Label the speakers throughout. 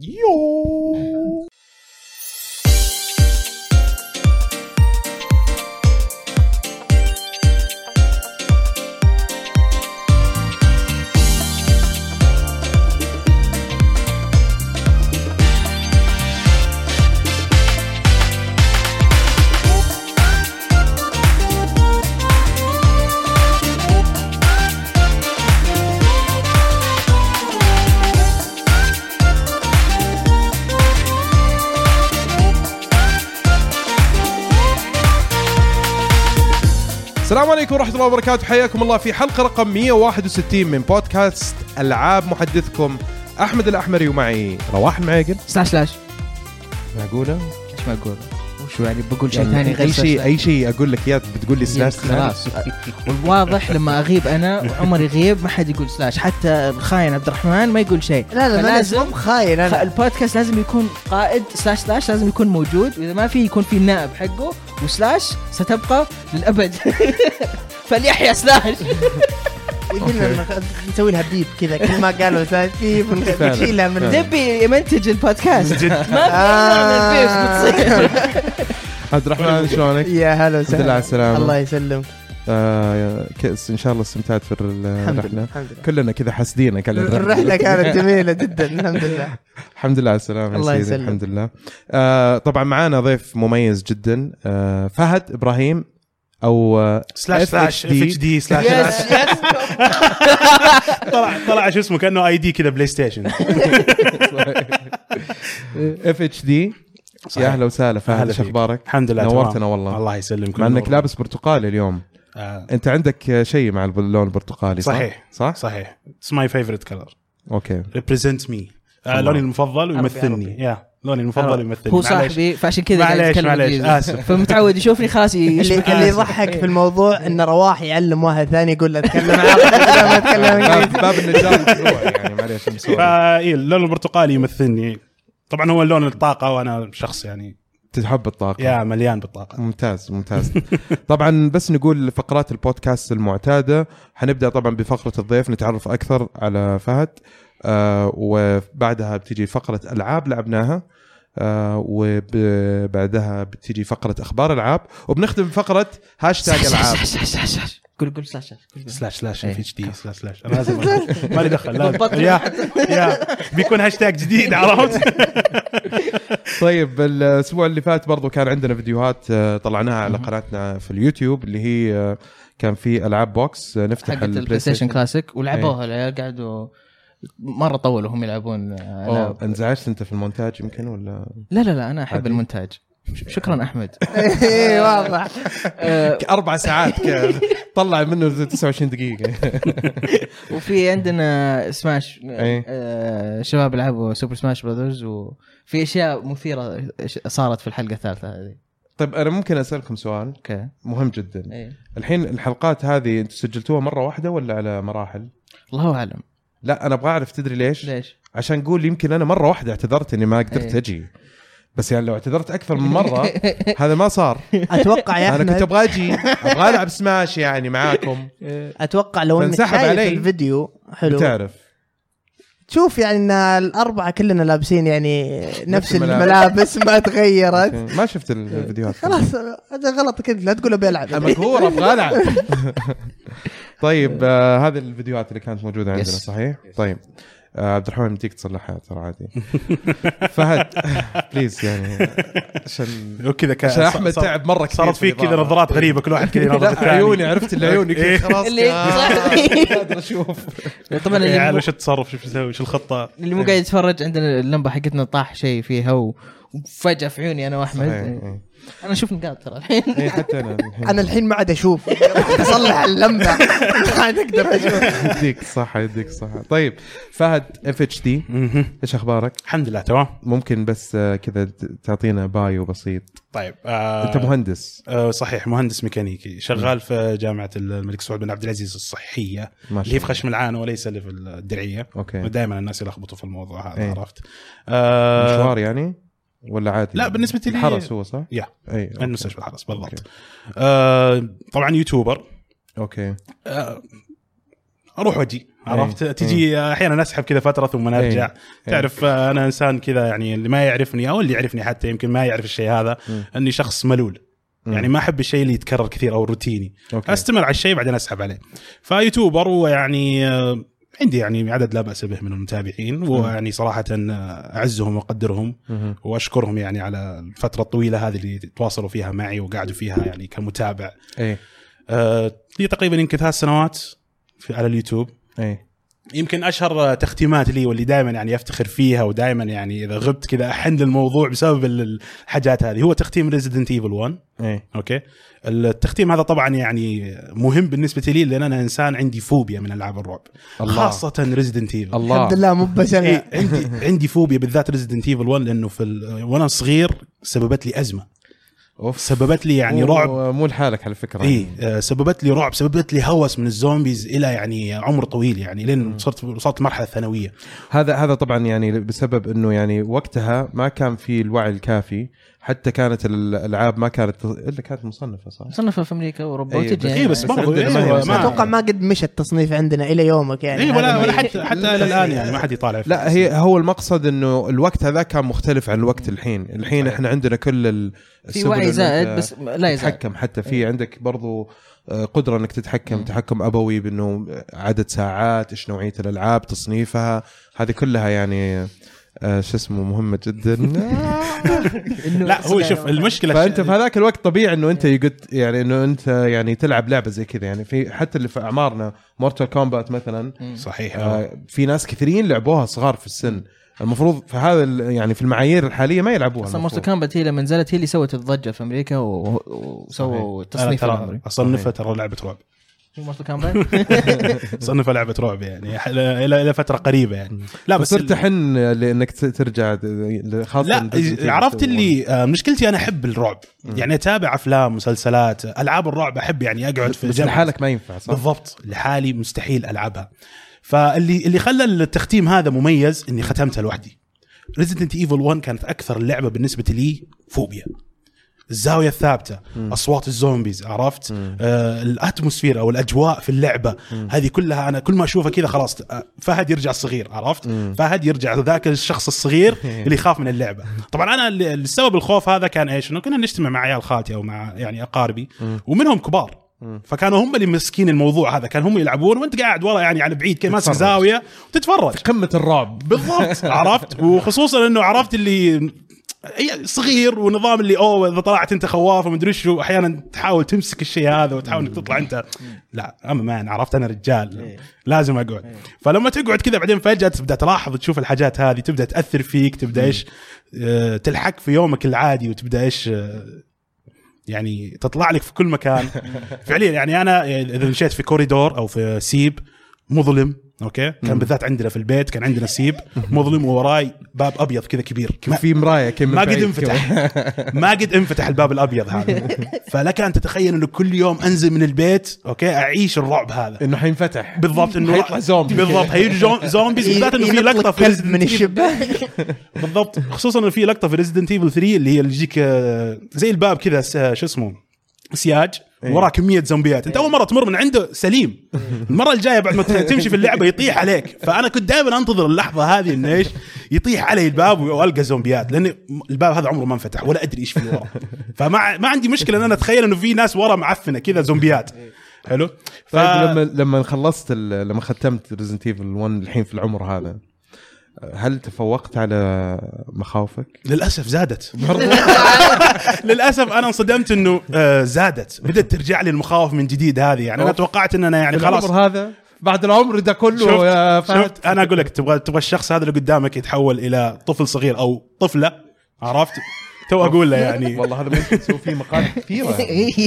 Speaker 1: يو وبركاته حياكم الله في حلقة رقم 161 من بودكاست ألعاب محدثكم أحمد الأحمري ومعي رواح المعيقل
Speaker 2: slash slash.
Speaker 1: معقولة؟
Speaker 2: إيش ما أقول؟ وشو يعني بقول شيء
Speaker 1: يعني
Speaker 2: ثاني غير
Speaker 1: أي شيء أي شيء أقول لك إياه بتقول لي slash slash.
Speaker 2: خلاص. والواضح لما أغيب أنا وعمر يغيب ما حد يقول slash. حتى الخاين عبد الرحمن ما يقول شيء.
Speaker 3: لا لا لازم خاين أنا.
Speaker 2: البودكاست لازم يكون قائد slash slash لازم يكون موجود. وإذا ما في يكون في النائب حقه. و slash ستبقى للأبد. فليحيى slash
Speaker 3: يقول لنا نسوي لها beep كذا كل ما قالوا slash
Speaker 1: beep.
Speaker 3: نشيلها من.
Speaker 2: دبي يمنتج البودكاست. ما في
Speaker 3: آه.
Speaker 2: beep بتصير
Speaker 1: عبد الرحمن شلونك؟
Speaker 3: يا هلا
Speaker 1: الحمد لله على
Speaker 3: وسهلا
Speaker 1: السلامة.
Speaker 3: الله يسلمك.
Speaker 1: آه كأس إن شاء الله استمتعت في
Speaker 3: لله
Speaker 1: كلنا كذا حاسدينك على
Speaker 3: الرحلة. كانت جميلة جدا الحمد لله.
Speaker 1: الحمد لله على السلامة يا
Speaker 3: الله يسلمك.
Speaker 1: الحمد لله. آه طبعا معانا ضيف مميز جدا آه فهد إبراهيم. أو آه
Speaker 4: slash
Speaker 2: slash
Speaker 4: FHD
Speaker 2: slash
Speaker 4: طلع طلع شو اسمه كأنه ID كذا
Speaker 1: PlayStation FHD يا أهلا وسهلا فهد إيش
Speaker 4: فيك.
Speaker 1: أخبارك؟
Speaker 4: الحمد لله
Speaker 1: نورتنا. والله.
Speaker 4: الله يسلمك
Speaker 1: مع إنك لابس برتقالي اليوم
Speaker 4: آه
Speaker 1: أنت عندك آه، شيء مع اللون البرتقالي صح؟
Speaker 4: صحيح.
Speaker 1: صح؟
Speaker 4: صحيح it's my favorite color
Speaker 1: okay
Speaker 4: represent me
Speaker 1: الله.
Speaker 4: لوني المفضل. ويمثلني يا لوني المفضل
Speaker 3: عربي.
Speaker 4: يمثلني
Speaker 2: هو. صاحبي فعشان كذا قاعد
Speaker 4: معليش،
Speaker 2: يتكلم
Speaker 4: معليش،. آسف.
Speaker 2: فمتعود يشوفني خلاص
Speaker 3: اللي,
Speaker 2: يشبك
Speaker 3: اللي. يضحك في الموضوع إن رواح يعلم واحد ثاني يقول له أتكلم عربي بدل ما اتكلم
Speaker 1: باب,
Speaker 3: إنجليزي
Speaker 1: باب النجاة مشروع يعني معليش I'm sorry.
Speaker 4: فا إيه اللون البرتقالي يمثلني طبعا هو لون الطاقة وأنا شخص يعني
Speaker 1: تحب الطاقة
Speaker 4: يا مليان بالطاقة
Speaker 1: ممتاز ممتاز طبعا بس نقول فقرات البودكاست المعتادة حنبدأ طبعا بفقرة الضيف نتعرف أكثر على فهد آه وبعدها بتيجي فقرة ألعاب لعبناها آه وبعدها بتيجي فقرة أخبار ألعاب وبنختم بفقره هاشتاج ألعاب.
Speaker 2: slash slash slash slash. قول قول
Speaker 4: slash slash.
Speaker 2: slash
Speaker 4: F. H D slash slash. أنا لازم ما لي دخل لازم. يا يا. بيكون هاشتاج جديد عرفت؟
Speaker 1: طيب الأسبوع اللي فات برضو كان عندنا فيديوهات آه، طلعناها على قناتنا في اليوتيوب اللي هي آه، كان في ألعاب box آه، نفتح
Speaker 2: حقت ال PlayStation Classic ولعبوها العيال قعدوا مرة طولوا هم يلعبون آه،
Speaker 1: أوه،. انزعجت أنت في المونتاج يمكن ولا؟
Speaker 2: لا لا لا أنا أحب
Speaker 1: عادي.
Speaker 2: المونتاج. شكرا أحمد.
Speaker 3: إيه واضح.
Speaker 1: أربع ساعات كان طلع منه 29 دقيقة.
Speaker 2: وفي عندنا سماش
Speaker 1: إيه.
Speaker 2: آه، شباب لعبوا Super Smash Brothers وفي أشياء مثيرة صارت في الحلقة الثالثة هذه.
Speaker 1: طيب أنا ممكن أسألكم سؤال
Speaker 2: أوكي.
Speaker 1: مهم جدا.
Speaker 2: إيه.
Speaker 1: الحين الحلقات هذه أنتم سجلتوها مرة واحدة ولا على مراحل؟
Speaker 2: الله أعلم.
Speaker 1: لا أنا أبغى أعرف تدري ليش؟
Speaker 2: ليش؟
Speaker 1: عشان نقول يمكن أنا مرة واحدة اعتذرت إني ما قدرت
Speaker 2: إيه.
Speaker 1: أجي. بس يعني لو اعتذرت أكثر من مرة هذا ما صار.
Speaker 3: أتوقع يا
Speaker 1: أنا كنت أبغى أجي أبغى ألعب سماش يعني معاكم.
Speaker 3: أتوقع لو
Speaker 1: إنك
Speaker 3: شايف
Speaker 1: علي.
Speaker 3: الفيديو حلو.
Speaker 1: بتعرف.
Speaker 3: تشوف يعني إن الأربعة كلنا لابسين يعني نفس
Speaker 1: الملابس.
Speaker 3: الملابس ما تغيرت.
Speaker 1: ما شفت الفيديوهات.
Speaker 3: خلاص هذا غلط كذا لا تقول ابي العب
Speaker 1: مقهور أبغى ألعب. طيب آه هذه الفيديوهات اللي كانت موجودة عندنا
Speaker 2: Yes.
Speaker 1: صحيح؟ طيب. آه عبد الرحمن بديك تصلحها ترى عادي. فهد بليز يعني عشان
Speaker 4: وكذا كان
Speaker 1: عشان
Speaker 4: أحمد
Speaker 1: تعب مرة كثير
Speaker 4: صارت
Speaker 1: في
Speaker 4: فيك كذا. نظرات غريبة كل واحد كذا ينظر الثاني.
Speaker 1: عيوني عرفت اللي عيوني.
Speaker 4: إيه.
Speaker 1: كذا خلاص
Speaker 2: اللي-
Speaker 1: قادر أشوف.
Speaker 2: طبعا اللي
Speaker 4: وش التصرف شوف يسوي وش الخطة.
Speaker 2: اللي مو قاعد يتفرج عندنا اللمبة حقتنا طاح شيء فيها وفجأة في عيوني
Speaker 1: أنا
Speaker 2: وأحمد.
Speaker 1: إيه.
Speaker 2: أنا أشوف نقاط ترى الحين.
Speaker 1: اي حتى أنا الحين.
Speaker 3: أنا الحين ما عاد أشوف. أصلح اللمبة. ما عاد أقدر أشوف.
Speaker 1: يديك الصحة يديك الصحة طيب فهد
Speaker 4: FHD.
Speaker 1: إيش أخبارك؟
Speaker 4: الحمد لله تمام.
Speaker 1: ممكن بس آه، كذا تعطينا bio بسيط.
Speaker 4: طيب آه
Speaker 1: أنت مهندس.
Speaker 4: آه صحيح مهندس ميكانيكي. شغال في جامعة الملك سعود بن عبد العزيز
Speaker 1: الصحية.
Speaker 4: اللي هي في خشم العان وليس اللي في الدرعية.
Speaker 1: okay.
Speaker 4: دائما الناس يلخبطوا في الموضوع هذا
Speaker 1: إيه.
Speaker 4: عرفت؟ آه
Speaker 1: مشوار يعني؟ ولا عادي؟
Speaker 4: لا، بالنسبة لي-
Speaker 1: الحرس هو صح؟
Speaker 4: يا
Speaker 1: أي okay.
Speaker 4: المستشفى الحرس بالضبط
Speaker 1: okay.
Speaker 4: آه طبعا YouTuber
Speaker 1: okay
Speaker 4: آه أروح وأجي عرفت
Speaker 1: إيه.
Speaker 4: تجي أحيانا أسحب كذا فترة ثم
Speaker 1: إيه.
Speaker 4: تعرف آه، أنا إنسان كذا يعني اللي ما يعرفني أو اللي يعرفني حتى يمكن ما يعرف الشيء هذا
Speaker 1: مم.
Speaker 4: إني شخص ملول
Speaker 1: مم.
Speaker 4: يعني ما أحب الشيء اللي يتكرر كثير أو روتيني
Speaker 1: okay
Speaker 4: أستمر على الشيء بعدين أسحب عليه ف YouTuber ويعني آه، عندي يعني عدد لا بأس به من المتابعين ويعني صراحة آه، أعزهم
Speaker 1: وأقدرهم.
Speaker 4: وأشكرهم يعني على الفترة الطويلة هذه اللي تواصلوا فيها معي وقعدوا فيها يعني كمتابع.
Speaker 1: إيه.
Speaker 4: آه، لي تقريبا يمكن ثلاث سنوات في على اليوتيوب.
Speaker 1: إيه.
Speaker 4: يمكن أشهر تختيمات لي واللي دائما يعني أفتخر فيها ودائما يعني إذا غبت كذا احن للموضوع بسبب ال- الحاجات هذه. هو تختيم Resident Evil 1
Speaker 1: إيه.
Speaker 4: okay. التختيم هذا طبعا يعني مهم بالنسبة لي لأن أنا إنسان عندي فوبيا من ألعاب الرعب.
Speaker 1: الله.
Speaker 4: خاصة Resident Evil
Speaker 1: الله.
Speaker 3: الحمد لله مو بس أنا
Speaker 4: إيه عندي عندي فوبيا بالذات Resident Evil 1 لأنه في ال- وأنا صغير سببت لي أزمة.
Speaker 1: أوف.
Speaker 4: سببت لي يعني
Speaker 1: مو-
Speaker 4: رعب.
Speaker 1: مو لحالك على فكرة.
Speaker 4: اي آه، سببت لي رعب سببت لي هوس من ال zombies إلى يعني عمر طويل يعني لين صرت وصلت مرحلة ثانوية.
Speaker 1: هذا هذا طبعا يعني بسبب إنه يعني وقتها ما كان في الوعي الكافي حتى كانت الألعاب ما كانت إلا كانت مصنفة صح؟
Speaker 2: مصنفة في أمريكا وأوروبا
Speaker 1: إيه،
Speaker 2: وتجي
Speaker 4: اي بس برضو
Speaker 1: عندنا
Speaker 4: إيه،
Speaker 1: ما هي
Speaker 4: ما-.
Speaker 3: أتوقع ما قد مشى التصنيف عندنا إلى يومك يعني
Speaker 4: اي ولا ولا حتى حتى إلى الآن يعني ما حد يطالع.
Speaker 1: لا هي هو المقصد إنه الوقت هذا كان مختلف عن الوقت الحين، الحين
Speaker 4: صحيح.
Speaker 1: إحنا عندنا كل ال-
Speaker 2: في وعي زائد بس لا يزال
Speaker 1: تتحكم حتى في عندك برضو آه، قدرة إنك تتحكم تحكم أبوي بإنه عدد ساعات إيش نوعية الألعاب تصنيفها هذه كلها يعني شو اسمه مهمة جدا.
Speaker 2: إنه
Speaker 4: لا هو شوف المشكلة
Speaker 1: فأنت في هذاك الوقت طبيعي إنه أنت يقد يعني إنه أنت يعني تلعب لعبة زي كذا. يعني في حتى اللي في أعمارنا Mortal Kombat مثلا
Speaker 4: صحيح.
Speaker 1: آه، في ناس كثيرين لعبوها صغار في السن. المفروض في هذا ال- يعني في المعايير الحالية ما يلعبوها أصلا.
Speaker 2: Mortal Kombat هي لما نزلت هي اللي سوت الضجة في أمريكا وسووا تصنيف
Speaker 4: ترى أصنفها ترى لعبة رعب.
Speaker 2: Mortal Kombat
Speaker 4: اصنفها لعبة رعب يعني. إلى إلى فترة قريبة يعني. لا بس
Speaker 1: صرت تحن لإنك ت- ترجع خاصة
Speaker 4: لا
Speaker 1: Resident Evil
Speaker 4: عرفت
Speaker 1: 2.
Speaker 4: اللي آه، مشكلتي أنا أحب الرعب. يعني أتابع أفلام مسلسلات ألعاب الرعب أحب يعني أقعد في
Speaker 1: بس لحالك ما ينفع صح؟
Speaker 4: بالضبط لحالي مستحيل ألعبها. فاللي اللي خلى التختيم هذا مميز إني ختمتها لوحدي. Resident Evil 1 كانت أكثر اللعبه بالنسبة لي فوبيا. الزاوية الثابتة أصوات ال zombies عرفت؟ آه ال atmosphere أو الأجواء في اللعبة هذه كلها أنا كل ما أشوفها كذا خلاص آه، فهد يرجع الصغير عرفت؟ فهد يرجع ذاك الشخص الصغير اللي يخاف من اللعبة. طبعا أنا السبب الخوف هذا كان إيش؟ إنه كنا نجتمع مع عيال خالتي أو مع يعني أقاربي ومنهم كبار. فكانوا هم اللي مسكين الموضوع هذا كان هم يلعبون وأنت قاعد ورا يعني على بعيد كذا ماسك. زاوية وتتفرج.
Speaker 1: قمة الرعب.
Speaker 4: بالضبط عرفت؟ وخصوصا إنه عرفت اللي صغير ونظام اللي أوه إذا طلعت أنت خواف ومدري شو أحيانا تحاول تمسك الشيء هذا وتحاول إنك تطلع أنت. لا أما مان عرفت أنا رجال. لازم أقعد. فلما تقعد كذا بعدين فجأة تبدأ تلاحظ تشوف الحاجات هذه تبدأ تأثر فيك تبدأ إيش آه، تلحق في يومك العادي وتبدأ إيش آه، يعني تطلع لك في كل مكان. فعليا يعني أنا إذا مشيت في كوريدور أو في سيب مظلم. okay؟ كان بالذات عندنا في البيت كان عندنا سيب مظلم ووراي باب أبيض كذا كبير. ما,
Speaker 1: في مراية كم
Speaker 4: ما قد انفتح. ما قد انفتح الباب الأبيض هذا. فلك ان تتخيل إنه كل يوم أنزل من البيت okay أعيش الرعب هذا.
Speaker 1: إنه حينفتح.
Speaker 4: بالضبط إنه
Speaker 1: حيطلع زومبي.
Speaker 4: بالضبط هيجي جو- zombies بالذات إنه في لقطة في
Speaker 3: كلب من. الشباك.
Speaker 4: بالضبط خصوصا إنه في لقطة في Resident Evil 3 اللي هي اللي يجيك آه، زي الباب كذا س- شو اسمه؟ سياج. وراه كميه زومبيات. أنت أول مرة تمر من عنده سليم. المرة الجاية بعد ما تمشي في اللعبة يطيح عليك. فأنا كنت دائما أنتظر اللحظة هذه إنه إيش؟ يطيح علي الباب وألقى زومبيات. لأن الباب هذا عمره ما انفتح ولا أدري إيش في ورا. فما ما عندي مشكلة إن أنا أتخيل إنه في ناس ورا معفنة كذا زومبيات. حلو؟ ف...
Speaker 1: طيب لما لما خلصت ال- لما ختمت Resident Evil 1 الحين في العمر هذا هل تفوقت على مخاوفك؟
Speaker 4: للأسف زادت. للأسف أنا انصدمت إنه آه، زادت. بدأت ترجع لي المخاوف من جديد هذه. يعني
Speaker 1: أنا.
Speaker 4: توقعت ان أنا يعني خلاص.
Speaker 1: العمر هذا بعد العمر ده كله يا
Speaker 4: شفت,
Speaker 1: فهد.
Speaker 4: شفت أنا أقول لك تبغى تبغى الشخص هذا اللي قدامك يتحول إلى طفل صغير أو طفلة عرفت؟ تو أقول له يعني.
Speaker 1: والله هذا ممكن تسوي فيه مقال كثيرة.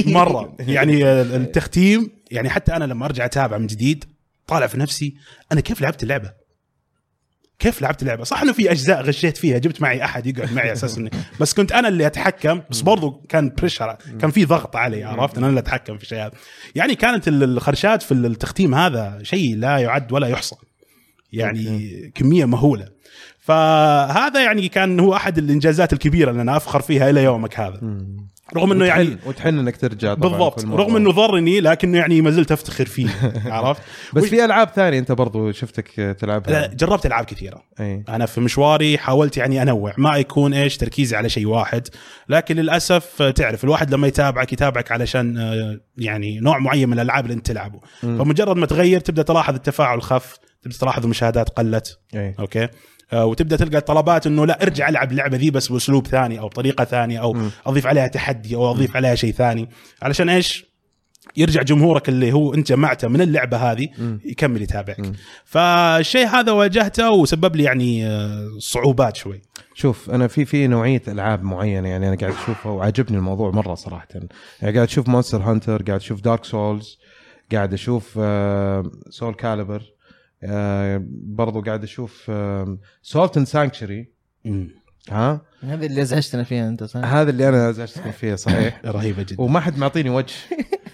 Speaker 4: مرة. يعني آه، التختيم يعني حتى أنا لما أرجع أتابع من جديد طالع في نفسي أنا كيف لعبت اللعبة؟ كيف لعبت اللعبة؟ صح إنه في أجزاء غشيت فيها جبت معي أحد يقعد معي أساس اني بس كنت أنا اللي أتحكم بس برضو كان بريشر كان في ضغط علي عرفت؟ أنا اللي أتحكم في الشيء هذا. يعني كانت ال- الخرشات في التختيم هذا شيء لا يعد ولا يحصى. يعني كمية مهولة. فهذا يعني كان هو أحد الإنجازات الكبيرة اللي أنا أفخر فيها إلى يومك هذا. رغم إنه يعني
Speaker 1: وتحن- إنك ترجع طبعا
Speaker 4: بالضبط. رغم إنه ضرني لكنه يعني ما زلت أفتخر فيه. عرفت؟
Speaker 1: بس
Speaker 4: وش-
Speaker 1: في ألعاب ثانية أنت برضو شفتك
Speaker 4: لا
Speaker 1: تلعبها
Speaker 4: جربت ألعاب كثيرة.
Speaker 1: إي.
Speaker 4: أنا في مشواري حاولت يعني أنوع. ما يكون إيش تركيزي على شيء واحد. لكن للأسف تعرف الواحد لما يتابعك يتابعك علشان آه، يعني نوع معين من الألعاب اللي أنت تلعبه. فمجرد ما تغير تبدأ تلاحظ التفاعل خف تبدأ تلاحظ المشاهدات قلت. إي. okay؟ وتبدأ تلقى طلبات إنه لا ارجع ألعب اللعبه ذي بس بأسلوب ثاني أو بطريقه ثانية أو أضيف عليها تحدي أو أضيف عليها شيء ثاني. علشان إيش؟ يرجع جمهورك اللي هو أنت جمعته من اللعبة هذه يكمل يتابعك. فالشيء هذا واجهته وسبب لي يعني آه، صعوبات شوي.
Speaker 1: شوف أنا في في نوعية ألعاب معينة يعني أنا قاعد أشوفها وعجبني الموضوع مرة صراحة. يعني قاعد أشوف Monster Hunter قاعد أشوف Dark Souls قاعد أشوف Soulcalibur برضو قاعد أشوف Salt and Sanctuary ها؟
Speaker 2: هذا اللي ازعجتنا فيها أنت صح؟
Speaker 1: هذا اللي أنا ازعجتكم فيه صحيح؟
Speaker 4: رهيبة جدا.
Speaker 1: وما حد معطيني وجه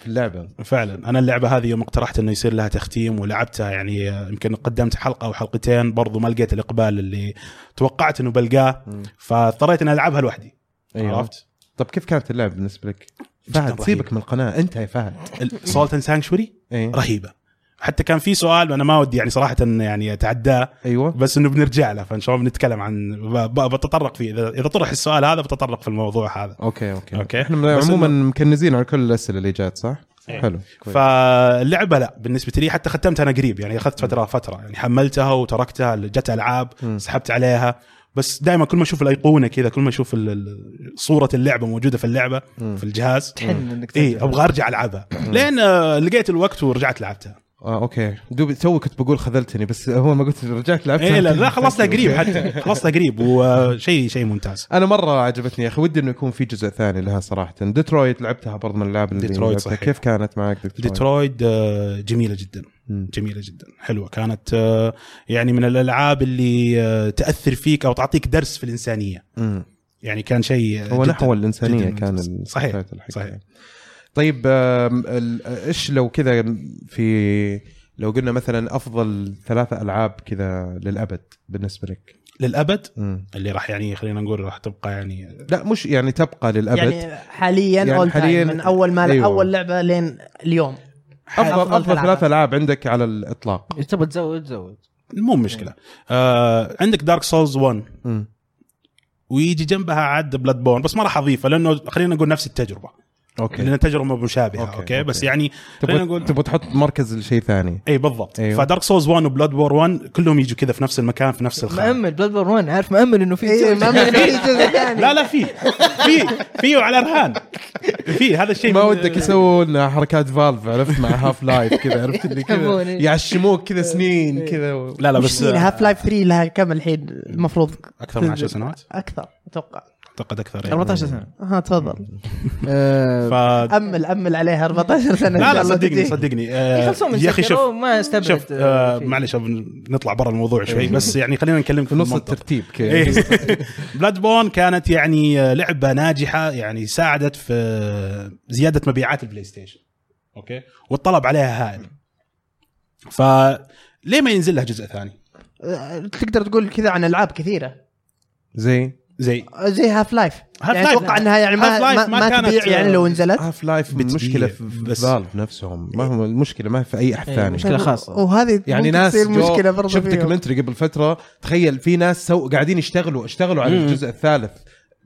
Speaker 1: في اللعبة.
Speaker 4: فعلا. أنا اللعبة هذه يوم اقترحت إنه يصير لها تختيم ولعبتها يعني آه، يمكن قدمت حلقة أو حلقتين برضو ما لقيت الإقبال اللي توقعت إنه بلقاه فاضطريت إني ألعبها لوحدي.
Speaker 1: أيوة.
Speaker 4: عرفت؟
Speaker 1: طب كيف كانت اللعبة بالنسبة لك؟ فهد. سيبك من القناة انت يا فهد
Speaker 4: Salt and
Speaker 1: Sanctuary
Speaker 4: رهيبة. حتى كان في سؤال وأنا ما ودي يعني صراحة يعني أتعداه
Speaker 1: أيوه
Speaker 4: بس إنه بنرجع له فإن شاء الله بنتكلم عن ب- ب- بتطرق فيه اذا إذا طرح السؤال هذا بتطرق في الموضوع هذا
Speaker 1: okay
Speaker 4: okay
Speaker 1: okay.
Speaker 4: إحنا
Speaker 1: عموما
Speaker 4: إنه-
Speaker 1: مكنزين على كل الأسئلة اللي جات صح؟
Speaker 4: إيه.
Speaker 1: حلو كويس.
Speaker 4: فاللعبة لا بالنسبة لي حتى ختمتها أنا قريب يعني أخذت فتره فترة يعني حملتها وتركتها جت
Speaker 1: ألعاب.
Speaker 4: سحبت عليها بس دائما كل ما أشوف الأيقونة كذا كل ما أشوف صورة اللعبة موجودة في اللعبة
Speaker 1: مم.
Speaker 4: في الجهاز
Speaker 2: تحن إنك
Speaker 4: اي. أبغى أرجع ألعبها لين آه، لقيت الوقت ورجعت لعبتها
Speaker 1: آه أوكي دوبي تو كنت بقول خذلتني بس هو ما قلت رجعت لعبت
Speaker 4: اي لا لا خلصتها قريب حتى خلصتها قريب وشيء شيء ممتاز
Speaker 1: أنا مرة عجبتني يا أخي ودي إنه يكون في جزء ثاني لها صراحة ديترويت لعبتها برضه من الالعاب اللي
Speaker 4: ديترويت. صحيح.
Speaker 1: كيف كانت معك ديترويت؟
Speaker 4: ديترويت آه، جميلة جدا. جميلة جدا حلوة كانت آه، يعني من الألعاب اللي آه، تأثر فيك أو تعطيك درس في
Speaker 1: الإنسانية.
Speaker 4: يعني كان شيء
Speaker 1: هو نحو
Speaker 4: الإنسانية
Speaker 1: كان
Speaker 4: صحيح. صحيح
Speaker 1: طيب إيش لو كذا في لو قلنا مثلا أفضل ثلاثة ألعاب كذا للأبد بالنسبة لك؟
Speaker 4: للأبد؟
Speaker 1: مم.
Speaker 4: اللي راح يعني خلينا نقول راح تبقى يعني
Speaker 1: لا مش يعني تبقى للأبد.
Speaker 3: يعني حاليا
Speaker 1: يعني حالياً-
Speaker 3: من أول ما
Speaker 1: أيوة.
Speaker 3: أول لعبة لين اليوم.
Speaker 1: أفضل
Speaker 3: أفضل
Speaker 1: أفضل
Speaker 3: ثلاثة.
Speaker 1: ثلاثة ألعاب عندك على الإطلاق.
Speaker 2: تبغى تزود تزود.
Speaker 4: مو مشكلة. آه عندك دارك سولز 1
Speaker 1: مم.
Speaker 4: ويجي جنبها عاد بلود بورن بس ما راح أضيفه لأنه خلينا نقول نفس التجربة.
Speaker 1: okay.
Speaker 4: لأن التجربه مشابهة. okay,
Speaker 1: okay.
Speaker 4: بس يعني خلينا
Speaker 1: تبغى
Speaker 4: نقول
Speaker 1: تبغى تحط مركز لشيء ثاني.
Speaker 4: اي بالضبط.
Speaker 1: أيوه.
Speaker 4: فدارك سولز 1 وبلود بورن كلهم يجوا كذا في نفس المكان في نفس الخانة.
Speaker 2: مأمل بلود بورن 1 عارف مأمل إنه في تسوي-
Speaker 3: في جزء ثاني.
Speaker 4: لا لا في في في على رهان. في هذا الشيء
Speaker 1: ما ودك يسوون حركات فالف عرفت؟ مع هاف لايف كذا عرفت؟ اللي كذا
Speaker 2: إيه.
Speaker 1: يعشموك كذا سنين كذا. و...
Speaker 4: لا لا بس
Speaker 3: هاف لايف 3 لها كم الحين؟ المفروض
Speaker 4: أكثر من 10 سنوات؟
Speaker 3: أكثر أتوقع.
Speaker 4: أعتقد أكثر يعني.
Speaker 2: 14 سنة.
Speaker 3: ها تفضل.
Speaker 2: آه،
Speaker 4: ف
Speaker 3: أمل أمل عليها 14 سنة.
Speaker 4: لا لا صدقني. صدقني. آه،
Speaker 2: يخلصون من
Speaker 4: يا أخي شوف
Speaker 2: ما استبعد.
Speaker 4: شوف آه. معلش نطلع برا الموضوع شوي بس يعني خلينا نتكلم
Speaker 1: في نص. الترتيب
Speaker 4: إيه. بلود بورن كانت يعني آه، لعبة ناجحة يعني ساعدت في آه، زيادة مبيعات البلاي ستيشن okay? والطلب عليها هائل. فليه ما ينزل لها جزء ثاني؟
Speaker 3: آه، تقدر تقول كذا عن ألعاب كثيرة.
Speaker 1: زي
Speaker 4: زي
Speaker 3: زي هاف لايف
Speaker 4: هاف
Speaker 3: يعني
Speaker 4: لايف.
Speaker 3: أتوقع إنها يعني ما ما,
Speaker 4: ما
Speaker 3: ما
Speaker 4: كانت-
Speaker 3: تبيع يعني لو نزلت
Speaker 1: هاف لايف مشكلة في. فالف نفسهم ما هو المشكلة ما في أي أحد
Speaker 2: إيه،
Speaker 1: ثاني
Speaker 2: مشكلة خاصة.
Speaker 3: وهذه
Speaker 1: يعني ناس
Speaker 3: مشكلة برضه
Speaker 1: شفت
Speaker 3: فيهم.
Speaker 1: documentary قبل فترة تخيل في ناس سو قاعدين يشتغلوا اشتغلوا على. الجزء الثالث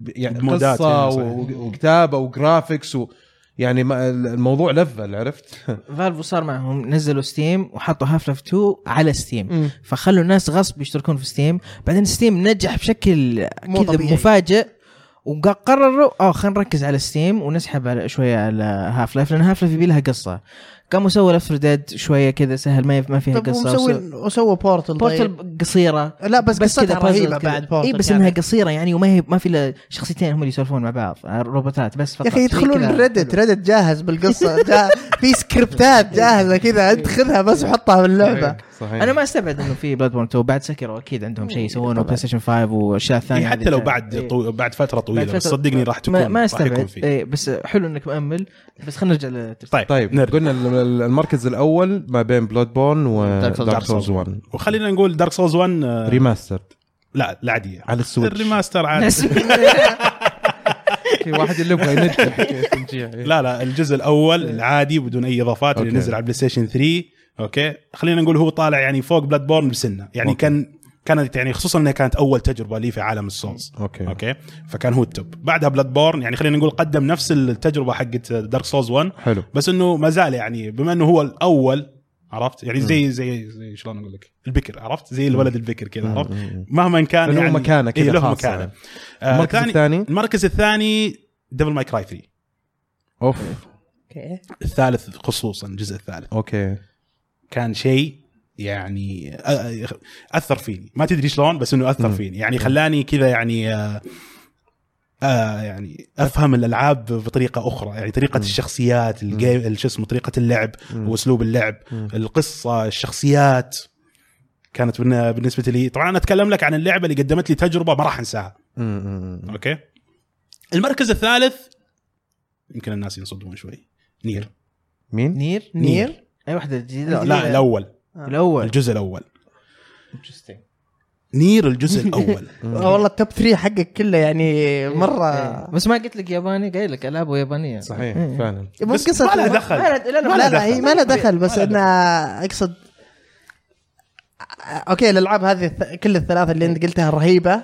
Speaker 1: يعني قصة
Speaker 4: يعني،. وكتابة
Speaker 1: و graphics و يعني ما الموضوع level عرفت؟
Speaker 2: فالف صار معهم نزلوا ستيم وحطوا هاف لايف 2 على ستيم
Speaker 3: مم.
Speaker 2: فخلوا الناس غصب يشتركون في ستيم بعدين ستيم نجح بشكل كذا. مفاجئ. وقرروا آه خلينا نركز على ستيم ونسحب على شوية على هاف لايف لأن هاف لايف يبي لها قصة. قاموا سووا لفت ديد شوية كذا سهل ما ما فيها قصة
Speaker 3: ومسوي وسووا بورتل طيب.
Speaker 2: بورتل قصيرة
Speaker 3: لا بس,
Speaker 2: بس
Speaker 3: قصتها
Speaker 2: رهيبة.
Speaker 3: بعد بورتل
Speaker 2: اي بس
Speaker 3: كانت.
Speaker 2: انها قصيرة يعني وما هي ما في إلا شخصيتين هم اللي يسولفون مع بعض روبوتات بس فقط
Speaker 3: يا
Speaker 2: أخي
Speaker 3: يدخلون ريديت ريديت جاهز بالقصة جا في سكربتات جاهزة كذا انت خذها بس وحطها في اللعبه
Speaker 1: صحيح.
Speaker 2: أنا ما أستبعد إنه في بلود بورن 2 بعد سكروا أكيد عندهم شيء يسوونه بلاي ستيشن 5 وأشياء ثانية
Speaker 4: إيه
Speaker 2: هذه
Speaker 4: حتى لو. بعد
Speaker 2: إيه.
Speaker 4: طو... بعد فترة طويلة
Speaker 2: بعد
Speaker 4: بس
Speaker 2: فترة-
Speaker 4: صدقني راح تكون
Speaker 2: ما, ما
Speaker 4: أستبعد.
Speaker 2: إيه بس حلو إنك مؤمل بس خلينا نرجع للترتيب
Speaker 4: طيب.
Speaker 1: طيب
Speaker 4: نرجع.
Speaker 1: قلنا ال- ال- المركز الأول ما بين بلود بورن
Speaker 2: Dark Souls-
Speaker 1: ودارك سولز
Speaker 4: Souls
Speaker 1: 1
Speaker 4: وخلينا نقول دارك سولز 1 آه،
Speaker 1: remastered
Speaker 4: لا العاديه
Speaker 1: على السويتش.
Speaker 4: ال remaster عاد
Speaker 2: ناس-
Speaker 1: في واحد اللي يبغى ينجح.
Speaker 4: لا لا الجزء الأول العادي بدون أي إضافات اللي. نزل على البلاي ستيشن 3 okay? خلينا نقول هو طالع يعني فوق بلود بورن بسنة. يعني
Speaker 1: okay.
Speaker 4: كان كانت يعني خصوصا إنها كانت أول تجربة لي في عالم السولز.
Speaker 1: okay.
Speaker 4: okay? فكان هو ال top. بعدها بلود بورن يعني خلينا نقول قدم نفس التجربة حقت دارك سولز 1
Speaker 1: حلو.
Speaker 4: بس إنه ما زال يعني بما إنه هو الأول عرفت؟ يعني زي زي زي شلون أقول لك؟ البكر عرفت؟ زي الولد البكر كذا عرفت؟ مهما كان
Speaker 1: له
Speaker 4: يعني
Speaker 1: مكانة كذا
Speaker 4: إيه له
Speaker 1: خاصة.
Speaker 4: مكانة.
Speaker 1: يعني.
Speaker 4: آه
Speaker 1: المركز
Speaker 4: ثاني
Speaker 1: الثاني؟
Speaker 4: المركز الثاني ديفل ماي كراي 3
Speaker 1: أوف.
Speaker 3: okay.
Speaker 4: الثالث خصوصا الجزء الثالث.
Speaker 1: okay.
Speaker 4: كان شيء يعني أثر فيني. ما تدري شلون بس إنه
Speaker 1: أثر.
Speaker 4: فيني. يعني خلاني كذا يعني آه آه يعني أفهم الألعاب بطريقة أخرى. يعني طريقة
Speaker 1: مم.
Speaker 4: الشخصيات ال game شو اسمه طريقة اللعب
Speaker 1: مم.
Speaker 4: وأسلوب اللعب
Speaker 1: مم.
Speaker 4: القصة الشخصيات. كانت بالن- بالنسبة لي طبعا أنا أتكلم لك عن اللعبة اللي قدمت لي تجربة ما راح
Speaker 1: أنساها.
Speaker 4: okay? المركز الثالث يمكن الناس ينصدمون شوي. نير.
Speaker 1: مين؟
Speaker 2: نير.
Speaker 3: نير؟
Speaker 2: أي واحدة جديدة؟
Speaker 4: لا الأول.
Speaker 2: الأول.
Speaker 4: الجزء الأول. نير الجزء الأول.
Speaker 3: آه، والله ال top 3 حقك كله يعني
Speaker 2: إيه.
Speaker 3: مرة.
Speaker 2: بس ما قلت لك ياباني قايل لك ألعاب يابانية.
Speaker 1: صحيح
Speaker 2: إيه.
Speaker 1: فعلا.
Speaker 4: بس
Speaker 3: قصه
Speaker 4: ما لها دخل.
Speaker 2: ما لا- لا-
Speaker 3: لا هي. ما لها دخل بس أنا اقصد أوكي الألعاب هذه كل الثلاثة اللي أنت قلتها رهيبة.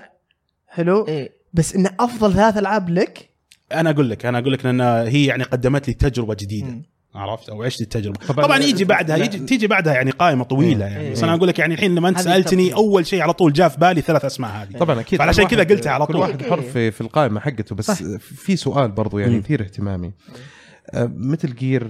Speaker 3: حلو.
Speaker 2: إيه.
Speaker 3: بس إن أفضل ثلاث ألعاب لك؟
Speaker 4: أنا أقول لك أنا أقول لك لأن هي يعني قدمت لي تجربة جديدة.
Speaker 2: مم.
Speaker 4: عرفت أو عشت التجربة
Speaker 1: طبعاً-
Speaker 4: طبعا, يجي بعدها. يجي تيجي بعدها يعني قائمة طويلة
Speaker 2: إيه.
Speaker 4: يعني
Speaker 2: إيه.
Speaker 4: بس أنا أقول لك يعني الحين لما أنت
Speaker 3: سألتني.
Speaker 4: أول شيء على طول جاء في بالي ثلاث أسماء هذه
Speaker 1: طبعا أكيد
Speaker 4: فعلشان
Speaker 1: كل
Speaker 4: كذا قلتها على
Speaker 1: كل
Speaker 4: طول.
Speaker 1: واحد حر في في القائمة حقته بس
Speaker 3: صح.
Speaker 1: في سؤال برضو يعني. يثير اهتمامي آه، مثل جير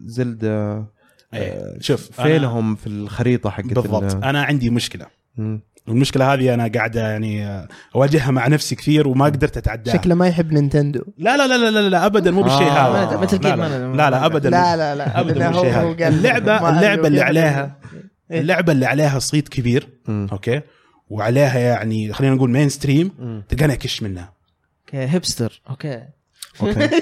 Speaker 1: زلدا
Speaker 4: إيه. شوف أنا-
Speaker 1: فينهم في الخريطة حقت
Speaker 4: بالضبط
Speaker 1: ال-
Speaker 4: أنا عندي مشكلة
Speaker 1: مم.
Speaker 4: والمشكلة هذه أنا قاعدة يعني آه، أواجهها مع نفسي كثير وما قدرت أتعداها.
Speaker 3: شكله ما يحب نينتندو.
Speaker 4: لا لا لا لا لا, لا ابدا مو بالشيء
Speaker 1: آه.
Speaker 4: هذا.
Speaker 2: مثل كيف
Speaker 4: لا, لا, لا, لا ابدا
Speaker 3: لا لا لا
Speaker 4: ابدا
Speaker 3: لا،
Speaker 4: مو بالشيء هذا. اللعبه اللعبة اللي عليها
Speaker 3: إيه.
Speaker 4: اللعبة اللي عليها صيت كبير. okay? وعليها يعني خلينا نقول
Speaker 1: mainstream.
Speaker 4: تلقاني أكش منها.
Speaker 2: okay hipster okay.
Speaker 1: أوكي.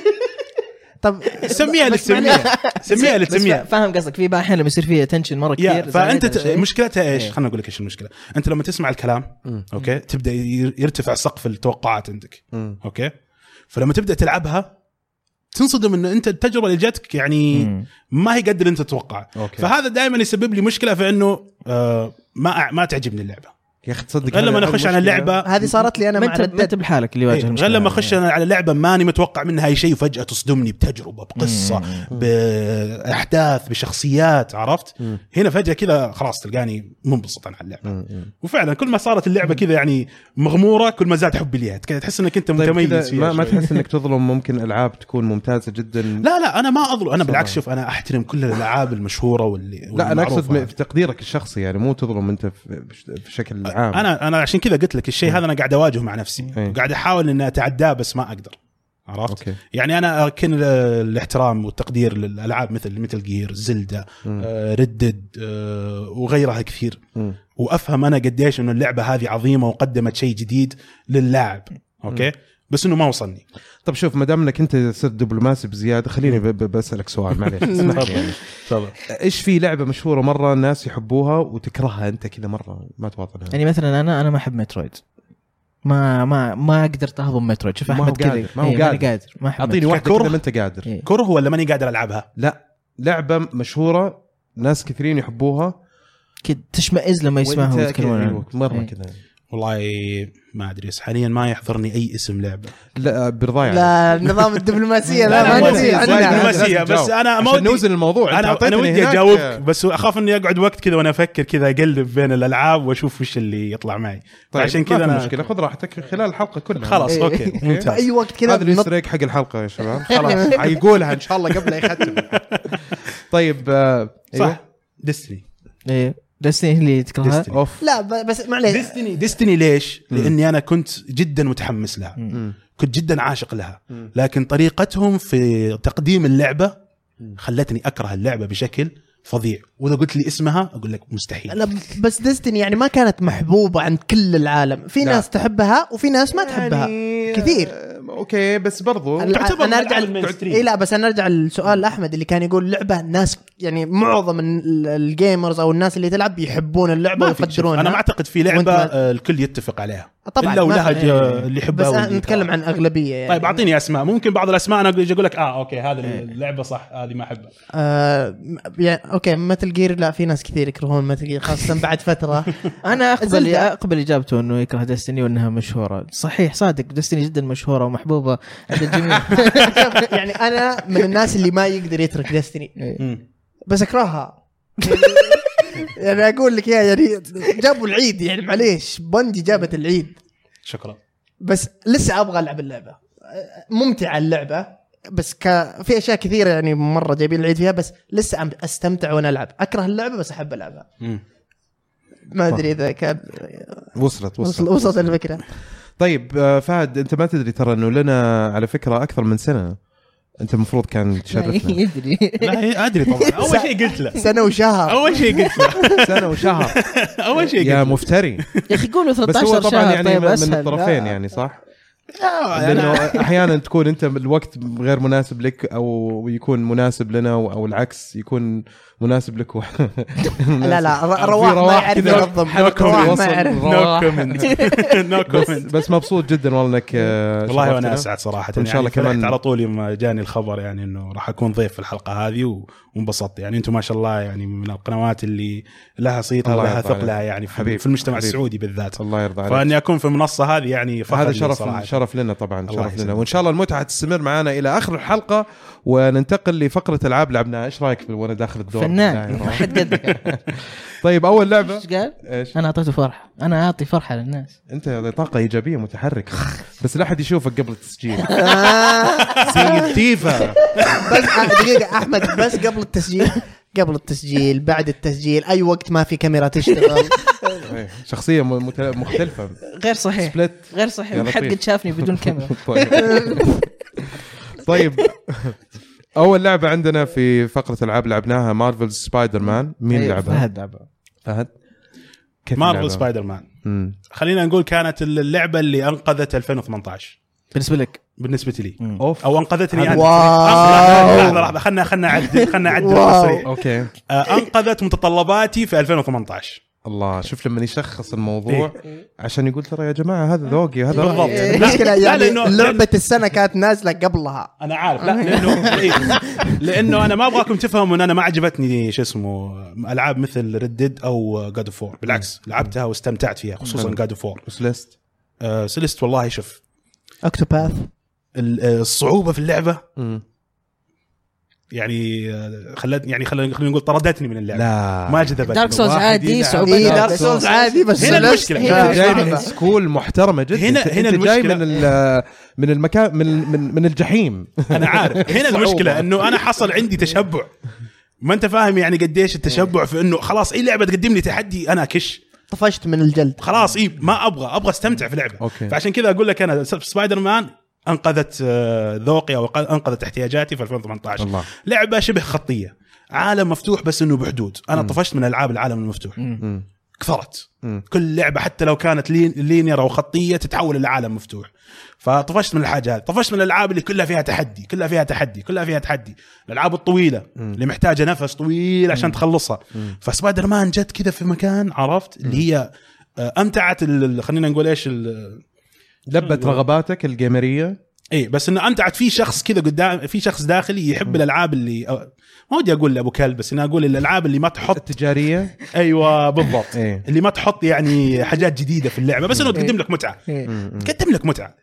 Speaker 3: طب
Speaker 4: سميها اللي. تسميها سميها اللي تسميها
Speaker 2: فاهم قصدك في بعض احيان لما يصير فيها tension
Speaker 4: مرة
Speaker 2: كثير فأنت
Speaker 4: ت... مشكلتها إيش؟
Speaker 2: إيه.
Speaker 4: خلينا أقول لك إيش المشكلة أنت لما تسمع الكلام. okay تبدأ ير- يرتفع سقف التوقعات عندك. okay فلما تبدأ تلعبها تنصدم انه أنت التجربة اللي جاتك يعني
Speaker 2: مم.
Speaker 4: ما هي قد اللي أنت تتوقعه
Speaker 1: okay
Speaker 4: فهذا دائما يسبب لي مشكلة في إنه آه ما ما تعجبني اللعبة
Speaker 1: يا أخي تصدق
Speaker 4: غير لما اخش على. اللعبه
Speaker 3: هذه صارت لي أنا
Speaker 2: ما انت ما أنت بحالك اللي
Speaker 4: إيه،
Speaker 2: يواجه المشكلة
Speaker 4: غير لما
Speaker 2: أخش.
Speaker 4: أنا على لعبة ماني متوقع منها أي شيء وفجأة تصدمني بتجربة بقصة بأحداث بشخصيات عرفت
Speaker 1: مم.
Speaker 4: هنا فجأة كذا خلاص تلقاني منبسط على اللعبة
Speaker 1: مم. مم.
Speaker 4: وفعلا كل ما صارت اللعبة كذا يعني مغمورة كل ما زاد حبي ليها كذا تحس إنك أنت
Speaker 1: طيب
Speaker 4: متميز
Speaker 1: كذا
Speaker 4: فيها
Speaker 1: ما, ما. تحس إنك تظلم ممكن ألعاب تكون ممتازة جدا
Speaker 4: لا لا أنا ما أظلم
Speaker 1: أنا.
Speaker 4: بالعكس شوف أنا أحترم كل الألعاب المشهورة واللي
Speaker 1: لا
Speaker 4: أنا
Speaker 1: أقصد في تقديرك الشخصي يعني مو تظلم أنت في, في شكل عام.
Speaker 4: أنا أنا عشان كذا قلت لك الشيء هذا أنا قاعد أواجهه مع نفسي.
Speaker 1: إيه.
Speaker 4: قاعد أحاول إني أتعداه بس ما أقدر. عرفت؟
Speaker 1: okay.
Speaker 4: يعني أنا أكن الاحترام والتقدير للألعاب مثل مثل Gear
Speaker 1: Zelda.
Speaker 4: آه Red Dead آه وغيرها كثير.
Speaker 1: مم.
Speaker 4: وأفهم أنا قديش إنه اللعبة هذه عظيمة وقدمت شيء جديد للاعب. okay؟ بس إنه ما وصلني.
Speaker 1: طب شوف ما دام إنك أنت صرت دبلوماسي بزيادة خليني بسألك سؤال معليش. اسمح لي يعني.
Speaker 4: تفضل.
Speaker 1: إيش في لعبة مشهورة مرة الناس يحبوها وتكرهها أنت كذا مرة؟ ما تواطنها
Speaker 2: يعني مثلا أنا أنا ما أحب Metroid. ما ما ما قدرت اهضم مترويد. شوف
Speaker 1: ما هو
Speaker 2: احمد كذا.
Speaker 1: ما هو
Speaker 2: إيه،
Speaker 1: قادر.
Speaker 2: قادر ما احب
Speaker 1: أعطيني.
Speaker 4: واحدة؟
Speaker 1: كذا ما أنت قادر.
Speaker 2: إيه.
Speaker 4: كره ولا ماني قادر ألعبها؟
Speaker 1: لا لعبة مشهورة ناس كثيرين يحبوها.
Speaker 2: كده تشمئز لما يسمعها ويتكلمون عنها.
Speaker 1: أيوة، مرة
Speaker 2: إيه.
Speaker 1: كذا.
Speaker 4: والله ما أدري بس حاليا ما يحضرني أي اسم لعبة.
Speaker 1: لا برضاي.
Speaker 3: لا نظام الدبلوماسية.
Speaker 4: لا،
Speaker 3: لا ما.
Speaker 4: دبلوماسية.
Speaker 1: لازم
Speaker 4: بس. أنا ما ودي-
Speaker 1: نوزن الموضوع.
Speaker 4: أنا
Speaker 1: أنا
Speaker 4: ودي أجاوبك بس أخاف إني أقعد وقت كذا وأنا أفكر كذا أقلب بين الألعاب وأشوف وش اللي يطلع معي.
Speaker 1: طيب
Speaker 4: عشان كذا أنا
Speaker 1: مشكلة. خذ راحتك خلال الحلقة كلها.
Speaker 4: خلاص
Speaker 3: إيه. okay.
Speaker 4: ممتاز.
Speaker 3: أي وقت كذا
Speaker 1: هذا
Speaker 3: نط-
Speaker 1: ال Easter egg حق الحلقة يا شباب. خلاص. حيقولها إن شاء الله قبل لا يختم طيب آه، أيوه.
Speaker 4: صح Destiny
Speaker 2: إيه. Destiny اللي تكرهها
Speaker 4: Destiny.
Speaker 1: أوف
Speaker 3: لا بس معليش
Speaker 4: Destiny Destiny ليش؟ لأني أنا كنت جدا متحمس لها
Speaker 1: مم.
Speaker 4: كنت جدا عاشق لها
Speaker 1: مم.
Speaker 4: لكن طريقتهم في تقديم اللعبة خلتني أكره اللعبة بشكل فظيع وإذا قلت لي اسمها أقول لك مستحيل
Speaker 3: لا بس Destiny يعني ما كانت محبوبة عند كل العالم في
Speaker 1: لا.
Speaker 3: ناس تحبها وفي ناس ما تحبها
Speaker 1: يعني
Speaker 3: كثير.
Speaker 1: okay بس برضو
Speaker 3: ال-
Speaker 4: تعتبر
Speaker 3: أنا
Speaker 4: من أرجع.
Speaker 3: إي لا بس أنا أرجع لسؤال أحمد اللي كان يقول لعبة ناس يعني معظم ال- ال gamers أو الناس اللي تلعب يحبون
Speaker 4: اللعبة
Speaker 3: ويقدرونها.
Speaker 4: أنا ما أعتقد في لعبة
Speaker 3: ما-
Speaker 4: آه، الكل يتفق عليها.
Speaker 3: طبعا إلا
Speaker 4: ولهج
Speaker 3: إيه.
Speaker 4: اللي يحبها
Speaker 3: بس نتكلم. عن أغلبية يعني.
Speaker 4: طيب أعطيني أسماء. ممكن بعض الأسماء أنا أقول أقول لك آه okay هذه اللعبة صح هذه ما أحبها.
Speaker 3: آه يعني okay Metal Gear لا في ناس كثير يكرهون Metal Gear خاصة بعد
Speaker 2: فترة. أنا
Speaker 3: أقبل.
Speaker 2: أقبل إجابته إنه يكره Destiny وإنها مشهورة. صحيح صادق دستني جدا مشهورة ومحبوبه عند الجميع.
Speaker 3: يعني أنا من الناس اللي ما يقدر يترك Destiny
Speaker 4: مم.
Speaker 3: بس أكرهها. يعني أقول لك يا يعني جابوا العيد يعني معليش بندي جابت العيد.
Speaker 4: شكرا.
Speaker 3: بس لسه أبغى ألعب اللعبة. ممتعة اللعبة بس ك... في أشياء كثيرة يعني مرة جايبين العيد فيها بس لسه أستمتع وأنا ألعب. أكره اللعبة بس أحب
Speaker 4: ألعبها.
Speaker 3: ما أدري إذا كان
Speaker 1: وصلت
Speaker 3: وصل
Speaker 1: وصلت
Speaker 3: وصلت الفكرة.
Speaker 1: طيب آه، فهد انت ما تدري ترى انه لنا على فكرة أكثر من سنة. انت المفروض كان تشرفنا.
Speaker 2: يدري.
Speaker 4: لا أدري طبعا. أول شيء قلت له.
Speaker 3: سنة وشهر.
Speaker 4: أول شيء قلت له.
Speaker 1: سنة وشهر.
Speaker 4: أول شيء
Speaker 1: يا
Speaker 4: قلت له.
Speaker 1: مفتري.
Speaker 2: يا أخي قولوا
Speaker 1: بس هو
Speaker 2: 13
Speaker 1: طبعا
Speaker 2: شهر
Speaker 1: يعني
Speaker 2: طيب
Speaker 1: من الطرفين. يعني صح؟
Speaker 4: لأنه
Speaker 1: أحيانا تكون أنت الوقت غير مناسب لك أو يكون مناسب لنا أو أو العكس يكون مناسب لك.
Speaker 3: لا لا
Speaker 1: في
Speaker 3: ر- رواح ما
Speaker 1: رواح
Speaker 3: يعرف ينظم رواح ما يعرف
Speaker 1: رواح. بس, مبسوط جدا والله إنك آه،
Speaker 4: والله وأنا
Speaker 1: شرفتنا.
Speaker 4: أسعد صراحة
Speaker 1: وإن شاء الله
Speaker 4: يعني فرحت
Speaker 1: كمان-
Speaker 4: على طول يوم جاني الخبر يعني إنه راح أكون ضيف في الحلقة هذه وانبسطت يعني أنتم ما شاء الله يعني من القنوات اللي لها صيتها ولها. ثقلها يعني في,
Speaker 1: حبيب،
Speaker 4: في المجتمع
Speaker 1: حبيب.
Speaker 4: السعودي بالذات
Speaker 1: الله يرضى عليك
Speaker 4: فإني أكون في المنصه هذه يعني فخر
Speaker 1: هذا شرف
Speaker 4: صراحة.
Speaker 1: شرف لنا طبعا شرف لنا. وإن شاء الله المتعة تستمر معنا إلى آخر الحلقة وننتقل لفقرة ألعاب لعبناها. إيش رأيك وأنا داخل الدور؟
Speaker 2: فنان. ما حد قدك.
Speaker 1: طيب أول لعبة.
Speaker 2: إيش قال؟
Speaker 1: إيش؟
Speaker 2: أنا أعطيته فرحة. أنا أعطي فرحة للناس.
Speaker 1: أنت طاقة إيجابية متحركة. بس لا أحد يشوفك قبل التسجيل. سيد ديفا
Speaker 3: بس دقيقة. أحمد بس قبل التسجيل قبل التسجيل بعد التسجيل أي وقت ما في كاميرا تشتغل.
Speaker 1: شخصية مختلفة.
Speaker 2: غير صحيح.
Speaker 1: سبلت.
Speaker 2: غير صحيح. حد. قد شافني بدون كاميرا.
Speaker 1: طيب طيب اول لعبه عندنا في فقره العاب لعبناها Marvel Spider-Man مين
Speaker 2: أيوة،
Speaker 1: لعبها؟
Speaker 2: فهد لعبها
Speaker 1: فهد
Speaker 4: Marvel؟ Spider-Man
Speaker 1: مم.
Speaker 4: خلينا نقول كانت اللعبه اللي انقذت 2018
Speaker 2: بالنسبة لك
Speaker 4: بالنسبة لي
Speaker 1: اوف
Speaker 4: أو انقذتني
Speaker 3: أنا.
Speaker 4: لحظه لحظه خلنا خلنا اعدل خلنا اعدل
Speaker 1: okay
Speaker 4: آه، انقذت متطلباتي في 2018
Speaker 1: الله شوف لما يشخص الموضوع عشان يقول ترى يا جماعة هذا ذوقي هذا
Speaker 4: بالضبط.
Speaker 3: إيه، المشكلة
Speaker 4: لا،
Speaker 3: يعني
Speaker 4: لأنه-
Speaker 3: لعبة السنة كانت نازلة قبلها.
Speaker 4: أنا عارف. لا لأنه إيه، لأنه أنا ما أبغاكم تفهموا إن أنا ما عجبتني شو اسمه ألعاب مثل ردد أو جاد اوف فور بالعكس لعبتها واستمتعت فيها خصوصا. جاد اوف فور
Speaker 1: وسلست
Speaker 4: سلست والله شوف.
Speaker 3: اوكتوباث
Speaker 4: ال- آه، الصعوبة في اللعبة
Speaker 1: مم.
Speaker 4: يعني آه، خلت يعني خلينا خلينا نقول طردتني من اللعبة
Speaker 1: لا
Speaker 4: ما جذبتني
Speaker 2: دارك سولز عادي.
Speaker 3: صعوبة
Speaker 1: Dark
Speaker 3: دارك
Speaker 1: Souls.
Speaker 3: سولز عادي بس
Speaker 4: هنا
Speaker 3: سلست
Speaker 4: المشكلة.
Speaker 3: هنا
Speaker 1: جاي من. سكول محترمة جدا
Speaker 4: هنا- هنا
Speaker 1: أنت جاي. من من المكان من من, من الجحيم
Speaker 4: أنا عارف هنا المشكلة إنه أنا حصل عندي تشبع ما أنت فاهم يعني قديش التشبع في إنه خلاص أي لعبة تقدم لي تحدي أنا أكش
Speaker 3: طفشت من الجلد
Speaker 4: خلاص إي ما أبغى أبغى أستمتع في لعبة
Speaker 1: okay.
Speaker 4: فعشان كذا أقول لك أنا سبايدر مان أنقذت آه، ذوقي أو أنقذت احتياجاتي في 2018
Speaker 1: الله.
Speaker 4: لعبة شبه خطية. عالم مفتوح بس إنه بحدود. أنا طفشت من ألعاب العالم المفتوح.
Speaker 1: مم.
Speaker 4: كثرت
Speaker 1: مم.
Speaker 4: كل لعبة حتى لو كانت lin- linear أو خطية تتحول إلى عالم مفتوح. فطفشت من الحاجة هذه. طفشت من الألعاب اللي كلها فيها تحدي كلها فيها تحدي كلها فيها تحدي. الألعاب الطويلة اللي محتاجة نفس طويل عشان تخلصها. فسبايدر مان جت كذا في مكان عرفت؟ اللي هي آه، أمتعت ال- خلينا نقول إيش ال-
Speaker 1: لبت رغباتك الـ
Speaker 4: gamerية إيه بس إنه امتعت في شخص كذا قدام في شخص داخلي يحب الألعاب اللي ما ودي أقول ابو كلب بس إني أقول الألعاب اللي ما تحط
Speaker 1: التجارية؟
Speaker 4: أيوه بالضبط.
Speaker 1: إيه.
Speaker 4: اللي ما تحط يعني حاجات جديدة في اللعبة. بس إنه تقدم لك متعة. تقدم لك
Speaker 1: متعة.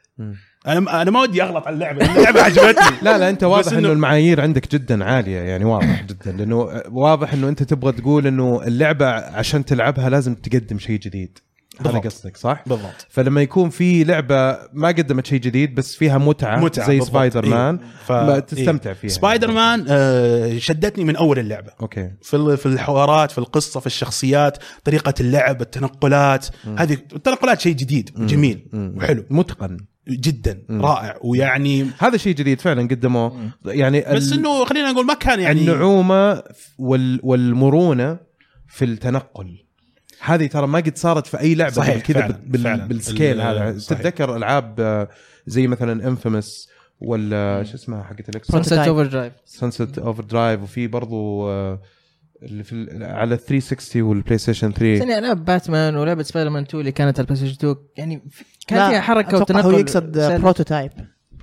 Speaker 4: أنا أنا ما ودي أغلط على اللعبة اللعبة عجبتني.
Speaker 1: لا لا أنت واضح إنه
Speaker 4: إنه-
Speaker 1: المعايير عندك جدا عالية يعني واضح جدا. لأنه واضح إنه أنت تبغى تقول إنه اللعبة عشان تلعبها لازم تقدم شيء جديد. هذا. قصدك صح؟
Speaker 4: بالضبط.
Speaker 1: فلما يكون في لعبة ما قدمت شيء جديد بس فيها متعة,
Speaker 4: متعة
Speaker 1: زي
Speaker 4: بالضبط.
Speaker 1: سبايدر مان
Speaker 4: ف...
Speaker 1: ما تستمتع فيها.
Speaker 4: سبايدر مان آه شدتني من أول اللعبة.
Speaker 1: okay.
Speaker 4: في في الحوارات في القصة في الشخصيات طريقة اللعب التنقلات. هذه التنقلات شيء جديد وجميل
Speaker 1: مم.
Speaker 4: وحلو.
Speaker 1: متقن.
Speaker 4: جدا
Speaker 1: مم.
Speaker 4: رائع ويعني
Speaker 1: هذا شيء جديد فعلا قدموه. يعني
Speaker 4: بس
Speaker 1: ال-
Speaker 4: إنه خلينا نقول ما كان يعني
Speaker 1: النعومة وال والمرونة في التنقل. هذه ترى ما قد صارت في أي لعبة
Speaker 4: صحيح،
Speaker 1: قبل كذا بال.
Speaker 4: بال
Speaker 1: scale
Speaker 4: ال-
Speaker 1: هذا. تتذكر ألعاب آه، زي مثلا Infamous ولا شو اسمها حقت
Speaker 2: ال X Sunset
Speaker 1: Overdrive Sunset Overdrive وفي برضو آه، اللي في ال- على 360 وال PlayStation 3
Speaker 2: ثاني العاب باتمان ولعبة سبايدر مان 2 اللي كانت على ال PlayStation 2 يعني كان فيها
Speaker 3: حركة
Speaker 2: وتنقل
Speaker 3: هو يقصد. Prototype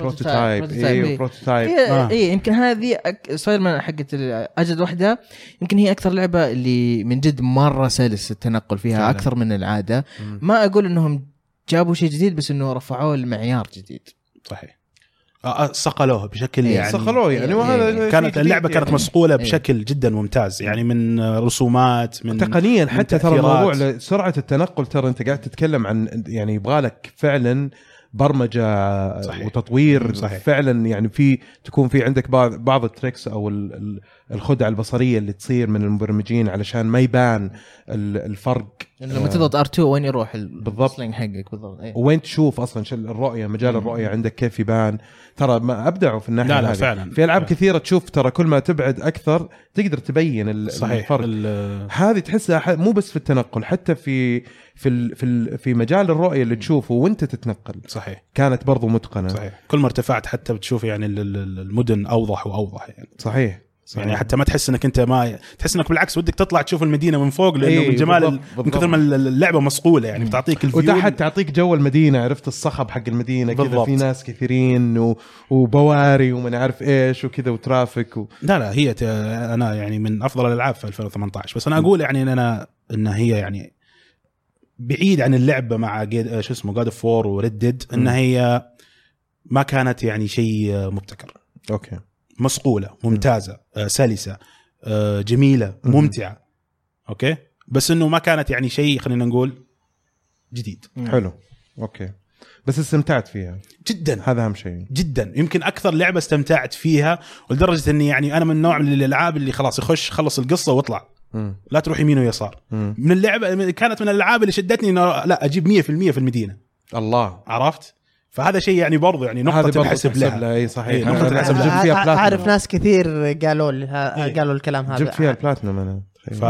Speaker 1: Prototype
Speaker 2: Prototype،
Speaker 1: اي
Speaker 2: إيه.
Speaker 1: Prototype.
Speaker 2: اي يمكن هذه أك... سبايدر مان حقت أجد واحدة يمكن هي أكثر لعبة اللي من جد مرة سلس التنقل فيها
Speaker 1: فعلاً.
Speaker 2: أكثر من العادة
Speaker 1: مم.
Speaker 2: ما أقول إنهم جابوا شيء جديد بس إنه رفعوه لمعيار جديد
Speaker 4: صحيح آه، آه، صقلوه بشكل
Speaker 2: إيه،
Speaker 4: يعني
Speaker 1: صخلوه يعني وهذا شيء
Speaker 4: كانت اللعبة كانت
Speaker 1: يعني.
Speaker 4: مصقوله
Speaker 2: إيه.
Speaker 4: بشكل جدا ممتاز يعني من رسومات من
Speaker 1: تقنيا حتى ترى. الموضوع سرعة التنقل ترى أنت قاعد تتكلم عن يعني يبغى لك فعلا برمجة
Speaker 4: صحيح.
Speaker 1: وتطوير
Speaker 4: صحيح.
Speaker 1: فعلا يعني في تكون في عندك بعض بعض التريكس أو ال- ال- الخدع البصرية اللي تصير من المبرمجين علشان ما يبان ال- الفرق
Speaker 2: لما تضغط R2 وين يروح
Speaker 1: بالضبط.
Speaker 2: ال sling حقك بالضبط إيه.
Speaker 1: وين تشوف أصلا شو الرؤية مجال الرؤية عندك كيف يبان ترى ما أبدعوا في الناحية
Speaker 4: لا لا
Speaker 1: هذه.
Speaker 4: فعلا
Speaker 1: في ألعاب
Speaker 4: فعلاً.
Speaker 1: كثيرة تشوف ترى كل ما تبعد أكثر تقدر تبين ال-
Speaker 4: صحيح
Speaker 1: الفرق
Speaker 4: ال-
Speaker 1: هذه تحسها ح- مو بس في التنقل حتى في في ال في ال في مجال الرؤية اللي تشوفه وانت تتنقل.
Speaker 4: صحيح.
Speaker 1: كانت برضو متقنة.
Speaker 4: صحيح. كل ما ارتفعت حتى بتشوف يعني ال- ال- المدن أوضح وأوضح يعني.
Speaker 1: صحيح, صحيح.
Speaker 4: يعني حتى ما تحس إنك أنت ما تحس إنك بالعكس ودك تطلع تشوف المدينة من فوق لأنه
Speaker 1: إيه،
Speaker 4: من جمال
Speaker 1: بالضبط،
Speaker 4: من. كثر ما اللعبة مصقوله يعني بتعطيك ال view
Speaker 1: وتحت تعطيك جو المدينة عرفت؟ الصخب حق المدينة كذا. في ناس كثيرين و... وبواري ومن عارف إيش وكذا و traffic و...
Speaker 4: لا لا هي ت- أنا يعني من أفضل الألعاب في 2018 بس أنا أقول يعني إن أنا إن هي يعني بعيد عن اللعبة مع جيد شو اسمه God of War و Red إن
Speaker 1: مم.
Speaker 4: هي ما كانت يعني شيء مبتكر.
Speaker 1: okay.
Speaker 4: مصقولة ممتازة آه، سلسة آه، جميلة
Speaker 1: مم.
Speaker 4: ممتعة. okay؟ بس إنه ما كانت يعني شيء خلينا نقول جديد.
Speaker 1: حلو. okay. بس استمتعت فيها.
Speaker 4: جدا.
Speaker 1: هذا أهم شيء.
Speaker 4: جدا. يمكن أكثر لعبة استمتعت فيها ولدرجة إني يعني أنا من النوع من الألعاب اللي خلاص يخش خلص القصة واطلع. لا تروح يمين ويسار. من اللعبة كانت من الألعاب اللي شدتني إنه لا أجيب 100% في المدينة.
Speaker 1: الله.
Speaker 4: عرفت؟ فهذا شيء يعني برضو يعني تنحسب
Speaker 1: تحسب
Speaker 4: لها.
Speaker 1: لها. إي صحيح.
Speaker 4: إيه، نقطة
Speaker 1: أنا
Speaker 4: تحسب
Speaker 1: جبت. فيها بلاتنم
Speaker 3: عارف ناس كثير قالوا لي
Speaker 4: إيه.
Speaker 3: قالوا الكلام هذا.
Speaker 1: جبت فيها البلاتنم أنا
Speaker 4: ف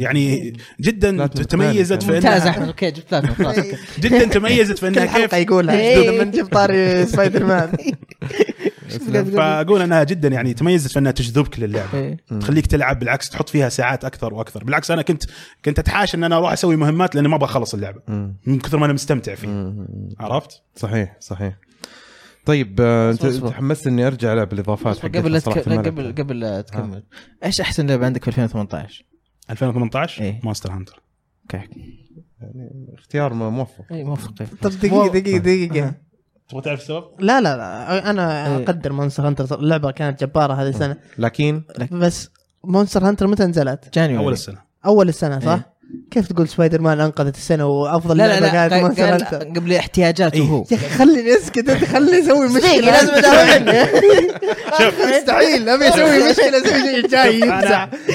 Speaker 4: يعني جدا
Speaker 1: بلاتنم
Speaker 4: تميزت في
Speaker 2: ممتاز
Speaker 4: انها
Speaker 2: أحمد. okay جبت.
Speaker 4: جدا تميزت في إنها كيف
Speaker 3: يقولها. لما نجيب طاري سبايدر مان.
Speaker 4: فأقول إنها جدا يعني تميزت في إنها تجذبك للعبة.
Speaker 2: إيه.
Speaker 4: تخليك تلعب بالعكس تحط فيها ساعات أكثر وأكثر. بالعكس أنا كنت كنت اتحاشى إن أنا أروح أسوي مهمات لأني ما أبغى أخلص
Speaker 1: اللعبة.
Speaker 4: من كثر ما أنا مستمتع فيه
Speaker 1: مم.
Speaker 4: عرفت؟
Speaker 1: صحيح صحيح. طيب آه،
Speaker 2: أنت.
Speaker 1: تحمست إني أرجع ألعب الإضافات
Speaker 2: قبل تك... قبل قبل لا تكمل. إيش أحسن لعبة عندك في 2018
Speaker 4: 2018
Speaker 2: إيه.
Speaker 4: Monster Hunter.
Speaker 2: okay.
Speaker 1: اختيار موفق.
Speaker 2: اي موافق
Speaker 3: طب دقيقة دقيقة دقيقة.
Speaker 4: تبغى تعرف السبب؟
Speaker 3: لا لا لا أنا
Speaker 2: إيه.
Speaker 3: أقدر Monster Hunter اللعبة كانت جبارة هذه السنة
Speaker 1: لكن
Speaker 3: بس Monster Hunter متى نزلت؟
Speaker 2: January
Speaker 4: أول السنة
Speaker 3: أول السنة صح؟
Speaker 2: إيه.
Speaker 3: كيف تقول سبايدر مان أنقذت السنة وأفضل
Speaker 2: لا لا لا
Speaker 3: كانت
Speaker 2: قال قبل احتياجاته
Speaker 4: إيه.
Speaker 2: هو.
Speaker 3: يا أخي خليني اسكت أنت خليني أسوي مشكلة. لازم ادافع مستحيل أبي أسوي مشكلة أسوي شيء جاي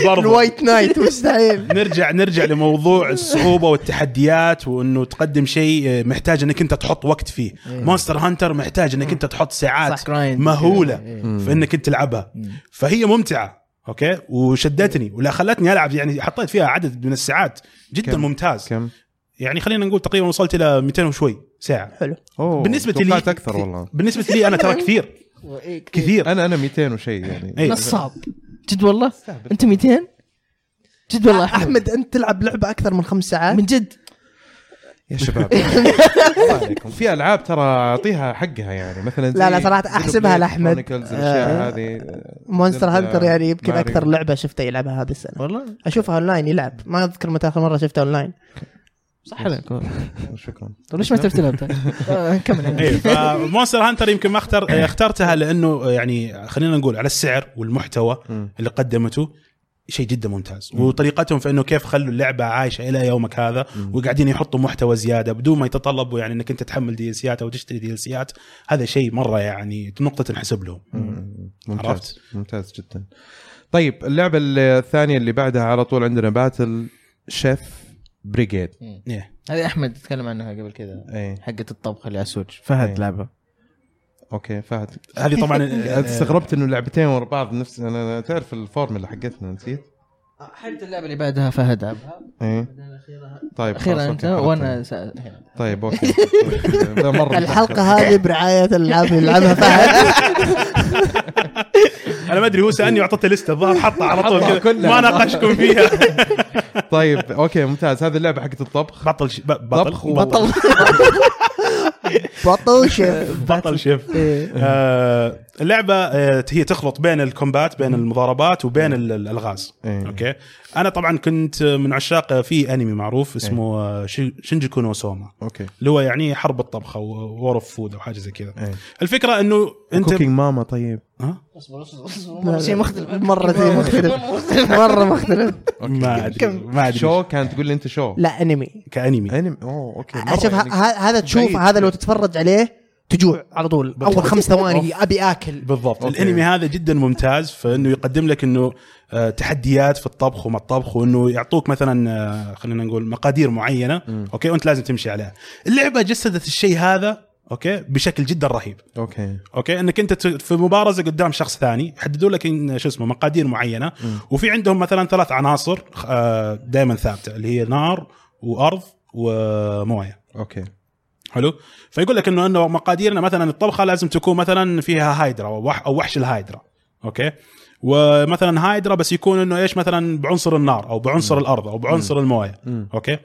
Speaker 4: برضو.
Speaker 3: ال white knight مستحيل.
Speaker 4: نرجع نرجع لموضوع الصعوبة والتحديات وإنه تقدم شيء محتاج إنك أنت تحط وقت فيه. Monster Hunter محتاج إنك أنت تحط ساعات. مهولة
Speaker 2: إيه.
Speaker 4: في إنك أنت تلعبها. فهي ممتعة. okay؟ وشدتني ولا خلتني ألعب يعني حطيت فيها عدد من الساعات جدا
Speaker 1: كم؟
Speaker 4: ممتاز.
Speaker 1: كم؟
Speaker 4: يعني خلينا نقول تقريبا وصلت إلى 200 وشوي ساعة.
Speaker 3: حلو.
Speaker 1: أوه
Speaker 4: بالنسبة لي-
Speaker 1: أكثر والله.
Speaker 4: بالنسبة لي أنا ترى كثير. كثير.
Speaker 1: أنا أنا 200 وشيء يعني.
Speaker 4: إيه.
Speaker 2: نصاب. جد والله؟ أنت 200 جد والله. احمد
Speaker 3: أحمد أنت تلعب لعبة أكثر من خمس ساعات؟
Speaker 2: من جد.
Speaker 1: يا شباب الله عليكم في ألعاب ترى أعطيها حقها يعني مثلا
Speaker 3: لا، لا، صراحة أحسبها لأحمد.
Speaker 1: الأشياء
Speaker 3: آه.
Speaker 1: هذه
Speaker 3: Monster
Speaker 1: Zelda،
Speaker 3: Hunter يعني يمكن. أكثر لعبة شفتها يلعبها هذه السنة
Speaker 2: والله
Speaker 3: أشوفها اونلاين يلعب ما أذكر متى آخر مرة شفتها اونلاين
Speaker 2: صح عليك.
Speaker 1: شكرا
Speaker 2: طيب ليش ما طيب؟ آه، كمل
Speaker 4: إيه ف Monster Hunter يمكن ما اختار اخترتها لأنه يعني خلينا نقول على السعر والمحتوى. اللي قدمته شيء جدا ممتاز. وطريقتهم في إنه كيف خلوا اللعبة عايشة إلى يومك هذا وقاعدين يحطوا محتوى زيادة بدون ما يتطلبوا يعني إنك أنت تحمل DLC ات أو تشتري DLC ات. هذا شيء مرة يعني نقطة تنحسب لهم.
Speaker 1: مم. ممتاز.
Speaker 4: عرفت؟
Speaker 1: ممتاز جدا. طيب اللعبة الثانية اللي بعدها على طول عندنا Battle Chef Brigade
Speaker 4: إيه.
Speaker 2: هذه أحمد تكلم عنها قبل كذا
Speaker 1: اي
Speaker 2: حقة الطبخ اللي على ال Switch فهد
Speaker 1: إيه.
Speaker 2: لعبها
Speaker 1: okay فهد.
Speaker 4: هذه طبعا
Speaker 1: استغربت إنه لعبتين ورا بعض نفس أنا أنا تعرف الفورمولا حقتنا نسيت؟
Speaker 2: حتى اللعبة اللي بعدها فهد لعبها
Speaker 1: إيه. طيب أخيرا
Speaker 2: أنت
Speaker 1: وأنا.
Speaker 2: سأ...
Speaker 1: طيب okay. مرة
Speaker 3: الحلقة هذه برعاية الألعاب اللي يلعبها فهد.
Speaker 4: أنا ما أدري هو سألني وعطته لسته الظاهر حطها على طول كذا
Speaker 1: كلها.
Speaker 4: ما ناقشكم فيها.
Speaker 1: طيب okay ممتاز. هذه اللعبة حقت الطبخ.
Speaker 4: بطل ش... بطل؟
Speaker 1: طبخ
Speaker 3: بطل. Battle Chef.
Speaker 4: Battle Chef.
Speaker 3: إيه.
Speaker 4: آه اللعبة آه هي تخلط بين ال combat بين المضاربات وبين ال- الألغاز.
Speaker 1: إيه.
Speaker 4: okay؟ أنا طبعا كنت من عشاق في أنمي معروف اسمه آه، Shokugeki no Soma
Speaker 1: okay.
Speaker 4: اللي هو يعني حرب الطبخ أو war of food أو حاجة زي كذا.
Speaker 1: إيه.
Speaker 4: الفكرة إنه أنت
Speaker 1: Cooking Mama طيب.
Speaker 4: ها؟
Speaker 2: شيء مختلف.
Speaker 3: مرة شيء مختلف. مرة مختلف.
Speaker 4: ما أدري. ما أدري.
Speaker 1: شو كانت؟ تقول لي أنت شو.
Speaker 3: لا أنمي.
Speaker 4: كأنمي.
Speaker 1: أنمي. أوه okay. مرة
Speaker 3: شوف هذا تشوف. هذا لو تتفرج عليه تجوع على طول. أول خمس ثواني أبي آكل.
Speaker 4: بالضبط.
Speaker 1: okay.
Speaker 4: الأنمي هذا جدا ممتاز فانه يقدم لك إنه آه، تحديات في الطبخ وما الطبخ وإنه يعطوك مثلا آه، خلينا نقول مقادير معينة. okay وأنت لازم تمشي عليها. اللعبة جسدت الشيء هذا okay؟ بشكل جدا رهيب. okay. okay؟ إنك أنت في مبارزة قدام شخص ثاني يحددوا لك شو اسمه مقادير معينة وفي عندهم مثلا ثلاث عناصر دائما ثابتة اللي هي نار وأرض وموية.
Speaker 1: okay.
Speaker 4: حلو؟ فيقول لك انه إنه مقاديرنا مثلا الطبخة لازم تكون مثلا فيها هايدرا أو وحش الهايدرا. okay؟ ومثلا هايدرا بس يكون إنه إيش؟ مثلا بعنصر النار أو بعنصر الأرض أو بعنصر الموية. okay؟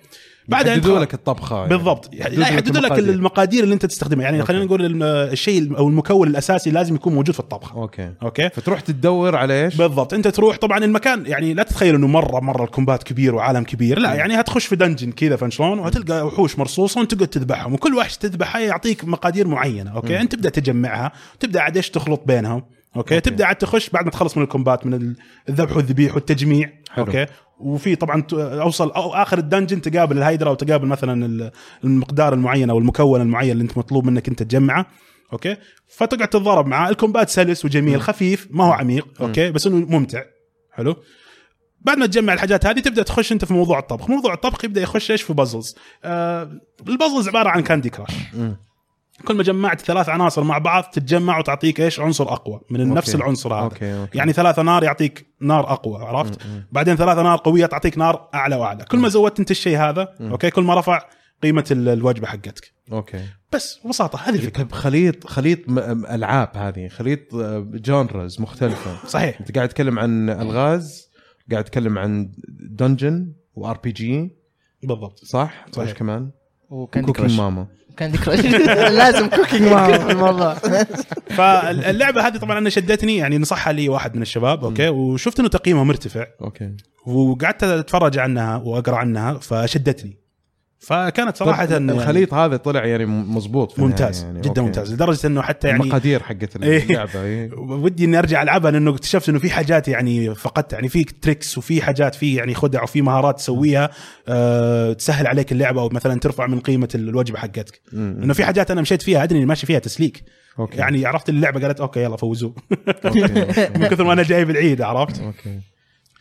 Speaker 4: بعدها
Speaker 1: يحددوا لك الطبخة يعني.
Speaker 4: بالضبط. لا يحددوا لك
Speaker 1: المقادير.
Speaker 4: المقادير اللي انت تستخدمها. يعني
Speaker 1: okay.
Speaker 4: خلينا نقول الشيء أو المكون الأساسي لازم يكون موجود في الطبخة.
Speaker 1: okay.
Speaker 4: okay؟
Speaker 1: فتروح تدور على إيش؟
Speaker 4: بالضبط. أنت تروح طبعا المكان يعني لا تتخيل إنه مرة مرة ال combat كبير وعالم كبير. لا يعني هتخش في dungeon كذا فهمت شلون؟ وهتلقى وحوش مرصوصة وانت تقعد تذبحهم. وكل وحش تذبحه يعطيك مقادير معينة. okay؟ أنت تبدأ تجمعها تبدأ عاد إيش تخلط بينهم. okay,
Speaker 1: okay.
Speaker 4: تبدأ عاد تخش بعد ما تخلص من ال combat من الذبح والذبيح والتجميع.
Speaker 1: حلو.
Speaker 4: okay. وفي طبعا أوصل أو آخر ال dungeon تقابل الهيدرا وتقابل مثلا ال- المقدار المعين أو المكون المعين اللي أنت مطلوب منك أنت تجمعه. okay. فتقعد تتضارب معاه ال combat سلس وجميل خفيف ما هو عميق. okay. بس إنه ممتع. حلو. بعد ما تجمع الحاجات هذه تبدأ تخش أنت في موضوع الطبخ. موضوع الطبخ يبدأ يخش إيش؟ في puzzles آه ال puzzles عبارة عن Candy Crush
Speaker 1: مم.
Speaker 4: كل ما جمعت ثلاث عناصر مع بعض تتجمع وتعطيك إيش؟ عنصر أقوى من
Speaker 1: okay.
Speaker 4: نفس العنصر هذا.
Speaker 1: okay، okay.
Speaker 4: يعني ثلاثة نار يعطيك نار أقوى عرفت؟ بعدين ثلاثة نار قوية تعطيك نار أعلى وأعلى. كل ما زودت أنت الشيء هذا okay؟ كل ما رفع قيمة ال- الوجبة حقتك.
Speaker 1: okay.
Speaker 4: بس ببساطة هذه الفكرة.
Speaker 1: طيب خليط خليط ألعاب هذه خليط آه، genres مختلفة.
Speaker 4: صحيح.
Speaker 1: أنت قاعد تتكلم عن ألغاز قاعد تتكلم عن dungeon و RPG
Speaker 4: بالضبط.
Speaker 1: صح؟
Speaker 4: صحيح.
Speaker 1: وايش كمان؟ Crush
Speaker 2: Mama. Crush
Speaker 3: لازم cooking معه في الموضوع.
Speaker 4: فاللعبة هذه طبعا أنا شدتني يعني نصحها لي واحد من الشباب okay؟ وشفت إنه تقييمها مرتفع.
Speaker 1: okay.
Speaker 4: وقعدت أتفرج عنها وأقرأ عنها فشدتني. فكانت
Speaker 1: صراحة
Speaker 4: يعني
Speaker 1: الخليط هذا طلع يعني مزبوط
Speaker 4: ممتاز
Speaker 1: النهاية
Speaker 4: جدا
Speaker 1: okay.
Speaker 4: ممتاز لدرجة إنه حتى يعني
Speaker 1: المقادير حقت
Speaker 4: إيه.
Speaker 1: اللعبة إيه.
Speaker 4: ودي إني أرجع ألعبها لأنه اكتشفت إنه في حاجات يعني فقدتها يعني في tricks وفي حاجات في يعني خدع وفي مهارات تسويها أه تسهل عليك اللعبة أو مثلا ترفع من قيمة الوجبة حقتك. إنه في حاجات أنا مشيت فيها أدري إني ماشي فيها تسليك.
Speaker 1: okay.
Speaker 4: يعني عرفت اللعبة قالت okay يلا فوزوه.
Speaker 1: أوكي.
Speaker 4: من كثر ما أنا جايب العيد عرفت؟
Speaker 1: okay.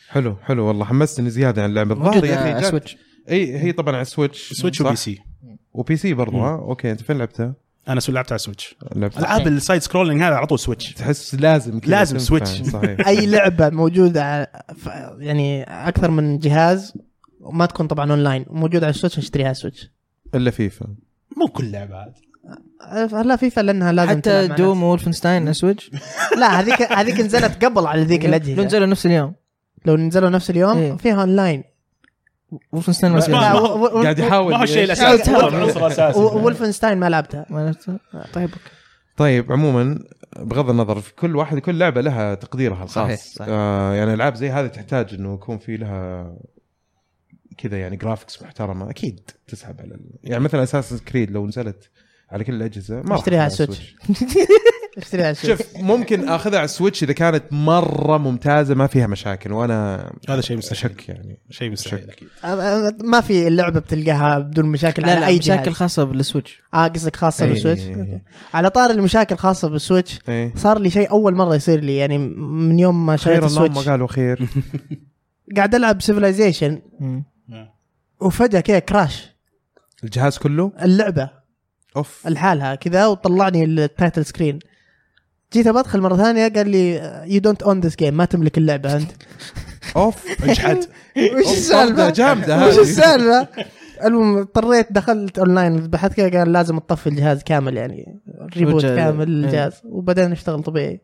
Speaker 1: حلو حلو والله حمستني زيادة عن اللعبة. الظاهر يا
Speaker 2: أخي
Speaker 1: إي هي طبعا على ال
Speaker 4: Switch
Speaker 1: Switch؟
Speaker 4: و PC
Speaker 1: و PC برضو. ها okay أنت فين لعبتها؟
Speaker 4: أنا سو لعبت على Switch
Speaker 1: لعبتها
Speaker 4: العاب ال side scrolling هذا على طول Switch
Speaker 1: تحس لازم
Speaker 4: لازم. Switch.
Speaker 1: صحيح
Speaker 3: أي لعبة موجودة يعني أكثر من جهاز وما تكون طبعا اونلاين موجودة على ال Switch أشتريها على ال
Speaker 1: Switch إلا فيفا
Speaker 4: مو كل لعبة هذه
Speaker 3: أه، لا فيفا لأنها لازم
Speaker 2: حتى
Speaker 3: Doom.
Speaker 2: Wolfenstein Switch
Speaker 3: لا هذيك هذيك نزلت قبل على ذيك
Speaker 2: لو
Speaker 3: الأجهزة
Speaker 2: نزلوا نفس اليوم
Speaker 3: لو نزلوا نفس اليوم
Speaker 2: إيه.
Speaker 3: فيها online
Speaker 2: Wolfenstein
Speaker 4: بس ما-
Speaker 3: لا
Speaker 4: ما-
Speaker 3: و- و-
Speaker 1: قاعد يحاول
Speaker 4: ما هو الشيء؟ الاساسي
Speaker 3: تعال-
Speaker 4: هو العنصر الاساسي
Speaker 3: و- Wolfenstein ما لعبتها
Speaker 2: ما عرفت؟ طيب okay.
Speaker 1: طيب عموما بغض النظر في كل واحد كل لعبة لها تقديرها الخاص.
Speaker 2: صحيح، صحيح.
Speaker 1: آه يعني ألعاب زي هذه تحتاج إنه يكون في لها كذا يعني graphics محترمة. أكيد تسحب على ال... يعني مثلا Assassin's Creed لو نزلت على كل الأجهزة ما
Speaker 3: أشتريها على السويتش. اشتريها على السويتش.
Speaker 1: شوف ممكن أخذها على ال Switch إذا كانت مرة ممتازة ما فيها مشاكل وأنا
Speaker 4: هذا شيء مستحيل.
Speaker 1: أشك يعني.
Speaker 4: شيء مستحيل
Speaker 3: أكيد. ما في اللعبة بتلقاها بدون مشاكل
Speaker 2: لا
Speaker 3: على
Speaker 2: لا
Speaker 3: اي
Speaker 2: مشاكل
Speaker 3: جهاز
Speaker 2: خاصة بال
Speaker 3: Switch. آه قصدك خاصة
Speaker 1: إيه،
Speaker 3: بال Switch؟
Speaker 1: إيه، إيه.
Speaker 3: على طار المشاكل خاصة بال
Speaker 1: Switch إيه.
Speaker 3: صار لي شيء أول مرة يصير لي يعني من يوم ما شريت
Speaker 1: خير ال
Speaker 3: Switch.
Speaker 1: قالوا خير.
Speaker 3: قاعد ألعب Civilization وفجأة كذا crash
Speaker 1: الجهاز كله؟
Speaker 3: اللعبة.
Speaker 1: أوف.
Speaker 3: لحالها كذا وطلعني ال title screen جيت بدخل مرة ثانية قال لي you don't own this game ما تملك اللعبة أنت
Speaker 1: أوف
Speaker 4: اجحد
Speaker 3: وش السالفة؟
Speaker 1: جامدة
Speaker 3: وش السالفة؟ المهم اضطريت دخلت اونلاين بحثت كذا قال لازم تطفي الجهاز كامل يعني
Speaker 2: reboot
Speaker 3: كامل
Speaker 2: إيه.
Speaker 3: الجهاز وبعدين يشتغل طبيعي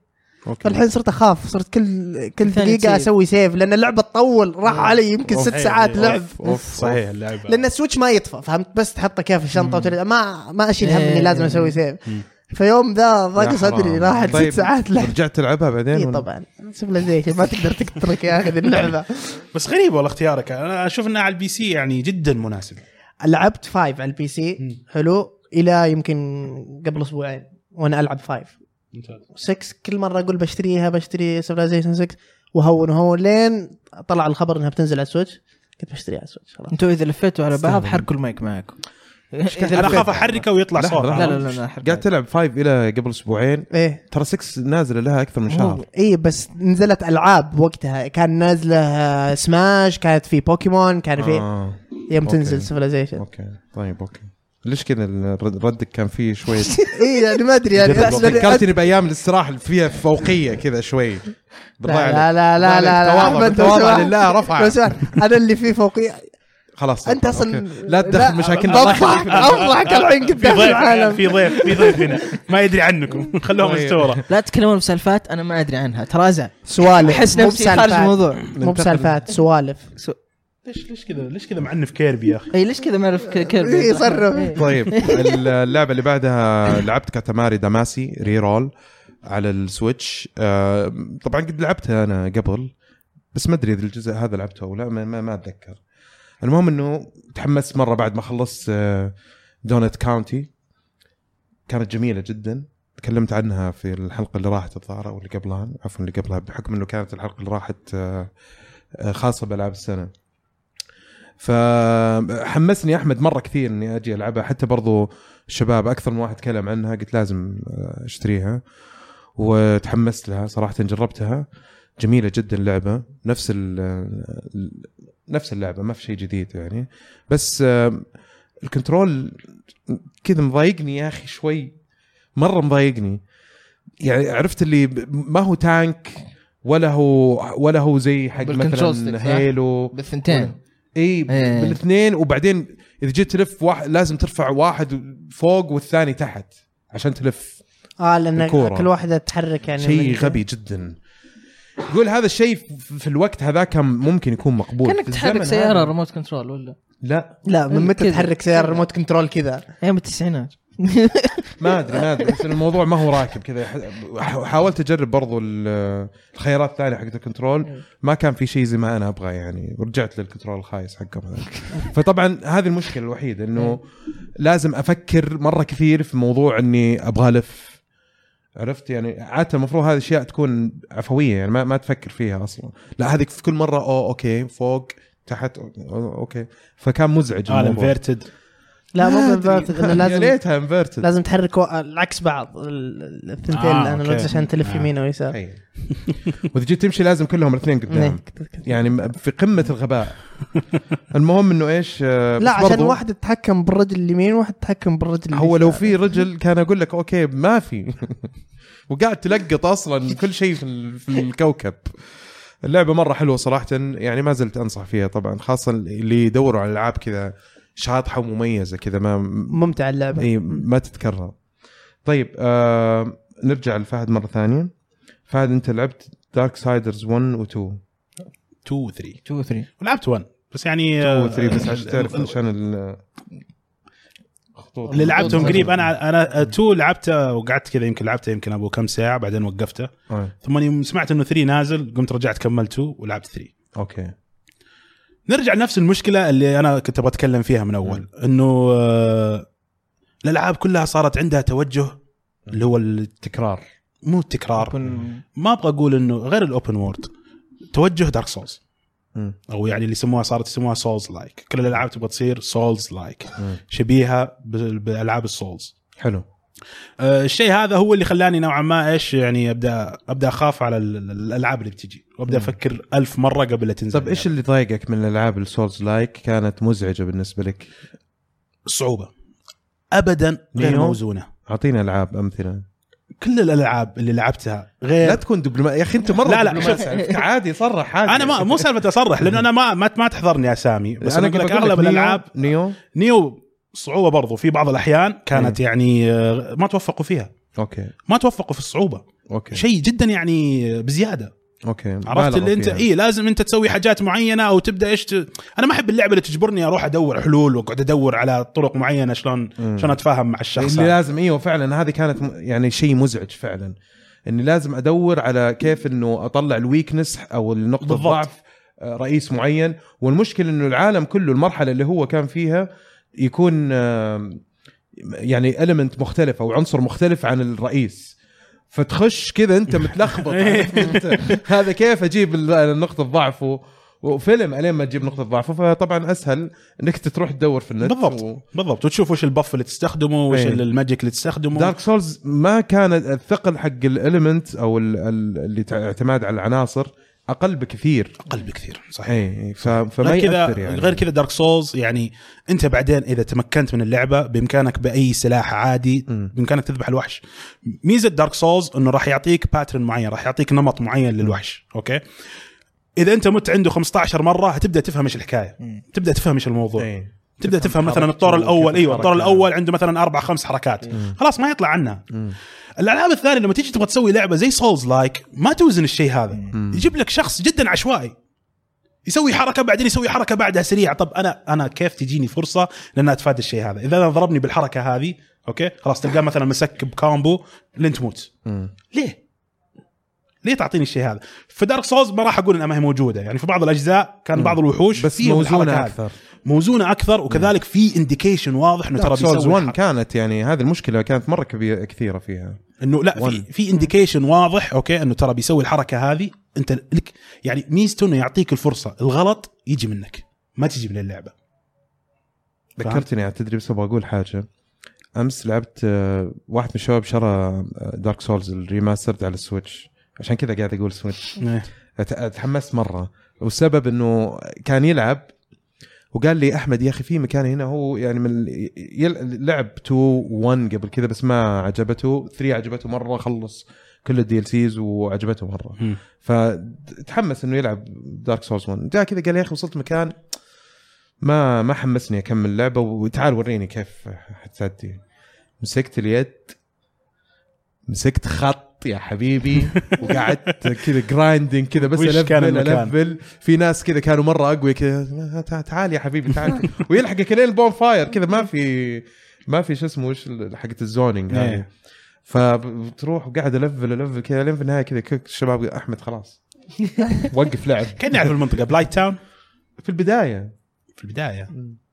Speaker 1: okay
Speaker 3: فالحين صرت أخاف صرت كل كل
Speaker 2: دقيقة.
Speaker 3: أسوي save لأن اللعبة تطول راح علي يمكن
Speaker 1: أوف.
Speaker 3: ست ساعات
Speaker 4: أوف.
Speaker 3: لعب
Speaker 1: أوف
Speaker 4: صحيح اللعبة
Speaker 3: لأن ال Switch ما يطفى فهمت بس تحطه كيف في الشنطه ما ما أشيل هم إني
Speaker 2: إيه.
Speaker 3: لازم أسوي
Speaker 4: save.
Speaker 3: فيوم ذا ضاق صدري. راحت
Speaker 1: طيب،
Speaker 3: ست ساعات لعب
Speaker 1: رجعت تلعبها بعدين
Speaker 3: اي
Speaker 1: ولا؟
Speaker 3: طبعا. Civilization ما تقدر تترك يا أخي اللعبة.
Speaker 4: بس غريب والله اختيارك. أنا أشوف انها على ال PC يعني جدا مناسب.
Speaker 3: لعبت Five على ال
Speaker 4: PC.
Speaker 3: حلو إلى يمكن قبل أسبوعين وأنا ألعب Five
Speaker 4: ممتاز.
Speaker 3: 6 كل مرة أقول بشتريها بشتري Civilization 6 وهون وهون لين طلع الخبر إنها بتنزل على ال Switch. كنت بشتريها على ال Switch خلاص.
Speaker 2: أنتوا إذا لفيتوا على بعض. حركوا المايك
Speaker 4: أنا أخاف أحركه ويطلع صوت.
Speaker 2: لا لا لا لا.
Speaker 1: قاعد تلعب Five إلى قبل أسبوعين.
Speaker 3: إيه.
Speaker 1: ترى 6 نازلة لها أكثر من شهر.
Speaker 3: اي بس نزلت ألعاب وقتها. كان نازلة سماش كانت في بوكيمون كان في
Speaker 1: آه.
Speaker 3: يوم
Speaker 1: أوكي.
Speaker 3: تنزل سيفلايزيشن
Speaker 1: أوكي. طيب أوكي. ليش كذا ردك كان فيه شوية
Speaker 3: اي يعني ما أدري يعني
Speaker 1: فكرتني بأيام الاستراحه اللي فيها فوقية كذا شوي. بالله
Speaker 3: لا
Speaker 1: عليك.
Speaker 3: لا لا لا
Speaker 1: بالله عليك.
Speaker 3: لا
Speaker 1: تواضع
Speaker 3: أحمد، لو
Speaker 1: تواضع.
Speaker 3: سمحت.
Speaker 1: لله
Speaker 3: لو
Speaker 1: رفع.
Speaker 3: سمحت أنا اللي فيه فوقي
Speaker 1: خلاص أنت.
Speaker 3: أصلا
Speaker 1: لا تدخل مشاكلنا الله يخليك.
Speaker 3: اضحك الحين
Speaker 4: في
Speaker 3: قدام
Speaker 4: ضيف
Speaker 3: العالم.
Speaker 4: في ضيف في ضيف هنا. ما يدري عنكم. خلوهم
Speaker 1: طيب.
Speaker 4: مستوره
Speaker 2: لا تتكلمون بسالفات أنا ما أدري عنها. ترازع.
Speaker 3: سوالف. أحس
Speaker 2: نفسي خارج. الموضوع.
Speaker 3: مو بسالفات سوالف.
Speaker 2: سو-
Speaker 4: ليش ليش كذا؟ ليش كذا معنف Kirby يا أخي؟
Speaker 2: اي ليش كذا ك- Kirby
Speaker 3: إيه، يصرف.
Speaker 2: إيه.
Speaker 1: طيب اللعبة اللي بعدها لعبت Katamari Damacy Reroll على ال Switch. آه، طبعا قد لعبتها أنا قبل بس ما أدري إذا الجزء هذا لعبته أو لا ما, ما, ما أتذكر. المهم إنه تحمست مرة بعد ما خلصت آه، Donut County كانت جميلة جدا. تكلمت عنها في الحلقة اللي راحت الظاهر أو اللي قبلها عفوا اللي قبلها بحكم إنه كانت الحلقة اللي راحت آه، آه، خاصة بألعاب السنة. فحمسني أحمد مرة كثير إني أجي ألعبها. حتى برضو الشباب أكثر من واحد تكلم عنها قلت لازم آه، أشتريها. وتحمست لها صراحة جربتها. جميلة جدا اللعبة. نفس ال نفس اللعبة ما في شيء جديد يعني. بس الكنترول كذا مضايقني يا أخي شوي. مرة مضايقني. يعني عرفت اللي ما هو تانك ولا هو ولا هو زي حق مثلا؟ Halo
Speaker 2: بالثنتين.
Speaker 1: إي
Speaker 2: إيه.
Speaker 1: بالاثنين وبعدين إذا جيت تلف واحد لازم ترفع واحد فوق والثاني تحت عشان تلف
Speaker 3: آه لأن
Speaker 1: الكورة.
Speaker 3: كل واحدة تحرك يعني
Speaker 1: شيء غبي جدا. يقول هذا الشيء في الوقت هذا كان ممكن يكون مقبول.
Speaker 2: كأنك
Speaker 1: في
Speaker 2: تحرك سيارة
Speaker 1: هذا.
Speaker 2: ريموت كنترول ولا؟
Speaker 1: لا.
Speaker 3: لا من متى. تحرك سيارة remote control كذا؟
Speaker 2: أيام التسعينات.
Speaker 1: ما أدري ما أدري بس الموضوع ما هو راكب كذا. حاولت أجرب برضو ال- الخيارات الثانية حقت ال control. ما كان في شيء زي ما أنا أبغى يعني. ورجعت لل control الخايس حقهم هذاك. فطبعا هذه المشكلة الوحيدة إنه لازم أفكر مرة كثير في موضوع إني أبغى ألف عرفت يعني عادة المفروض هذه الاشياء تكون عفوية يعني ما, ما تفكر فيها أصلا لا هذه في كل مرة اوه okay فوق تحت أو- okay فكان مزعج
Speaker 4: آه.
Speaker 1: ال
Speaker 4: inverted
Speaker 3: لا مو
Speaker 1: أدري.
Speaker 3: إنه
Speaker 1: يا
Speaker 3: لازم
Speaker 1: ليتها inverted
Speaker 3: لازم تحرك العكس بعض ال- الثنتين
Speaker 4: آه،
Speaker 3: ال
Speaker 4: analogs.
Speaker 3: عشان تلف
Speaker 4: آه.
Speaker 3: يمين ويسار
Speaker 1: أي. وإذا جيت تمشي لازم كلهم الاثنين قدام
Speaker 3: إيه.
Speaker 1: يعني في قمة الغباء المهم إنه إيش آه،
Speaker 3: لا عشان واحد تتحكم بالرجل اليمين وواحد تتحكم بالرجل
Speaker 1: هو لو. في رجل كان أقول لك okay ما في وقاعد تلقط أصلا كل شيء في ال- في الكوكب. اللعبة مرة حلوة صراحة يعني ما زلت أنصح فيها طبعا خاصة اللي يدوروا على ألعاب كذا شاطحة ومميزة كذا ما
Speaker 3: ممتع اللعبة.
Speaker 1: إي ما تتكرر. طيب آه نرجع لفهد مرة ثانية. فهد أنت لعبت دارك سايدرز 1 و 2
Speaker 4: 2 و 3
Speaker 2: 2 3
Speaker 4: ولعبت 1 بس يعني
Speaker 1: 2 و
Speaker 4: آه،
Speaker 1: 3 بس عشان تعرف عشان خطوط
Speaker 4: اللي لعبتهم. قريب أنا أنا 2 لعبته وقعدت كذا يمكن لعبته يمكن أبو كم ساعة بعدين وقفته. ثم يوم سمعت إنه 3 نازل قمت رجعت كملت 2 ولعبت 3
Speaker 1: okay.
Speaker 4: نرجع لنفس المشكلة اللي أنا كنت أبغى أتكلم فيها من أول. إنه آه، الألعاب كلها صارت عندها توجه اللي هو ال-
Speaker 1: تكرار
Speaker 4: مو التكرار. ما أبغى أقول إنه غير ال open world توجه Dark
Speaker 1: Souls.
Speaker 4: أو يعني اللي يسموها صارت يسموها souls like كل الألعاب تبغى تصير souls
Speaker 1: like.
Speaker 4: شبيهة بال- بالألعاب ال souls.
Speaker 1: حلو.
Speaker 4: آه، الشيء هذا هو اللي خلاني نوعا ما إيش يعني ابدا أبدأ أخاف على ال- ال- الألعاب اللي بتجي.
Speaker 1: وأبدأ.
Speaker 4: أفكر ألف مرة قبل لا تنزل
Speaker 1: طب إيش اللي ضايقك من الألعاب ال souls like كانت مزعجة بالنسبة لك؟
Speaker 4: الصعوبه ابدا غير؟ موزونة.
Speaker 1: اعطينا ألعاب أمثلة.
Speaker 4: كل الألعاب اللي لعبتها غير
Speaker 1: لا تكون دبلوماسي يا أخي أنت مرة
Speaker 4: لا، لا،
Speaker 1: دبلوماسي. عادي صرح عادي.
Speaker 4: أنا ما مو سالفة اصرح لأن أنا ما ما, ما تحضرني اسامي بس أنا أقول لك
Speaker 1: أغلب
Speaker 4: الالعاب
Speaker 1: نيو.
Speaker 4: نيو صعوبة برضو في بعض الأحيان كانت يعني آه، ما توفقوا فيها.
Speaker 1: okay.
Speaker 4: ما توفقوا في الصعوبة.
Speaker 1: okay.
Speaker 4: شيء جدا يعني بزيادة.
Speaker 1: okay
Speaker 4: عرفت اللي
Speaker 1: أنت.
Speaker 4: اي لازم أنت تسوي حاجات معينة أو تبدأ إيش ت... أنا ما أحب اللعبة اللي تجبرني أروح أدور حلول وأقعد أدور على طرق معينة شلون
Speaker 1: مم.
Speaker 4: شلون أتفاهم مع الشخص
Speaker 1: اللي. لازم إيوه فعلا هذه كانت يعني شيء مزعج فعلا إني لازم أدور على كيف إنه أطلع ال weakness أو
Speaker 4: النقطة.
Speaker 1: الضعف آه، رئيس معين والمشكلة إنه العالم كله المرحلة اللي هو كان فيها يكون يعني element مختلف أو عنصر مختلف عن الرئيس فتخش كذا انت متلخبط هذا كيف أجيب نقطه ضعف و- وفيلم لين ما تجيب نقطة ضعفه فطبعا أسهل إنك تروح تدور في النت
Speaker 4: بالضبط
Speaker 1: و...
Speaker 4: بالضبط وتشوف وش ال buff اللي تستخدمه وش
Speaker 1: إيه.
Speaker 4: ال magic اللي تستخدمه.
Speaker 1: Dark Souls ما كان الثقل حق ال element أو ال- ال- اللي اعتماد على العناصر أقل بكثير
Speaker 4: أقل بكثير صحيح
Speaker 1: اي ف- فما
Speaker 4: غير كذا
Speaker 1: يعني
Speaker 4: غير كذا Dark Souls يعني أنت بعدين إذا تمكنت من اللعبة بإمكانك بأي سلاح عادي
Speaker 1: مم.
Speaker 4: بإمكانك تذبح الوحش ميزة Dark Souls إنه راح يعطيك pattern معين راح يعطيك نمط معين للوحش okay إذا أنت مت عنده 15 مرة هتبدا تفهم إيش الحكاية
Speaker 2: مم.
Speaker 4: تبدأ تفهم إيش الموضوع
Speaker 1: إيه.
Speaker 4: تبدأ
Speaker 1: تفهم
Speaker 4: مثلا الطور الأول أيوه الطور. الأول عنده مثلا أربع خمس حركات. خلاص ما يطلع عنها
Speaker 1: مم.
Speaker 4: الألعاب الثانية لما تيجي تبغى تسوي لعبة زي souls like ما توزن الشيء هذا.
Speaker 1: مم.
Speaker 4: يجيب لك شخص جدا عشوائي. يسوي حركة بعدين يسوي حركة بعدها سريعة. طب أنا أنا كيف تجيني فرصة لأن اتفادى الشيء هذا؟ إذا أنا ضربني بالحركة هذه okay خلاص تلقاه مثلا مسك ب combo لين تموت.
Speaker 1: مم.
Speaker 4: ليه؟ ليه تعطيني الشيء هذا؟ في Dark Souls ما راح أقول إنها ما هي موجودة. يعني في بعض الأجزاء كان بعض الوحوش
Speaker 1: بس موزونة
Speaker 4: هذه. موزونة أكثر وكذلك في indication واضح إنه ترى
Speaker 1: Dark Souls
Speaker 4: بيسوي
Speaker 1: 1
Speaker 4: الحركة.
Speaker 1: كانت يعني هذه المشكلة كانت مرة كبيرة كثيرة فيها.
Speaker 4: إنه لا في. في indication واضح okay إنه ترى بيسوي الحركة هذه. أنت لك يعني ميزته انه يعطيك الفرصة الغلط يجي منك ما تجي من اللعبة.
Speaker 1: ذكرتني يعني تدري بس أبغى أقول حاجة. أمس لعبت آه، واحد من الشباب شرى Dark Souls ال remastered على ال Switch. عشان كذا قاعد أقول Switch
Speaker 4: إيه.
Speaker 1: تحمست مرة. والسبب إنه كان يلعب وقال لي أحمد يا أخي في مكان هنا هو يعني من لعب 2 1 قبل كذا بس ما عجبته. 3 عجبته مرة خلص كل ال DLCs وعجبته مرة.
Speaker 4: مم.
Speaker 1: فتحمس إنه يلعب Dark Souls 1 جاء كذا قال يا أخي وصلت مكان ما ما حمسني أكمل اللعبه وتعال وريني كيف حتأدي مسكت اليد مسكت خط يا حبيبي وقعدت كذا grinding كذا بس
Speaker 4: كان ألفل؟
Speaker 1: ألفل في ناس كذا كانوا مرة اقوياء كذا تع- تعال يا حبيبي تعال. ويلحقك لين ال bonfire كذا ما في ما في شو اسمه وش حقت ال zoning هذه.
Speaker 4: إيه.
Speaker 1: فبتروح وقاعد ألفل ألفل كذا لين في النهاية كذا الشباب أحمد خلاص. وقف لعب.
Speaker 4: كاني اعرف المنطقة Blighttown
Speaker 1: في البداية.
Speaker 4: في البداية.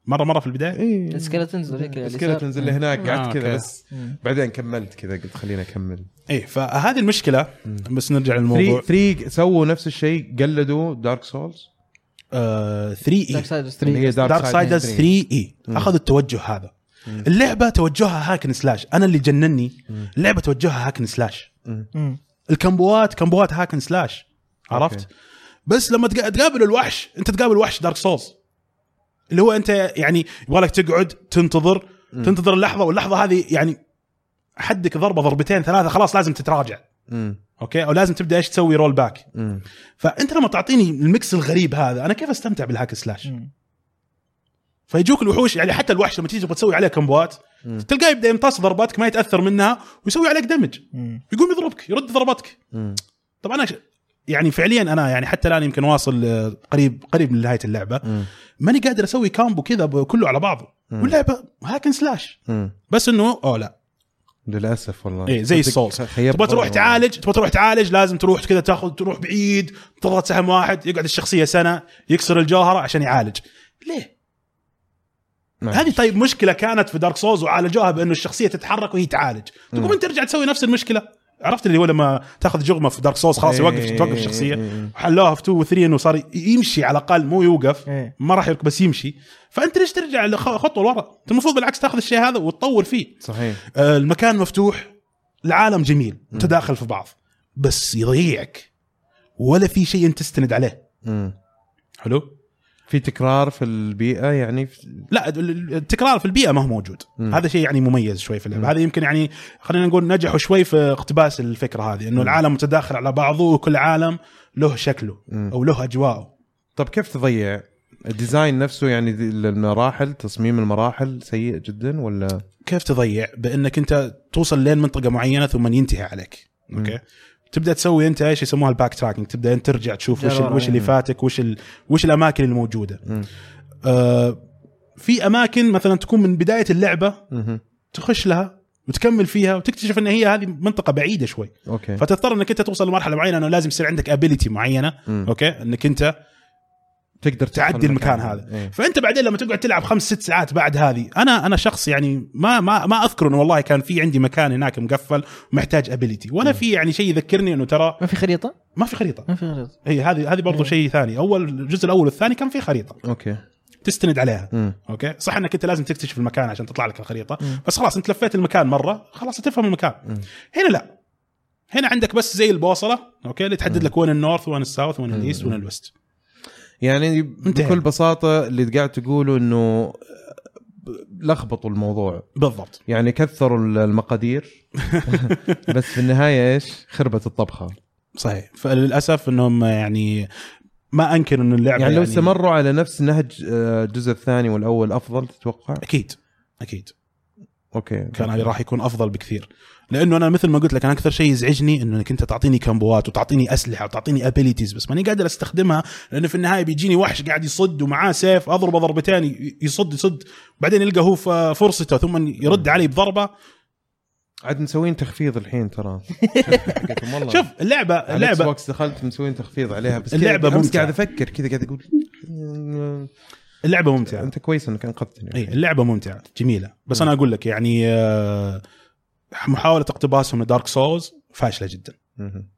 Speaker 4: مرة مرة في البداية؟
Speaker 1: اي
Speaker 2: ال skeletons ذيك اللي
Speaker 1: هناك
Speaker 4: آه،
Speaker 1: قعدت كذا
Speaker 4: okay.
Speaker 1: بس بعدين كملت كذا قلت خليني أكمل.
Speaker 4: إيه فهذه المشكلة بس نرجع للموضوع.
Speaker 1: 3 3 سووا نفس الشيء قلدوا Dark Souls
Speaker 4: 3 اي
Speaker 2: Darksiders
Speaker 1: اللي هي
Speaker 2: 3
Speaker 4: Dark Darksiders 3 اي أخذوا التوجه هذا. اللعبة توجهها hack and slash. أنا اللي جنني. اللعبة توجهها hack and slash. الكمبوات كمبوات hack and slash. عرفت؟
Speaker 1: أوكي.
Speaker 4: بس لما تقا- تقابل الوحش أنت تقابل وحش Dark Souls اللي هو أنت يعني يبغى لك تقعد تنتظر تنتظر اللحظة واللحظة هذه يعني حدك ضربة ضربتين ثلاثة خلاص لازم تتراجع. أوكي؟ أو لازم تبدأ إيش تسوي roll back فأنت لما تعطيني ال mix الغريب هذا أنا كيف أستمتع بال hack slash فيجوك الوحوش يعني حتى الوحش لما تيجي تبغى تسوي عليه كمبوات تلقاه يبدأ يمتص ضرباتك ما يتأثر منها ويسوي عليك damage يقوم يضربك يرد ضرباتك. طبعا أنا يعني فعليا أنا يعني حتى الآن يمكن واصل آه، قريب قريب من نهاية اللعبة. ماني قادر أسوي combo كذا كله على بعضه. واللعبة hack and slash بس إنه اوه لا.
Speaker 1: للأسف والله.
Speaker 4: إيه زي ال
Speaker 1: Souls
Speaker 4: تبغى تروح. تعالج تبغى تروح تعالج لازم تروح كذا تاخذ تروح بعيد تضغط سهم واحد يقعد الشخصية سنة يكسر الجوهرة عشان يعالج. ليه؟
Speaker 1: نعم.
Speaker 4: هذه طيب مشكلة كانت في Dark Souls وعالجوها بأنه الشخصية تتحرك وهي تعالج. تقوم أنت ترجع تسوي نفس المشكلة؟ عرفت اللي هو لما تاخذ جغمة في Dark Souls خلاص
Speaker 1: إيه،
Speaker 4: يوقف
Speaker 1: إيه،
Speaker 4: توقف
Speaker 1: إيه،
Speaker 4: الشخصيه
Speaker 1: إيه.
Speaker 4: حلوها في 2 و 3 إنه صار يمشي على الأقل مو يوقف
Speaker 2: إيه.
Speaker 4: ما راح يركض بس يمشي فأنت ليش ترجع خطوة لورا؟ أنت المفروض بالعكس تاخذ الشيء هذا وتطور فيه
Speaker 1: صحيح
Speaker 4: آه، المكان مفتوح العالم جميل متداخل في بعض بس يضيعك ولا في شيء أنت تستند عليه
Speaker 1: مم.
Speaker 4: حلو
Speaker 1: في تكرار في البيئة يعني؟ في...
Speaker 4: لا ال- التكرار في البيئة ما هو موجود.
Speaker 1: مم.
Speaker 4: هذا شيء يعني مميز شوي في اللعبه هذا يمكن يعني خلينا نقول نجحوا شوي في اقتباس الفكرة هذه إنه العالم متداخل على بعضه وكل عالم له شكله
Speaker 1: مم.
Speaker 4: أو له أجواءه.
Speaker 1: طب كيف تضيع؟ ال design نفسه يعني المراحل تصميم المراحل سيء جدا ولا؟
Speaker 4: كيف تضيع؟ بإنك أنت توصل لين منطقة معينة ثم ينتهي عليك. أوكي؟ تبدأ تسوي أنت إيش يسموها ال backtracking تبدأ أنت ترجع تشوف وش وش اللي
Speaker 2: يعني.
Speaker 4: فاتك وش ال... وش الأماكن الموجودة
Speaker 1: مم.
Speaker 4: آه في أماكن مثلا تكون من بداية اللعبة
Speaker 1: مهم.
Speaker 4: تخش لها وتكمل فيها وتكتشف إن هي هذه منطقة بعيدة شوي
Speaker 1: أوكي
Speaker 4: فتضطر إنك أنت توصل لمرحلة معينة إنه لازم يصير عندك ability معينة
Speaker 1: مم.
Speaker 4: أوكي إنك أنت
Speaker 1: تقدر
Speaker 4: تعدي المكان هذا.
Speaker 1: إيه.
Speaker 4: فأنت بعدين لما تقعد تلعب خمس ست ساعات بعد هذه أنا أنا شخص يعني ما ما ما أذكر إنه والله كان في عندي مكان هناك مقفل ومحتاج ability ولا في يعني شيء يذكرني إنه ترى
Speaker 2: ما في خريطة؟
Speaker 4: ما في خريطة.
Speaker 2: ما في خريطة.
Speaker 4: هي هذه هذه برضو شيء ثاني. أول الجزء الأول والثاني كان في خريطة.
Speaker 1: أوكي.
Speaker 4: تستند عليها.
Speaker 1: مم.
Speaker 4: أوكي؟ صح إنك أنت لازم تكتشف المكان عشان تطلع لك الخريطة.
Speaker 2: مم.
Speaker 4: بس خلاص أنت لفيت المكان مرة خلاص تفهم المكان.
Speaker 1: مم.
Speaker 4: هنا لا. هنا عندك بس زي البوصلة أوكي؟ اللي تحدد لك وين ال north وين ال south وين ال east وين ال
Speaker 1: west.
Speaker 4: يعني.
Speaker 1: بكل بساطة اللي قاعد تقوله إنه لخبطوا الموضوع.
Speaker 4: بالضبط.
Speaker 1: يعني كثروا المقادير. بس في النهاية إيش؟ خربت الطبخة.
Speaker 4: صحيح. فللأسف إنهم يعني ما انكر إنه اللعبة
Speaker 1: يعني لو استمروا على نفس نهج آه، الجزء الثاني والأول أفضل تتوقع؟
Speaker 4: أكيد. أكيد.
Speaker 1: أوكي
Speaker 4: كان هذه راح يكون أفضل بكثير. لأنه أنا مثل ما قلت لك أنا أكثر شيء يزعجني إنه إنك أنت تعطيني كامبوات وتعطيني أسلحة وتعطيني abilities بس ماني قادر أستخدمها لأنه في النهاية بيجيني وحش قاعد يصد ومعاه سيف اضربه ضربتين يصد يصد بعدين يلقى هو فرصته ثم يرد علي بضربة.
Speaker 1: عاد مسوين تخفيض الحين ترى. والله.
Speaker 4: شوف اللعبه اللعبه
Speaker 1: بوكس دخلت مسوين تخفيض عليها بس
Speaker 4: ممتعة.
Speaker 1: قاعد أفكر كذا قاعد أقول
Speaker 4: اللعبة ممتعة
Speaker 1: أنت كويس إنك أنقذتني
Speaker 4: اي اللعبة ممتعة جميلة بس أنا أقول لك يعني آه، محاولة اقتباسهم ل Dark Souls فاشلة جدا
Speaker 1: مهم.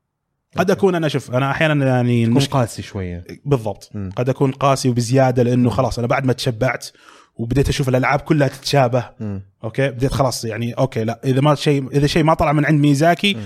Speaker 4: قد أكون أنا شوف أنا أحيانا يعني
Speaker 1: تكون قاسي شوية
Speaker 4: بالضبط
Speaker 1: مم.
Speaker 4: قد أكون قاسي وبزيادة لأنه خلاص أنا بعد ما تشبعت وبديت أشوف الألعاب كلها تتشابه
Speaker 1: مم.
Speaker 4: أوكي بديت خلاص يعني أوكي لا إذا ما شيء إذا شيء ما طلع من عند ميازاكي
Speaker 1: مم.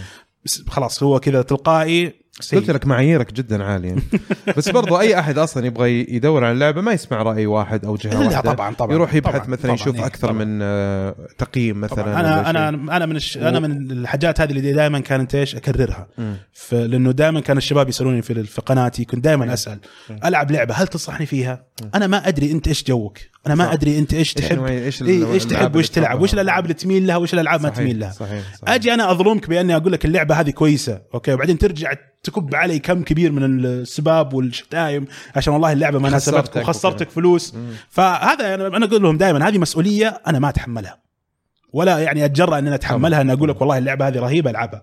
Speaker 4: خلاص هو كذا تلقائي.
Speaker 1: قلت لك معاييرك جدا عاليه بس برضو أي أحد أصلا يبغى يدور على اللعبة ما يسمع رأي واحد أو
Speaker 4: جهة
Speaker 1: واحدة.
Speaker 4: طبعا طبعا
Speaker 1: يروح يبحث
Speaker 4: طبعاً،
Speaker 1: مثلا
Speaker 4: طبعاً،
Speaker 1: يشوف
Speaker 4: إيه،
Speaker 1: أكثر
Speaker 4: طبعاً.
Speaker 1: من آه، تقييم مثلا أنا.
Speaker 4: أنا أنا من الش... أنا من الحاجات هذه اللي دائما كانت إيش؟
Speaker 1: أكررها.
Speaker 4: ف... لأنه دائما كان الشباب يسألوني في في قناتي كنت دائما أسأل. ألعب لعبة هل تنصحني فيها؟ أنا ما أدري أنت إيش جوك. أنا ما
Speaker 1: صح.
Speaker 4: أدري أنت
Speaker 1: إيش
Speaker 4: تحب.
Speaker 1: إيش
Speaker 4: إيه
Speaker 1: إيش
Speaker 4: تحب
Speaker 1: وإيش
Speaker 4: تلعب؟ وإيش الألعاب اللي تميل لها؟ وإيش الألعاب ما تميل لها؟
Speaker 1: صحيح صحيح.
Speaker 4: أجي أنا أظلمك بأني أقول لك اللعبة هذه كويسة أوكي؟ وبعدين ترجع تكب علي كم كبير من السباب والشتايم عشان والله اللعبة ما ناسبتك
Speaker 1: خسرتك
Speaker 4: وخسرتك. فلوس.
Speaker 1: مم.
Speaker 4: فهذا أنا أنا أقول لهم دائما هذه مسؤولية أنا ما أتحملها. ولا يعني أتجرأ ان أنا أتحملها إن أقول لك والله اللعبة هذه رهيبة ألعبها.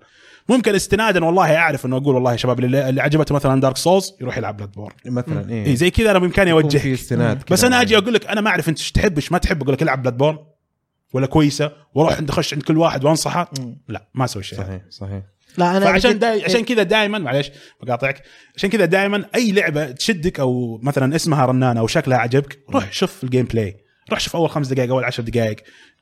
Speaker 4: ممكن استنادا والله أعرف إنه أقول والله يا شباب اللي, اللي عجبته مثلا Dark Souls يروح يلعب Bloodborne
Speaker 1: مثلا
Speaker 4: إيه.
Speaker 1: إيه
Speaker 4: زي كذا أنا
Speaker 1: بإمكاني إني
Speaker 4: أوجهك.
Speaker 1: استناد
Speaker 4: بس. أنا أجي أقول لك أنا ما أعرف أنت إيش تحب إيش ما تحب؟ أقول لك العب Bloodborne ولا كويسة. وأروح عند اخش عند كل واحد وأنصحه. لا ما أسوي شيء.
Speaker 1: صحيح صحيح.
Speaker 3: لا أنا
Speaker 4: فعشان دا عشان كذا دائما معليش بقاطعك عشان كذا دائما أي لعبة تشدك أو مثلا اسمها رنانه أو شكلها عجبك روح شوف ال gameplay روح شوف أول خمس دقائق أول عشر دقائق.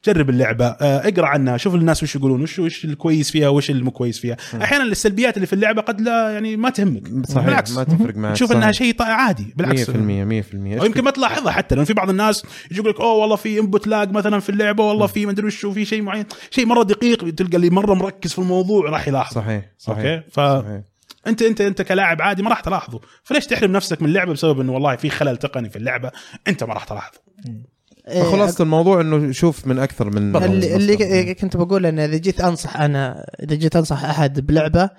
Speaker 4: جرب اللعبة. آه، اقرأ عنها شوف الناس وش يقولون وش وش الكويس فيها وش اللي مو كويس فيها. أحيانا السلبيات اللي في اللعبة قد لا يعني ما تهمك.
Speaker 1: صحيح
Speaker 4: بالعكس.
Speaker 1: ما تفرق معك
Speaker 4: تشوف إنها شيء عادي. بالعكس.
Speaker 1: 100% 100%
Speaker 4: أو يمكن ما تلاحظها حتى لأن في بعض الناس يجي يقول لك أوه والله في input lag مثلا في اللعبة والله في مدري وش في شيء معين. شيء مرة دقيق تلقى اللي مرة مركز في الموضوع راح يلاحظ.
Speaker 1: صحيح صحيح
Speaker 4: أوكي؟ ف
Speaker 1: صحيح.
Speaker 4: أنت أنت أنت كلاعب عادي ما راح تلاحظه. فليش تحرم نفسك من اللعبة بسبب إنه والله في خلل تقني في اللعبة أنت ما راح تلاحظه.
Speaker 3: إيه،
Speaker 1: فخلاصة الموضوع إنه شوف من أكثر من
Speaker 3: اللي, اللي. ك- كنت بقول انه إذا جيت أنصح أنا إذا جيت أنصح أحد بلعبة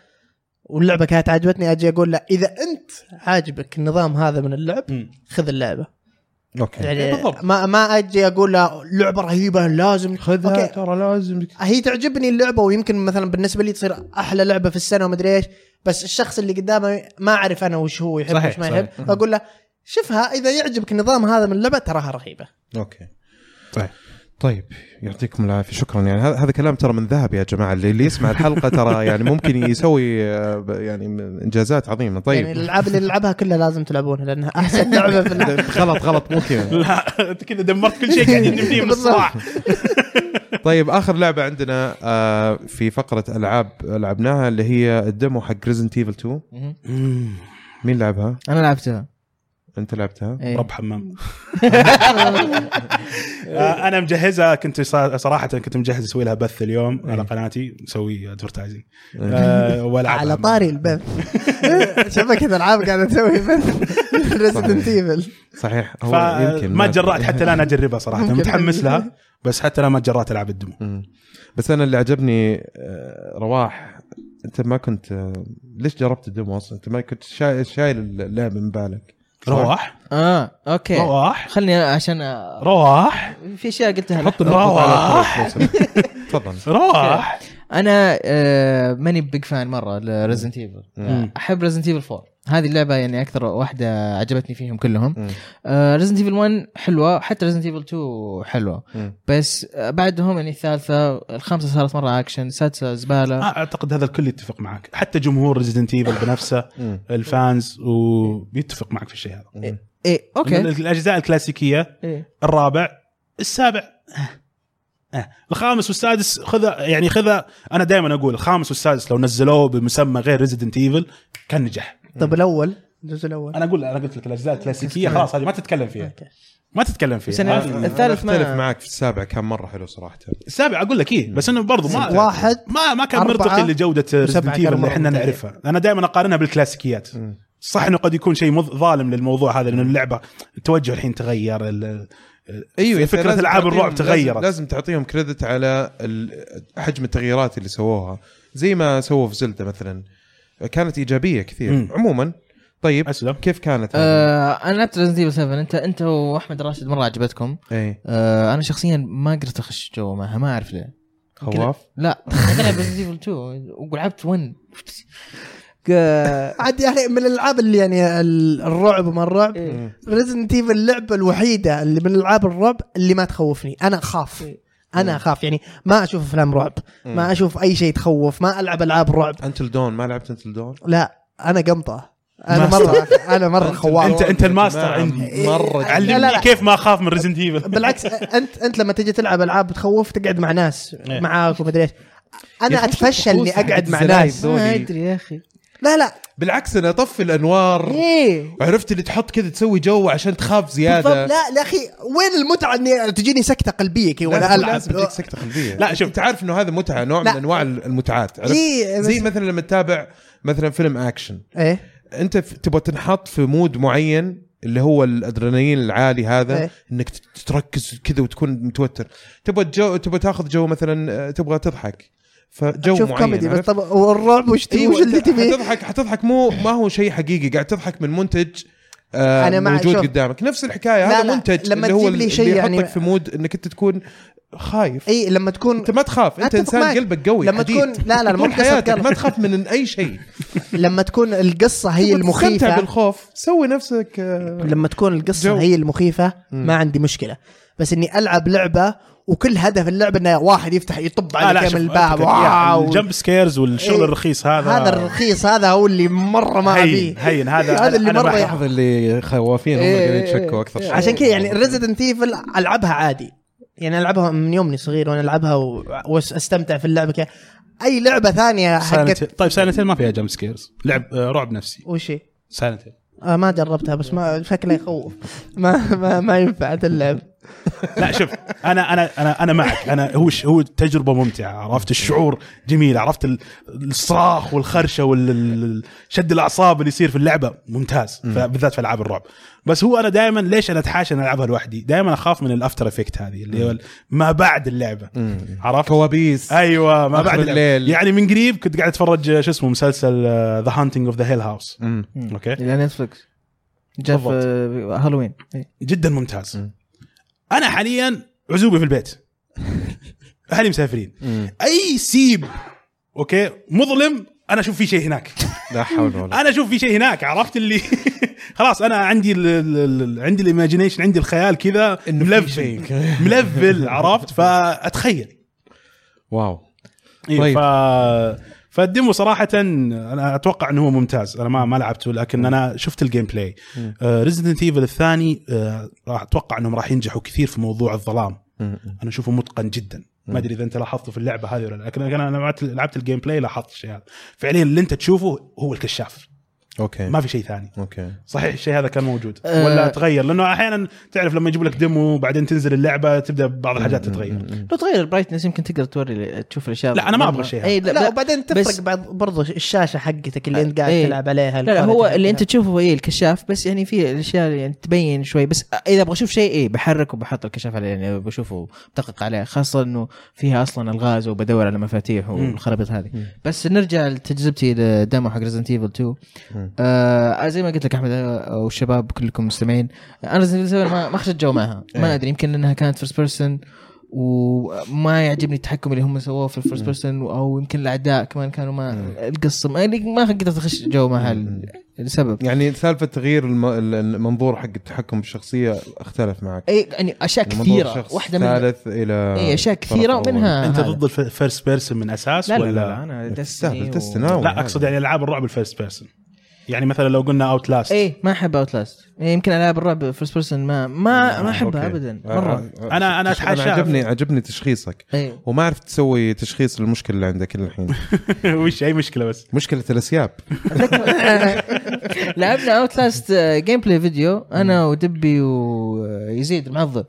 Speaker 3: واللعبة كانت عجبتني أجي أقول له إذا أنت عاجبك النظام هذا من اللعب خذ اللعبة
Speaker 1: okay
Speaker 3: يعني
Speaker 4: بالضبط.
Speaker 3: ما ما أجي أقول له لعبة رهيبة لازم
Speaker 1: خذها
Speaker 3: okay.
Speaker 1: ترى لازم
Speaker 3: هي تعجبني اللعبة ويمكن مثلا بالنسبة لي تصير أحلى لعبة في السنة ومدري إيش بس الشخص اللي قدامي ما أعرف أنا وش هو يحب
Speaker 4: صحيح،
Speaker 3: وش ما
Speaker 4: صحيح.
Speaker 3: يحب أقول له شوفها إذا يعجبك النظام هذا من اللعبة تراها رهيبة.
Speaker 1: okay.
Speaker 4: صحيح
Speaker 1: طيب يعطيكم العافية. شكرا. يعني هذا هذا كلام ترى من ذهب يا جماعة. اللي, اللي يسمع الحلقة ترى يعني ممكن يسوي آه، يعني إنجازات عظيمة.
Speaker 3: يعني
Speaker 1: طيب
Speaker 3: الألعاب اللي نلعبها كلها لازم تلعبونها لأنها أحسن لعبة في اللعبه
Speaker 1: غلط غلط. مو كذا.
Speaker 4: لا أنت كذا دمرت كل شيء قاعد يجيبني من الصراع
Speaker 1: طيب آخر لعبة عندنا آه، في فقرة ألعاب لعبناها اللي هي ال demo حق Resident Evil 2 مين لعبها؟
Speaker 2: أنا لعبتها.
Speaker 1: انت لعبتها؟
Speaker 2: إيه.
Speaker 4: رب حمام. آه، أنا مجهزها كنت صراحة كنت مجهز أسوي لها بث اليوم على قناتي نسوي advertising والعب
Speaker 3: على طاري البث. شبكه العاب قاعدة تسوي بث. Resident Evil
Speaker 1: صحيح. هو يمكن
Speaker 4: فما تجرأت حتى الآن أجربها
Speaker 3: صراحة.
Speaker 4: متحمس لها بس حتى الآن ما تجرأت ألعب ال
Speaker 1: demo. بس أنا اللي عجبني آه، رواح. أنت ما كنت آه، ليش جربت ال demo أصلا؟ أنت ما كنت شايل شايل اللعبة من بالك؟
Speaker 4: رواح.
Speaker 2: آه okay.
Speaker 4: رواح.
Speaker 2: خلني عشان آه،
Speaker 4: رواح.
Speaker 2: في أشياء قلتها.
Speaker 4: رواح.
Speaker 1: تفضل.
Speaker 4: رواح.
Speaker 2: أنا آه، ماني big fan مرة ل Resident Evil
Speaker 1: مم.
Speaker 2: أحب Resident Evil 4 هذه اللعبة يعني أكثر واحدة عجبتني فيهم كلهم
Speaker 1: مم.
Speaker 2: Resident Evil 1 حلوة حتى Resident Evil 2 حلوة
Speaker 1: مم.
Speaker 2: بس آه، بعدهم يعني الثالثة الخامسة صارت مرة اكشن السادسة زبالة
Speaker 4: ما أعتقد هذا الكل يتفق معك حتى جمهور Resident Evil بنفسه
Speaker 1: مم.
Speaker 4: ال fans وبيتفق معك في الشيء هذا.
Speaker 2: إيه okay
Speaker 4: الأجزاء الكلاسيكية
Speaker 2: إيه.
Speaker 4: الرابع السابع آه. الخامس والسادس خذ يعني خذ أنا دائما أقول الخامس والسادس لو نزلوه بمسمى غير Resident Evil كان نجح.
Speaker 3: طب الأول الجزء الأول.
Speaker 4: أنا أقول أنا قلت لك الأجزاء الكلاسيكية خلاص هذه ما تتكلم فيها. ما تتكلم فيها.
Speaker 2: بس أنا الثالث ما-
Speaker 1: أختلف معك في السابع كان مرة حلو صراحة.
Speaker 4: السابع أقول لك إيه بس إنه برضو ما
Speaker 3: واحد
Speaker 4: ما ما كان مرتقي لجودة Resident
Speaker 3: وسبعة
Speaker 4: Evil
Speaker 3: كانوا
Speaker 4: اللي
Speaker 3: إحنا.
Speaker 4: نعرفها. أنا دائما أقارنها بالكلاسيكيات. صح إنه قد يكون شيء مض- ظالم للموضوع هذا لأنه اللعبة التوجه الحين تغير ال-
Speaker 1: أيوه
Speaker 4: ألعاب
Speaker 1: تعطيهم-
Speaker 4: الرعب تغيرت.
Speaker 1: لازم, لازم تعطيهم credit على ال- حجم التغييرات اللي سووها. زي ما سووا في Zelda مثلا. كانت إيجابية كثير.
Speaker 4: مم.
Speaker 1: عموما طيب
Speaker 4: أسلم.
Speaker 1: كيف كانت؟
Speaker 2: آه أنا لعبت Resident Evil 7 انت أنت وأحمد راشد مرة عجبتكم.
Speaker 1: اي
Speaker 2: آه أنا شخصيا ما قدرت أخش جو معها ما أعرف ليه.
Speaker 1: خواف؟
Speaker 2: لا أنا العب Resident Evil 2 ولعبت 1 ك-
Speaker 3: عاد يا أخي من الألعاب اللي يعني ال- الرعب وما الرعب
Speaker 2: إيه.
Speaker 3: Resident Evil اللعبة الوحيدة اللي من ألعاب الرعب اللي ما تخوفني. أنا أخاف. أنا أخاف. يعني ما أشوف أفلام رعب. ما أشوف أي شيء تخوف ما ألعب ألعاب رعب.
Speaker 1: Until Dawn ما لعبت Until Dawn؟
Speaker 3: لا. أنا قمطة.
Speaker 4: أنا.
Speaker 3: مرة. أنا مرة خواف.
Speaker 4: انت أنت الماستر عندي.
Speaker 3: مرة
Speaker 4: علمني
Speaker 3: لا، لا.
Speaker 4: كيف ما أخاف من Resident Evil
Speaker 3: بالعكس انت أنت لما تجي تلعب ألعاب تخوف تقعد مع ناس
Speaker 4: إيه.
Speaker 3: معاك ومدري إيش.
Speaker 1: أنا
Speaker 3: أتفشل
Speaker 1: إني
Speaker 3: أقعد مع ناس؟
Speaker 2: ما أدري يا أخي.
Speaker 3: لا لا.
Speaker 1: بالعكس أنا أطفي الأنوار.
Speaker 3: إيه.
Speaker 1: عرفت اللي تحط كذا تسوي جو عشان تخاف زيادة.
Speaker 3: لا لا أخي وين المتعة إني تجيني سكتة قلبية كذا؟
Speaker 1: وأنا
Speaker 3: ألعب.
Speaker 1: لازم تجيك سكتة قلبية.
Speaker 4: لا، شوف.
Speaker 1: انت عارف إنه هذا متعة نوع
Speaker 3: لا.
Speaker 1: من أنواع المتعات عرفت؟
Speaker 3: إيه،
Speaker 1: زي مثلا لما تتابع مثلا فيلم
Speaker 3: أكشن.
Speaker 1: إيه. أنت تبغى تنحط في mood معين اللي هو الأدرينالين العالي هذا
Speaker 3: إيه.
Speaker 1: إنك تركز كذا وتكون متوتر. تبغى جو تبغى تاخذ جو مثلا آه، تبغى تضحك. فجو معين
Speaker 3: كوميدي بس؟ طب والرعب وش تبي
Speaker 1: أيوه
Speaker 3: وش اللي تبي
Speaker 1: حتضحك حتضحك مو ما هو شيء حقيقي قاعد تضحك من منتج آه
Speaker 3: أنا مع-
Speaker 1: موجود
Speaker 3: شوف.
Speaker 1: قدامك نفس الحكاية
Speaker 3: لا،
Speaker 1: هذا
Speaker 3: لا،
Speaker 1: منتج
Speaker 3: لما
Speaker 1: اللي هو
Speaker 3: تجيب لي
Speaker 1: اللي
Speaker 3: شيء
Speaker 1: يحطك
Speaker 3: يعني-
Speaker 1: في مود إنك أنت تكون خايف
Speaker 3: إي لما تكون
Speaker 1: أنت ما تخاف
Speaker 3: أنت
Speaker 1: إنسان
Speaker 3: معك.
Speaker 1: قلبك قوي
Speaker 3: لما
Speaker 1: حديد.
Speaker 3: تكون لا لا مو
Speaker 1: طول حياتك ما تخاف من أي شيء
Speaker 3: لما تكون القصة هي المخيفة
Speaker 1: بالخوف سوي نفسك آه،
Speaker 3: لما تكون القصة
Speaker 1: جو.
Speaker 3: هي
Speaker 1: المخيفة.
Speaker 3: ما عندي مشكلة بس إني ألعب لعبة وكل هدف اللعبه إنه واحد يفتح يطب
Speaker 4: آه
Speaker 3: عليك
Speaker 4: لا
Speaker 3: من
Speaker 4: شوف
Speaker 3: الباب. واو.
Speaker 4: ال jump scares والشغل
Speaker 3: إيه.
Speaker 4: الرخيص هذا.
Speaker 3: هذا الرخيص هذا هو اللي مرة ما
Speaker 4: هين
Speaker 3: أبيه.
Speaker 4: هين هذا
Speaker 3: هذا اللي. يحفظ.
Speaker 1: لاحظ اللي خوافين هم
Speaker 3: إيه،
Speaker 1: قاعدين
Speaker 3: إيه،
Speaker 1: يتشكوا أكثر شيء.
Speaker 3: عشان كذا يعني Resident Evil ألعبها عادي. يعني ألعبها من يومني صغير وأنا ألعبها وأستمتع في اللعبه أي لعبة
Speaker 4: ثانية
Speaker 3: حقت
Speaker 4: طيب Silent ما فيها jump scares. لعب آه، رعب نفسي.
Speaker 3: وش هي؟
Speaker 4: Silent
Speaker 3: آه ما جربتها بس ما شكلها يخوف. ما ما, ما ينفع تلعب.
Speaker 4: لا شوف أنا أنا أنا أنا معك. أنا هو ش- هو تجربة ممتعة عرفت الشعور؟ جميل عرفت ال- الصراخ والخرشة والشد الأعصاب اللي يصير في اللعبة. ممتاز. بالذات في ألعاب الرعب. بس هو أنا دائما ليش أنا اتحاشى أن ألعبها لوحدي؟ دائما أخاف من ال after effect هذه اللي هو ما بعد اللعبة. عرفت؟
Speaker 1: كوابيس.
Speaker 4: أيوه ما بعد.
Speaker 1: الليل.
Speaker 4: يعني من قريب كنت قاعد أتفرج شو اسمه مسلسل The Haunting of the
Speaker 1: Hill
Speaker 4: House.
Speaker 2: okay. Netflix جاء في
Speaker 4: بالضبط.
Speaker 2: آه، هالوين. إيه.
Speaker 4: جدا ممتاز.
Speaker 1: مم.
Speaker 4: أنا حاليا عزوبي في البيت. أهلي مسافرين. أي سيب okay مظلم أنا أشوف في شيء هناك.
Speaker 1: لا حول ولا
Speaker 4: أنا أشوف في شيء هناك عرفت اللي؟ خلاص أنا عندي ال ال عندي ال imagination عندي الخيال كذا ملفل. ملفل عرفت؟ فأتخيل.
Speaker 1: واو.
Speaker 4: إيه
Speaker 1: طيب.
Speaker 4: ف فال demo صراحة أنا أتوقع إنه هو ممتاز. أنا ما ما لعبته لكن أنا شفت ال gameplay Resident Evil الثاني آه، راح أتوقع إنهم راح ينجحوا كثير في موضوع الظلام. أنا أشوفه متقن جدا. ما أدري إذا أنت لاحظته في اللعبة هذه ولا لا لكن أنا لعبت ال gameplay لاحظت الشيء هذا. فعليا اللي أنت تشوفه هو الكشاف.
Speaker 1: أوكي.
Speaker 4: ما في شيء ثاني.
Speaker 1: أوكي.
Speaker 4: صحيح الشيء هذا كان موجود.
Speaker 2: أه.
Speaker 4: ولا تغير لأنه أحيانا تعرف لما يجيبوا لك demo بعدين تنزل اللعبة تبدأ بعض الحاجات تتغير.
Speaker 2: لو تغير ال brightness يمكن تقدر توري تشوف الأشياء
Speaker 4: لا، أنا ما هذا.
Speaker 2: إي
Speaker 3: لا,
Speaker 2: لا, لا
Speaker 3: وبعدين تفرق بعد برضو الشاشة حقتك اللي أنت قاعد. تلعب عليها
Speaker 2: لا, لا هو اللي. أنت تشوفه إيه الكشاف بس يعني في الأشياء يعني تبين شوي. بس إذا أبغى أشوف شيء إيه بحرك وبحط الكشاف عليه يعني بشوفه بدقق عليه. خاصة إنه فيها أصلا ألغاز وبدور على مفاتيح والخرابيط هذه. بس نرجع لتجربتي لل demo حق Resident Evil 2 آه زي ما قلت لك أحمد آه، والشباب كلكم مستمعين أنا Resident Evil 7 ما ما اخذت جو معها ما أدري يمكن لأنها كانت first person وما يعجبني التحكم اللي هم سووه في ال first person أو يمكن الأعداء كمان كانوا ما القصة ما ما قدرت أخش جو معها لسبب
Speaker 1: يعني سالفة تغيير الم- المنظور حق التحكم بالشخصيه اختلف معك.
Speaker 2: اي يعني أشياء
Speaker 1: المنظور
Speaker 2: كثيرة
Speaker 1: شخص
Speaker 2: واحدة منها.
Speaker 1: ثالث إلى
Speaker 2: اي
Speaker 1: أشياء
Speaker 2: كثيرة
Speaker 1: أول.
Speaker 2: ومنها أنت.
Speaker 4: ضد ال first person من أساس
Speaker 2: لا لا,
Speaker 4: ولا؟
Speaker 2: لا, لا أنا
Speaker 1: تستهبل
Speaker 2: Destiny
Speaker 1: تستنى
Speaker 2: و...
Speaker 4: لا أقصد يعني ألعاب الرعب ال first person يعني مثلا لو قلنا Outlast
Speaker 2: اي ما أحب اوت لاست يمكن ألعاب الرعب first person ما ما ما
Speaker 1: أحبها.
Speaker 2: ابدا
Speaker 1: آه،
Speaker 2: مرة.
Speaker 1: آه،
Speaker 4: أنا- أنا
Speaker 1: تش-
Speaker 4: أتحاشاها.
Speaker 1: عجبني عجبني تشخيصك.
Speaker 2: اي
Speaker 1: وما عرفت تسوي تشخيص للمشكلة اللي عندك الحين.
Speaker 4: وش اي مشكلة بس؟
Speaker 1: مشكلة الأسباب.
Speaker 2: لعبنا Outlast gameplay فيديو أنا ودبي ويزيد المعضل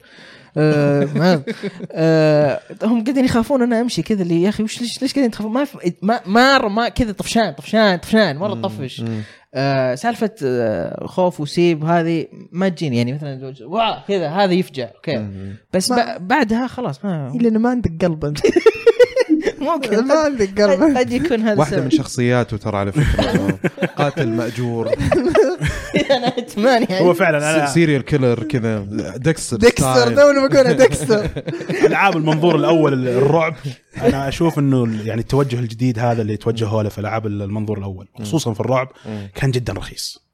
Speaker 2: آه، آه، هم قاعدين يخافون أنا أمشي كذا اللي يا أخي وش ليش ليش قاعدين تخافون ما في- ما مره ما كذا طفشان طفشان طفشان مرة طفش. آه، سالفة آه، خوف وسيب هذه ما تجيني يعني مثلا كذا هذا يفجع أوكي. بس
Speaker 3: ما-
Speaker 2: بعدها خلاص ما
Speaker 3: لأنه ما عندك قلب أنت.
Speaker 2: ممكن.
Speaker 3: ما عندك قلب.
Speaker 2: قد يكون هذا
Speaker 1: واحدة من. شخصياته ترى على فكرة قاتل مأجور.
Speaker 2: أنا hitman يعني.
Speaker 4: هو فعلا أنا
Speaker 1: serial killer كذا
Speaker 3: Dexter
Speaker 1: Dexter.
Speaker 3: تونا بقولها Dexter
Speaker 4: العاب المنظور الأول الرعب. أنا أشوف إنه يعني التوجه الجديد هذا اللي توجهوا له في العاب المنظور الأول خصوصا في الرعب كان جدا رخيص.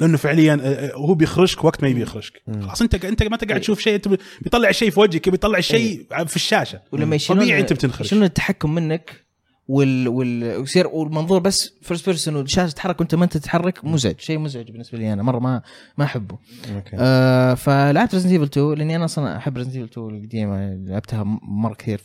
Speaker 4: لأنه فعليا آه، آه، هو بيخرجك وقت ما يبي يخرجك. خلاص أنت أنت ما تقعد تشوف شيء أنت بيطلع الشيء في وجهك بيطلع الشيء في الشاشة.
Speaker 2: ولما يشيلون
Speaker 4: طبيعي أنت بتنخرج.
Speaker 2: يشيلون التحكم منك؟ وال وال ويصير والمنظور بس first person والشاشة تتحرك وانت ما انت تتحرك مزعج شيء مزعج بالنسبة لي أنا مرة ما ما أحبه.
Speaker 1: أوكي.
Speaker 2: آه فلعبت Resident Evil 2 لأني أنا أصلا أحب Resident Evil 2 القديمة لعبتها مرة كثير.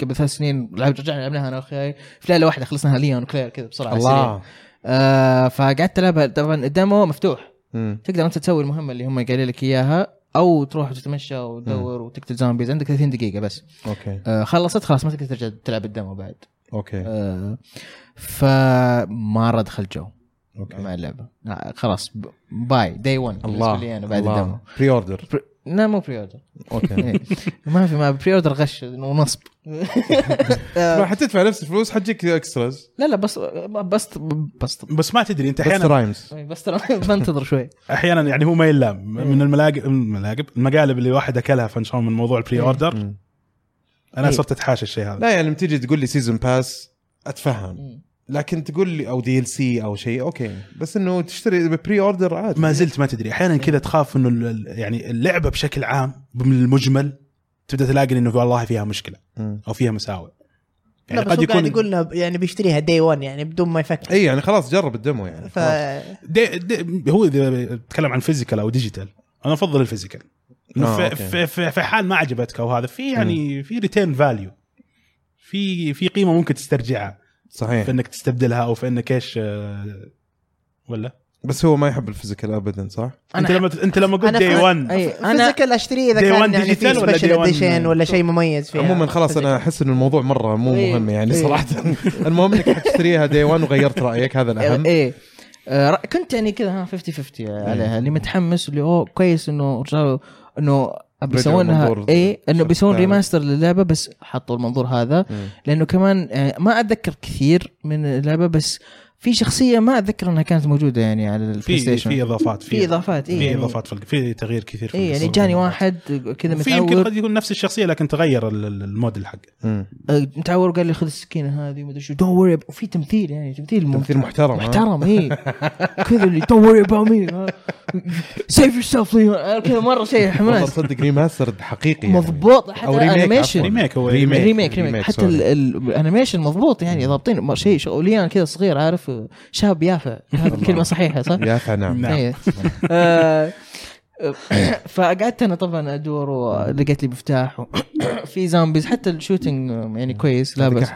Speaker 2: قبل ثلاث سنين لعبت رجعنا لعبناها أنا وأخوي. في ليله واحدة خلصناها ليون وكلير كذا بسرعة.
Speaker 1: الله.
Speaker 2: آه فقعدت ألعبها. طبعا ال demo مفتوح.
Speaker 1: مم.
Speaker 2: تقدر أنت تسوي المهمة اللي هم قايلين لك إياها أو تروح تتمشى وتدور وتقتل zombies عندك 30 دقيقة بس.
Speaker 1: أوكي.
Speaker 2: آه خلصت خلاص ما تقدر ترجع تلعب ال demo بعد.
Speaker 1: أوكي.
Speaker 2: آه فما دخل جو
Speaker 1: أوكي.
Speaker 2: مع اللعبة. لا خلاص buy day 1 بالنسبة لي أنا بعد
Speaker 1: ال demo.
Speaker 2: pre-order لا مو pre-order
Speaker 1: أوكي.
Speaker 2: إيه. ما في ما pre-order غش ونصب.
Speaker 1: ما حتدفع نفس الفلوس حتجيك extras
Speaker 2: لا لا بس بس بس.
Speaker 4: بس ما تدري أنت
Speaker 1: بس
Speaker 4: أحيانا
Speaker 1: رايمز
Speaker 2: بس ترى بنتظر شوي.
Speaker 4: أحيانا يعني هو ما يلام. من الملاقب الملاقب المقالب اللي الواحد أكلها فنشون من موضوع ال pre-order أنا
Speaker 2: إيه.
Speaker 4: صرت أتحاشى الشيء هذا.
Speaker 1: لا يعني لما تيجي تقول لي season pass أتفهم. لكن تقول لي أو DLC أو شيء أوكي. بس إنه تشتري pre-order عادي.
Speaker 4: ما زلت ما تدري. أحيانا كذا تخاف إنه يعني اللعبة بشكل عام بالمجمل تبدأ تلاقي إنه والله فيها
Speaker 1: مشكلة.
Speaker 4: أو فيها مساوئ.
Speaker 3: لا
Speaker 4: يعني
Speaker 3: بس
Speaker 4: قد يكون
Speaker 3: يقول لنا يعني بيشتريها day 1 يعني بدون ما يفكر.
Speaker 1: اي يعني خلاص جرب ال demo يعني
Speaker 3: ف
Speaker 4: day day هو إذا تكلم عن physical أو digital أنا أفضل ال physical انه
Speaker 1: آه،
Speaker 4: في. في, في, في حال ما عجبتك أو هذا في يعني في return value في في قيمة ممكن تسترجعها.
Speaker 1: صحيح.
Speaker 4: في إنك تستبدلها أو في إنك إيش آه، ولا؟
Speaker 1: بس هو ما يحب ال physical ابدا صح؟
Speaker 4: أنت لما أنت لما قلت day
Speaker 3: ف-
Speaker 4: 1
Speaker 2: أي
Speaker 3: أنا physical أشتريه
Speaker 4: إذا
Speaker 3: كان يعني في
Speaker 4: special
Speaker 3: edition ولا شيء مميز فيها؟
Speaker 1: عموما خلاص أنا أحس ان الموضوع مرة مو
Speaker 2: إيه.
Speaker 1: مهم يعني
Speaker 2: إيه.
Speaker 1: صراحة. المهم إنك حتشتريها day 1 وغيرت رأيك هذا الأهم.
Speaker 2: إيه آه، رأ- كنت يعني كذا ها 50 50 عليها اللي متحمس اللي أوه كويس إنه رجعوا إنه بيسوونها
Speaker 1: المنظور
Speaker 2: إيه
Speaker 1: إنه
Speaker 2: بيسوون. remaster للعبة بس حطوا المنظور هذا
Speaker 1: مم.
Speaker 2: لأنه كمان آه، ما أتذكر كثير من اللعبة بس في شخصية ما أتذكر إنها كانت موجودة يعني على
Speaker 4: ال
Speaker 2: PlayStation
Speaker 4: في إضافات
Speaker 2: في إضافات
Speaker 4: في
Speaker 2: يعني
Speaker 4: إضافات في في تغيير كثير في
Speaker 2: إيه يعني. جاني واحد كذا
Speaker 4: في يمكن
Speaker 2: متعور
Speaker 4: قد يكون نفس الشخصية لكن تغير ال- ال- الموديل حقه.
Speaker 2: آه، متعور قال لي خذ السكينة هذه ومدري شو don't worry وفي تمثيل يعني تمثيل.
Speaker 1: تمثيل محترم؟
Speaker 2: محترم اي كذا اللي don't worry about me save yourself كذا مرة شيء
Speaker 1: والله
Speaker 2: حماس
Speaker 1: صدق remaster حقيقي يعني.
Speaker 2: مضبوط حتى
Speaker 1: أو remake
Speaker 2: ال
Speaker 1: animation.
Speaker 4: remake هو
Speaker 1: remake.
Speaker 2: remake remake
Speaker 1: remake،
Speaker 2: حتى
Speaker 1: sorry.
Speaker 2: ال- ال- ال animation مضبوط يعني ضابطين ما- شيء شغليان كذا صغير عارف شاب يافع هذه الكلمة صحيحة صح؟
Speaker 1: يا نعم.
Speaker 4: نعم.
Speaker 2: إيه. آه، فقعدت أنا طبعا أدور ولقيت لي مفتاح في zombies حتى ال shooting يعني كويس لا بس.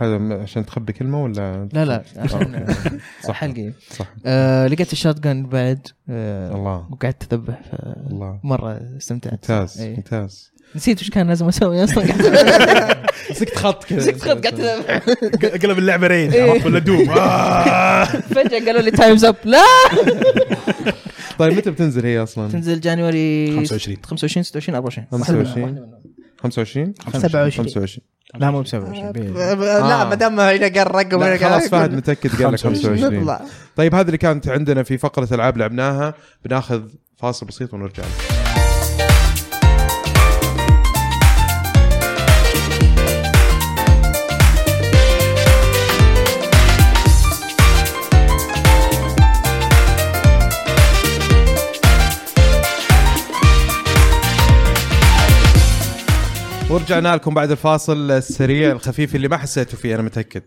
Speaker 1: عشان تخبي كلمة ولا؟
Speaker 2: لا لا. عشان
Speaker 1: صح.
Speaker 2: حلقي
Speaker 1: صح.
Speaker 2: آه لقيت ال shotgun بعد آه
Speaker 1: الله.
Speaker 2: وقعدت أذبح
Speaker 1: الله.
Speaker 2: مرة استمتعت.
Speaker 1: ممتاز
Speaker 2: إيه.
Speaker 1: ممتاز.
Speaker 2: نسيت وش كان لازم أسوي أصلا.
Speaker 1: مسكت خط كذا.
Speaker 2: مسكت خط قعدت اذبح
Speaker 4: قلب اللعبه
Speaker 2: إيه.
Speaker 4: عرفت ولا دوم. آه.
Speaker 2: فجأة قالوا لي time's up لا.
Speaker 1: طيب متى بتنزل هي أصلا؟
Speaker 2: تنزل January
Speaker 4: 25
Speaker 2: 25 26 24
Speaker 1: 25 25
Speaker 3: 27
Speaker 1: 25
Speaker 2: لا مو ب 27
Speaker 3: لا ما دام هنا قال رقم هنا قال
Speaker 1: خلاص فهد متأكد قال لك
Speaker 4: 25.
Speaker 1: 25
Speaker 3: نطلع
Speaker 1: طيب هذه اللي كانت عندنا في فقرة ألعاب لعبناها. بناخذ فاصل بسيط ونرجع. ورجعنا لكم بعد الفاصل السريع الخفيف اللي ما حسيتوا فيه أنا متأكد.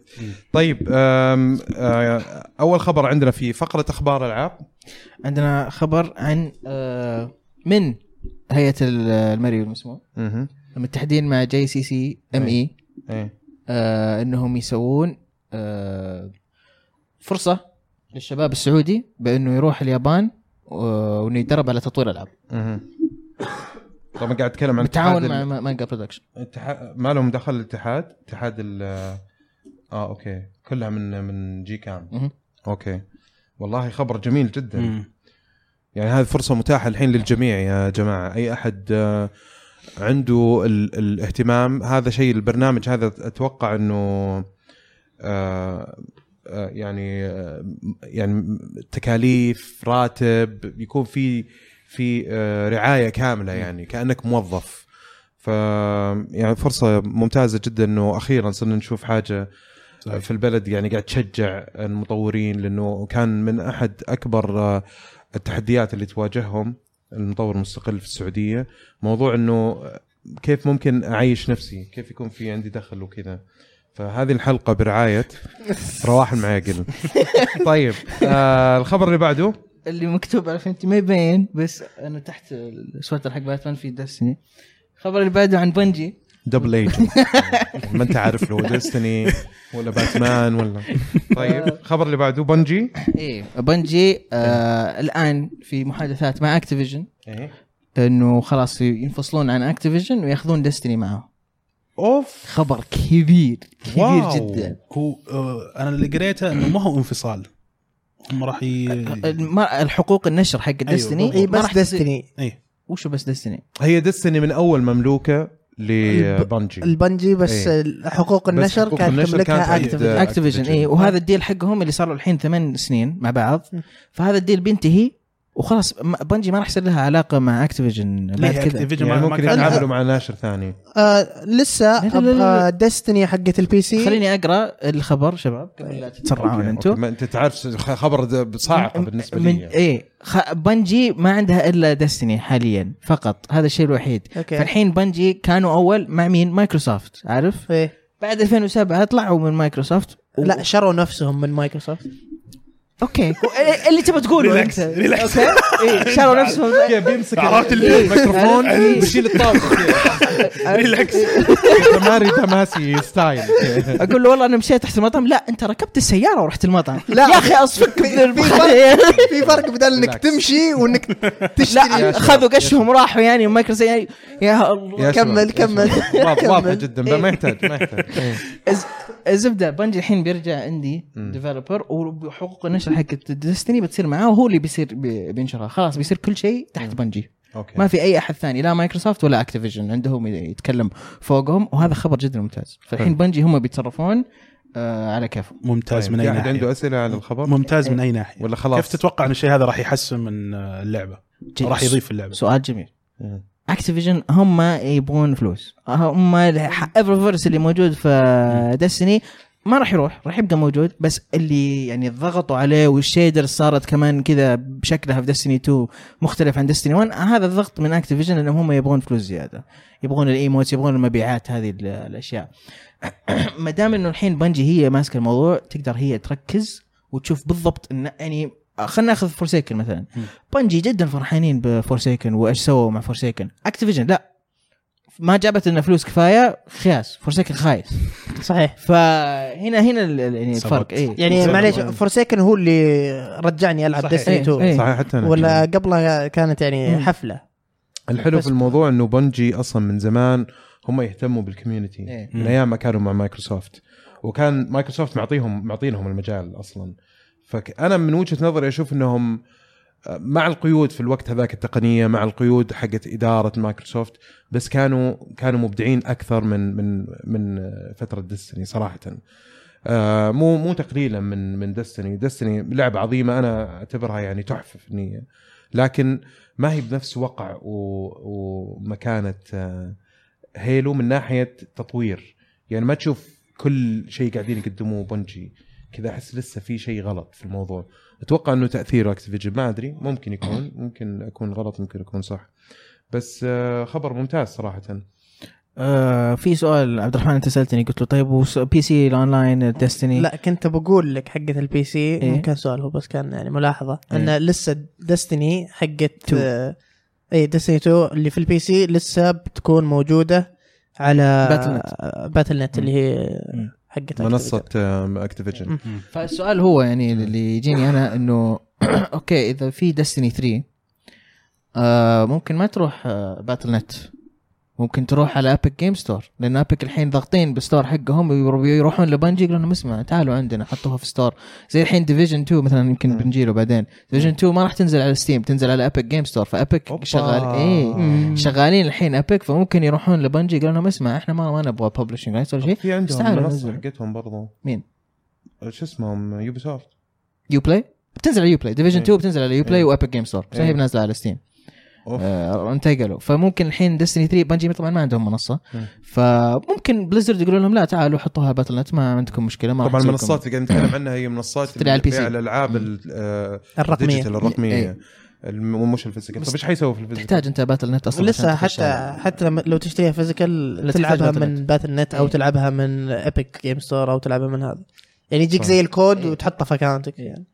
Speaker 1: طيب آه، أول خبر عندنا في فقرة أخبار العاب
Speaker 2: عندنا خبر عن آه، من هيئة المرئي والمسموع. متحدين مع جي سي سي ام اي إنهم يسوون آه فرصة للشباب السعودي بأنه يروح اليابان وإنه يتدرب على تطوير العاب
Speaker 1: طبعا قاعد أتكلم عن
Speaker 2: بالتعاون
Speaker 1: اتحاد
Speaker 2: مع
Speaker 1: ال-
Speaker 2: Manga
Speaker 1: Production ما لهم دخل الاتحاد؟ اتحاد ال آه أوكي. كلها من من
Speaker 2: GCAM.
Speaker 1: أوكي. والله خبر جميل جدا.
Speaker 4: مم.
Speaker 1: يعني هذه فرصة متاحة الحين للجميع يا جماعة. أي أحد آه، عنده ال- الاهتمام هذا شيء البرنامج هذا أتوقع أنه آه، آه، يعني آه، يعني تكاليف راتب يكون في في آه، رعاية كاملة يعني كأنك موظف. ف يعني فرصة ممتازة جدا إنه أخيرا صرنا نشوف حاجة
Speaker 4: صحيح.
Speaker 1: في البلد يعني قاعد تشجع المطورين لأنه كان من أحد أكبر آه، التحديات اللي تواجههم المطور المستقل في السعودية. موضوع إنه كيف ممكن أعيش نفسي كيف يكون في عندي دخل وكذا. فهذه الحلقة برعاية رواح المعاقل. طيب آه الخبر اللي بعده.
Speaker 2: اللي مكتوب عارف انت ما يبين بس أنا تحت السويتر حق باتمان في دستني. الخبر اللي بعده عن Bungie.
Speaker 1: دبل ايج ما أنت عارف لو Destiny ولا باتمان ولا. طيب الخبر اللي بعده Bungie.
Speaker 2: إيه Bungie آه الآن في محادثات مع Activision
Speaker 1: إيه.
Speaker 2: إنه خلاص ينفصلون عن Activision ويأخذون Destiny معهم
Speaker 1: أوف.
Speaker 2: خبر كبير كبير
Speaker 1: واو.
Speaker 2: جدا.
Speaker 4: هو آه، أنا اللي قريته إنه ما هو انفصال. هم راح ي...
Speaker 2: ما الحقوق النشر حق
Speaker 4: بالضبط.
Speaker 3: اي
Speaker 2: ما
Speaker 3: بس Destiny
Speaker 4: إيه.
Speaker 2: وشو بس Destiny
Speaker 1: هي Destiny من أول مملوكة ل
Speaker 3: Bungie ال Bungie بس
Speaker 1: إيه.
Speaker 3: حقوق
Speaker 1: بس
Speaker 3: النشر
Speaker 1: حقوق
Speaker 3: كانت
Speaker 1: النشر
Speaker 3: تملكها
Speaker 1: Activision
Speaker 2: Activision
Speaker 1: Activision.
Speaker 2: اي وهذا ال deal حقهم اللي صار له الحين ثمان سنين مع بعض. فهذا ال deal بينتهي وخلاص Bungie ما راح يصير لها علاقة مع Activision بعد
Speaker 4: ليه؟
Speaker 2: كذا.
Speaker 4: Activision
Speaker 1: يعني ممكن يتعاملوا مع ناشر ثاني.
Speaker 3: آه لسه. Destiny حقت ال PC
Speaker 2: خليني أقرأ الخبر شباب. قبل لا تتسرعون
Speaker 1: أوكي،
Speaker 2: أنتم.
Speaker 1: أوكي، ما أنت تعرف خبر صاعقة بالنسبة
Speaker 2: من
Speaker 1: لي.
Speaker 2: إيه خ... Bungie ما عندها إلا Destiny حاليا فقط. هذا الشيء الوحيد.
Speaker 3: أوكي.
Speaker 2: فالحين Bungie كانوا أول مع مين؟ مايكروسوفت عارف؟
Speaker 3: إيه.
Speaker 2: بعد 2007 طلعوا من مايكروسوفت و...
Speaker 3: لا شروا نفسهم من مايكروسوفت
Speaker 2: أوكي اللي تبغى تقوله
Speaker 4: relax،
Speaker 2: أنت
Speaker 4: relax.
Speaker 2: أوكي إيه، شروا نفسهم
Speaker 1: بيمسك
Speaker 4: عرفت اللي-
Speaker 1: الميكروفون
Speaker 2: إيه.
Speaker 1: بيشيل الطاوله.
Speaker 4: relax
Speaker 1: ماري تماسي style
Speaker 2: أقول له والله أنا مشيت تحت المطعم لا أنت ركبت السيارة ورحت المطعم
Speaker 3: لا.
Speaker 2: يا أخي أصفك من
Speaker 3: في. فرق في فرق بدل
Speaker 1: إنك.
Speaker 3: تمشي وإنك تشتري
Speaker 2: لا خذوا قشهم وراحوا يعني مايكروسوفت يعني يا الله
Speaker 3: كمل، كمل.
Speaker 1: واضح-. جدا ما يحتاج ما يحتاج إيه.
Speaker 2: الز- الزبده Bungie الحين بيرجع عندي. developer وحقوق النشر حقت Destiny بتصير معاه وهو اللي بيصير بي- بينشرها. خلاص بيصير كل شيء تحت Bungie.
Speaker 1: أوكي.
Speaker 2: ما في أي أحد ثاني لا مايكروسوفت ولا Activision عندهم يتكلم فوقهم وهذا خبر جدا ممتاز. فالحين. Bungie هم بيتصرفون آه على كيفهم
Speaker 4: ممتاز
Speaker 1: طيب،
Speaker 4: من
Speaker 1: أي عنده
Speaker 4: ناحية.
Speaker 1: أسئلة على الخبر؟
Speaker 4: ممتاز من أي ناحية.
Speaker 1: ولا خلاص؟
Speaker 4: كيف تتوقع إن الشيء هذا راح يحسن من
Speaker 2: اللعبة؟
Speaker 4: راح يضيف اللعبة.
Speaker 2: سؤال جميل. Activision هم يبغون فلوس. هم Eververse اللي موجود في Destiny ما راح يروح راح يبقى موجود. بس اللي يعني ضغطوا عليه وال shader صارت كمان كذا بشكلها في Destiny 2 مختلف عن Destiny 1 هذا الضغط من Activision إنهم هم يبغون فلوس زيادة. يبغون ال emotes يبغون المبيعات هذه ال- الأشياء. ما دام إنه الحين Bungie هي ماسكة الموضوع تقدر هي تركز وتشوف بالضبط إن يعني خلينا ناخذ Forsaken مثلا. Bungie جدا فرحانين ب Forsaken وإيش سووا مع Forsaken Activision لا. ما جابت لنا فلوس كفاية خياس Forsaken خايس
Speaker 3: صحيح
Speaker 2: فهنا هنا يعني. الفرق اي
Speaker 3: يعني. معليش Forsaken هو اللي رجعني ألعب
Speaker 4: صحيح.
Speaker 3: Destiny
Speaker 2: إيه،
Speaker 3: 2
Speaker 2: إيه.
Speaker 1: صحيح حتى أنا
Speaker 3: ولا. قبلها كانت يعني
Speaker 2: مم.
Speaker 3: حفلة
Speaker 1: الحلو في الموضوع إنه Bungie أصلا من زمان هم يهتموا بال community
Speaker 2: إيه.
Speaker 1: من أيام ما كانوا مع مايكروسوفت وكان مايكروسوفت معطيهم معطينهم المجال أصلا فانا من وجهة نظري أشوف إنهم مع القيود في الوقت هذاك التقنية مع القيود حقت إدارة مايكروسوفت بس كانوا كانوا مبدعين أكثر من من من فترة Destiny صراحة. آه، مو مو تقليلا من من Destiny Destiny لعبة عظيمة أنا أعتبرها يعني تحفه فنيه لكن ما هي بنفس وقع ومكانه آه، Halo من ناحية تطوير. يعني ما تشوف كل شيء قاعدين يقدموه Bungie كذا أحس لسه في شيء غلط في الموضوع. أتوقع إنه تاثير Activision ما أدري ممكن يكون ممكن أكون غلط ممكن اكون صح بس آه، خبر ممتاز صراحة
Speaker 2: آه في سؤال عبد الرحمن أنت سألتني قلت له طيب وس- PC ال online Destiny
Speaker 3: لا كنت بقول لك حقة ال PC
Speaker 2: إيه.
Speaker 3: مو كان سؤال هو بس كان يعني ملاحظة
Speaker 2: إيه.
Speaker 3: إن لسه Destiny حقت. آه، اي Destiny 2 اللي في ال PC لسه بتكون موجودة على Battle.net. Battle.net اللي هي
Speaker 2: مم.
Speaker 3: حقت منصة
Speaker 1: Activision.
Speaker 3: Activision.
Speaker 2: فالسؤال هو يعني اللي يجيني أنا إنه أوكي إذا في Destiny 3 آه ممكن ما تروح آه Battle.net ممكن تروح على Epic Game Store لأن Epic الحين ضاغطين بال store حقهم يروحون ل Bungie يقولون لهم اسمع تعالوا عندنا حطوها في store زي الحين Division 2 مثلا يمكن
Speaker 1: مم.
Speaker 2: بنجي له بعدين ديفيجن 2 ما راح تنزل على ستيم تنزل على ايبك جيم ستور فايبك
Speaker 1: أوبا.
Speaker 2: شغال إيه
Speaker 3: مم.
Speaker 2: شغالين الحين ايبك فممكن يروحون لبنجي يقولون لهم اسمع إحنا ما ما نبغى publishing rights ولا شيء
Speaker 1: في عندهم
Speaker 2: منصة.
Speaker 1: حقتهم برضو
Speaker 2: مين؟
Speaker 1: شو اسمهم يوبي سوفت
Speaker 2: يو بلاي بتنزل على يو بلاي ديفيجن
Speaker 1: إيه.
Speaker 2: 2 بتنزل على يو بلاي. وايبك جيم ستور بس هي. بنازله على ستيم. آه انتقلوا فممكن الحين ديستني 3 بنجي طبعا ما عندهم منصة
Speaker 1: مم.
Speaker 2: فممكن بليزرد يقولون لهم لا تعالوا حطوها باتل نت ما عندكم مشكلة ما
Speaker 1: طبعا المنصات اللي قاعد نتكلم عنها هي منصات
Speaker 2: تلعب على ال
Speaker 1: PC. الألعاب ال- آه،
Speaker 3: الرقمية
Speaker 1: ال digital
Speaker 2: الرقمية
Speaker 1: إيه. مش ال
Speaker 2: physical
Speaker 1: طيب إيش حيسوي في.
Speaker 2: ال
Speaker 1: physical؟
Speaker 2: تحتاج أنت باتل نت أصلا
Speaker 3: لسه حتى حتى لو تشتريها
Speaker 2: physical
Speaker 3: تلعبها
Speaker 2: باتل
Speaker 3: من باتل نت أو
Speaker 2: إيه.
Speaker 3: تلعبها من ايبك جيم ستور أو تلعبها من هذا يعني يجيك. زي الكود
Speaker 2: إيه.
Speaker 3: وتحطه في اكونتك يعني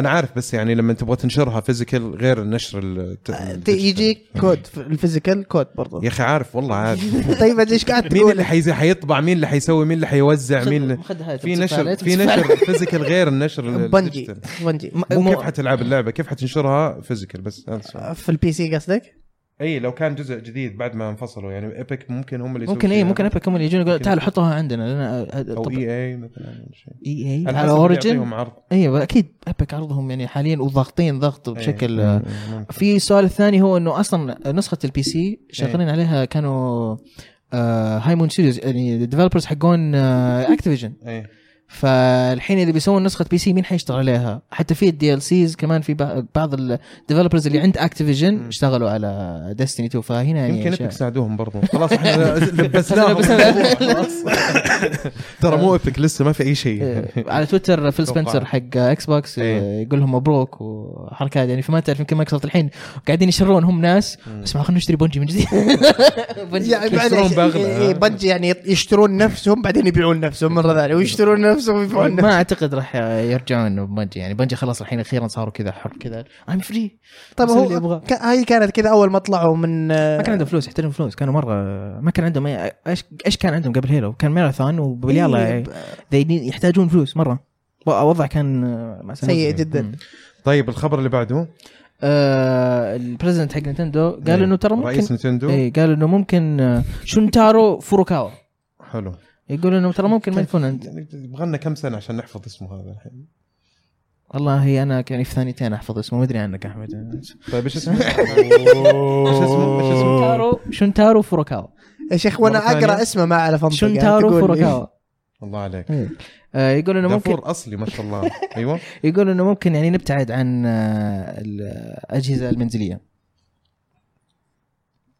Speaker 1: أنا عارف بس يعني لما تبغى تنشرها physical غير النشر الت-
Speaker 3: ال
Speaker 1: digital.
Speaker 3: يجيك كود في ال physical code برضه
Speaker 1: يا أخي عارف والله عارف
Speaker 3: طيب أنت إيش قاعد
Speaker 1: مين
Speaker 3: تقول
Speaker 1: اللي حيزي حيطبع مين اللي حيسوي مين اللي حيوزع مين اللي في نشر في نشر. physical غير النشر ال-
Speaker 3: بنجي. بنجي
Speaker 1: كيف حتلعب اللعبة كيف حتنشرها physical بس.
Speaker 3: في ال PC قصدك؟
Speaker 1: إي لو كان جزء جديد بعد ما انفصلوا يعني ايبك ممكن هم اللي
Speaker 2: ممكن
Speaker 1: إي
Speaker 2: ممكن. ايبك هم اللي يجون يقولوا. تعالوا حطوها عندنا لأن
Speaker 1: أو إي إي مثلا شيء
Speaker 2: إي إي
Speaker 1: على
Speaker 2: اوريجن
Speaker 1: عرض
Speaker 2: أيوه أكيد ايبك عرضهم يعني حاليا وضاغطين ضغط بشكل آه،
Speaker 1: ممكن.
Speaker 2: في السؤال الثاني هو إنه أصلا نسخة ال PC شغالين عليها كانوا هاي مون ستوديوز يعني ال developers حقون اكتيفيجن
Speaker 1: إيه
Speaker 2: فالحين اذا بيسوون نسخة PC مين حيشتغل عليها؟ حتى في ال DLCs كمان في بع- بعض ال developers اللي عند اكتيفيجن. اشتغلوا على ديستني 2 فهنا يعني
Speaker 1: يمكن ايبك ساعدوهم برضو خلاص إحنا لبسناهم خلاص. ترى مو ايبك لسه ما في أي شيء
Speaker 2: إيه، على تويتر فيل. سبنسر حق إكس بوكس
Speaker 1: إيه.
Speaker 2: يقول لهم مبروك وحركات يعني فما تعرف يمكن مايكروسوفت الحين قاعدين يشرون هم ناس اسمع خلينا نشتري بنجي من جديد بنجي.
Speaker 3: يعني بنجي يعني يشترون نفسهم بعدين يبيعون نفسهم مرة ثانية ويشترون نفسهم نفسهم
Speaker 2: ما أعتقد راح يرجعون بنجي يعني بنجي خلاص الحين أخيرا صاروا كذا حر. كذا. I'm free
Speaker 3: طيب هو. ك- هاي كانت كذا أول ما طلعوا من
Speaker 2: ما كان عندهم فلوس يحتاجون فلوس. كانوا مرة ما كان عندهم إيش إيش كان عندهم قبل هيلو كان ماراثون وباليلا
Speaker 3: إيه،
Speaker 2: يعني. يحتاجون فلوس مرة. وضع كان.
Speaker 3: سيء جدا.
Speaker 2: مم.
Speaker 1: طيب الخبر اللي بعده؟
Speaker 2: آه ال president حق نينتندو قال إنه ترى ممكن
Speaker 1: رئيس نينتندو
Speaker 2: اي قال إنه ممكن آه، شونتارو فوروكاوا.
Speaker 1: حلو.
Speaker 2: يقول إنه ترى ممكن ما يكون عند
Speaker 1: يعني يبغى لنا كم سنة عشان نحفظ اسمه هذا الحين
Speaker 2: والله أنا يعني في ثانيتين أحفظ اسمه ما أدري عنك يا أحمد
Speaker 1: طيب إيش اسمه؟ إيش اسمه؟ إيش اسمه؟
Speaker 2: فوروكاوا
Speaker 3: يا شيخ
Speaker 1: وأنا؟
Speaker 3: أقرأ اسمه ما أعرف أنطق يعني
Speaker 2: شونتارو. فوروكاوا
Speaker 1: الله عليك
Speaker 2: إيه. آه، يقول إنه ممكن
Speaker 1: دافور أصلي ما شاء الله أيوه
Speaker 2: يقول إنه ممكن يعني نبتعد عن آه، الاجهزه المنزلية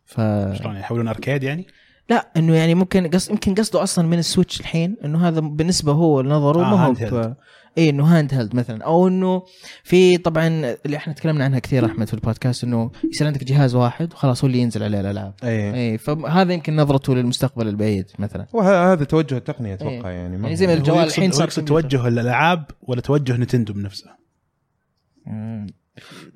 Speaker 2: ف
Speaker 4: شلون يعني يحولون arcade يعني؟
Speaker 2: لا إنه يعني ممكن قص... يمكن قصده أصلا من السويتش الحين إنه هذا بالنسبة هو لنظره
Speaker 4: آه،
Speaker 2: ما هو. اي إنه handheld مثلا أو إنه في طبعا اللي إحنا تكلمنا عنها كثير أحمد في البودكاست إنه يصير عندك جهاز واحد وخلاص هو اللي ينزل عليه الالعاب
Speaker 1: اي
Speaker 2: اي فهذا يمكن نظرته للمستقبل البعيد مثلا
Speaker 1: وهذا توجه التقنية أتوقع
Speaker 2: إيه.
Speaker 1: يعني
Speaker 2: يعني زي ما الجوال الحين صار.
Speaker 4: توجه الألعاب ولا توجه نينتندو بنفسه؟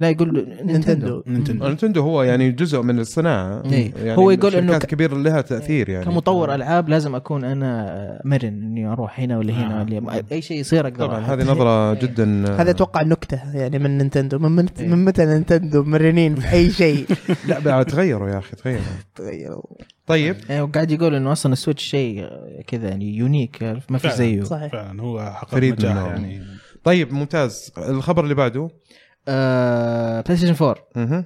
Speaker 2: لا يقول نينتندو.
Speaker 3: نينتندو.
Speaker 4: نينتندو.
Speaker 1: هو يعني جزء من الصناعة.
Speaker 2: إيه.
Speaker 1: يعني
Speaker 2: هو يقول إنه
Speaker 1: الشركات
Speaker 2: ك-
Speaker 1: كبيرة لها تأثير يعني.
Speaker 2: كمطور ألعاب لازم أكون أنا مرن إني أروح هنا ولا هنا
Speaker 4: آه.
Speaker 2: ولا أي شيء يصير أقدر
Speaker 1: طبعا. هذه نظرة جدا
Speaker 3: هذا أتوقع نكتة يعني من نينتندو. من من,
Speaker 2: إيه.
Speaker 3: من متى نينتندو مرنين في أي شيء؟
Speaker 1: لا تغيروا يا أخي تغيروا.
Speaker 3: تغيروا.
Speaker 1: طيب.
Speaker 2: إيه، وقاعد يقول إنه أصلا السويتش شيء آه، كذا يعني unique ما في. زيه.
Speaker 3: صحيح.
Speaker 4: فعلا هو حقق نجاح. يعني.
Speaker 1: طيب ممتاز. الخبر اللي بعده.
Speaker 2: آه بلاي ستيشن 4
Speaker 1: مه.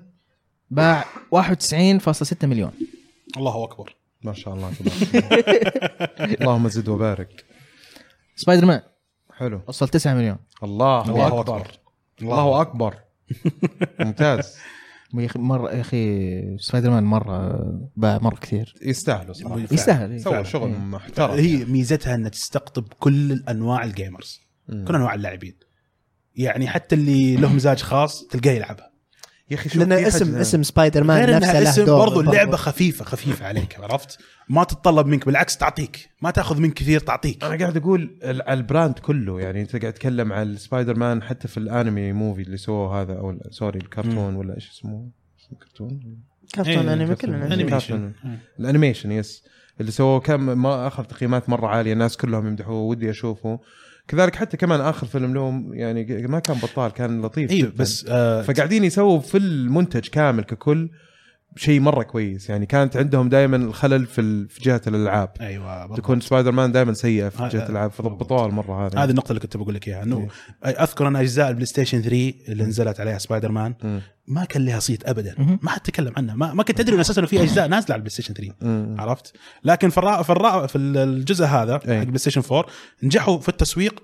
Speaker 2: باع 91.6 مليون.
Speaker 4: الله أكبر.
Speaker 1: ما شاء الله. اللهم زد وبارك.
Speaker 2: سبايدر مان
Speaker 1: حلو.
Speaker 2: وصل 9 مليون.
Speaker 1: الله,
Speaker 4: الله
Speaker 1: أكبر.
Speaker 4: أكبر.
Speaker 1: الله أكبر. ممتاز.
Speaker 2: يا أخي مرة يا أخي سبايدر مان مرة باع مرة كثير.
Speaker 1: يستاهلوا
Speaker 4: صراحة.
Speaker 2: يستاهل.
Speaker 1: سووا
Speaker 4: فعلاً.
Speaker 1: شغل
Speaker 2: إيه.
Speaker 1: محترم
Speaker 4: هي ميزتها إنها تستقطب كل انواع ال
Speaker 1: gamers.
Speaker 4: كل أنواع اللاعبين يعني حتى اللي له مزاج خاص تلقاه يلعبها.
Speaker 1: يا أخي شوف لأن
Speaker 3: اسم
Speaker 1: حاجة-
Speaker 3: اسم سبايدر مان نفسه له
Speaker 4: اسم
Speaker 3: دور
Speaker 4: برضو اللعبة خفيفه خفيفة عليك عرفت؟ ما تتطلب منك بالعكس تعطيك. ما تأخذ منك كثير تعطيك.
Speaker 1: أنا قاعد أقول ال- على ال brand كله يعني أنت قاعد تتكلم على السبايدر مان حتى في ال anime movie اللي سووه هذا أو sorry الكرتون ولا إيش اسمه؟ كرتون؟
Speaker 3: كرتون
Speaker 4: إيه،
Speaker 3: أنمي
Speaker 1: كرتون.
Speaker 3: كلنا.
Speaker 4: انيميشن
Speaker 1: الأنيميشن يس اللي سووه كان ما أخذ تقييمات مرة عالية الناس كلهم يمدحوه ودي أشوفه. كذلك حتى كمان آخر فيلم لهم يعني ما كان بطال كان لطيف أيوه.
Speaker 4: بس آه
Speaker 1: فقاعدين يسووا في المنتج كامل ككل شيء مرة كويس. يعني كانت عندهم دائما الخلل في ال- في جهة الألعاب.
Speaker 4: أيوه بالضبط.
Speaker 1: تكون سبايدر مان دائما سيئه في جهة
Speaker 4: آه،
Speaker 1: الالعاب فضبطوها المره هذه
Speaker 4: هذه النقطة اللي كنت بقول لك إياها إنه
Speaker 1: إيه.
Speaker 4: أذكر أن أجزاء البلاي ستيشن 3 اللي نزلت عليها سبايدر مان
Speaker 1: مم.
Speaker 4: ما كان لها صيت ابدا. ما حد تكلم عنها. ما, ما كنت أدري أساسا إنه في أجزاء نازلة على البلاي ستيشن 3
Speaker 1: مم.
Speaker 4: عرفت؟ لكن في الرا... في, الرا... في الجزء هذا حق
Speaker 1: إيه.
Speaker 4: بلاي ستيشن 4 نجحوا في التسويق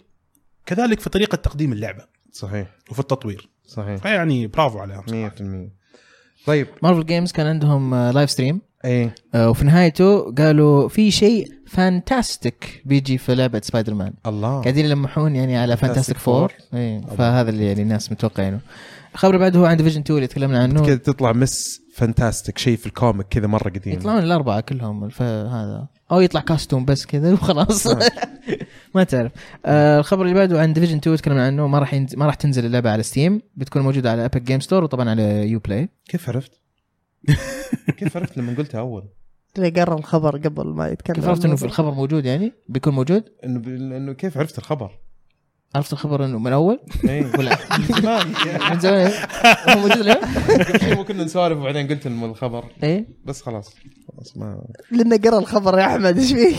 Speaker 4: كذلك في طريقة تقديم اللعبة.
Speaker 1: صحيح.
Speaker 4: وفي التطوير.
Speaker 1: صحيح.
Speaker 4: فيعني برافو عليهم
Speaker 1: 100% طيب.
Speaker 2: مارفل جيمز كان عندهم آه، live stream
Speaker 1: إيه.
Speaker 2: آه، وفي نهايته قالوا في شيء فانتاستيك بيجي في لعبة سبايدر مان
Speaker 1: الله.
Speaker 2: قاعدين يلمحون يعني على فانتاستيك فور. إيه. فهذا اللي يعني الناس متوقعينه. الخبر اللي بعده هو عن Division 2 اللي تكلمنا عنه.
Speaker 1: كذا تطلع Miss Fantastic شيء في ال comic كذا مرة قديم.
Speaker 2: يطلعون الأربعة كلهم الف... هذا أو يطلع custom بس كذا وخلاص. ما تعرف. آه الخبر اللي بعده عن Division 2 تكلمنا عنه. ما راح ينز... ما راح تنزل اللعبة على Steam بتكون موجودة على Epic Games Store وطبعا على Uplay
Speaker 1: كيف عرفت؟ كيف عرفت لما قلتها أول؟
Speaker 3: اللي قرا الخبر قبل ما يتكلم.
Speaker 2: كيف عرفت إنه في الخبر موجود يعني؟ بيكون موجود؟
Speaker 1: إنه ب... إنه كيف عرفت الخبر؟
Speaker 2: عرفت الخبر إنه من أول؟
Speaker 1: إيه. ولا؟ من زمان.
Speaker 2: من زمان. هو موجود اليوم؟
Speaker 1: قبل كنا نسولف وبعدين قلت انه الخبر.
Speaker 2: إيه.
Speaker 1: بس خلاص. خلاص ما
Speaker 3: لأنه قرأ الخبر يا أحمد إيش فيك؟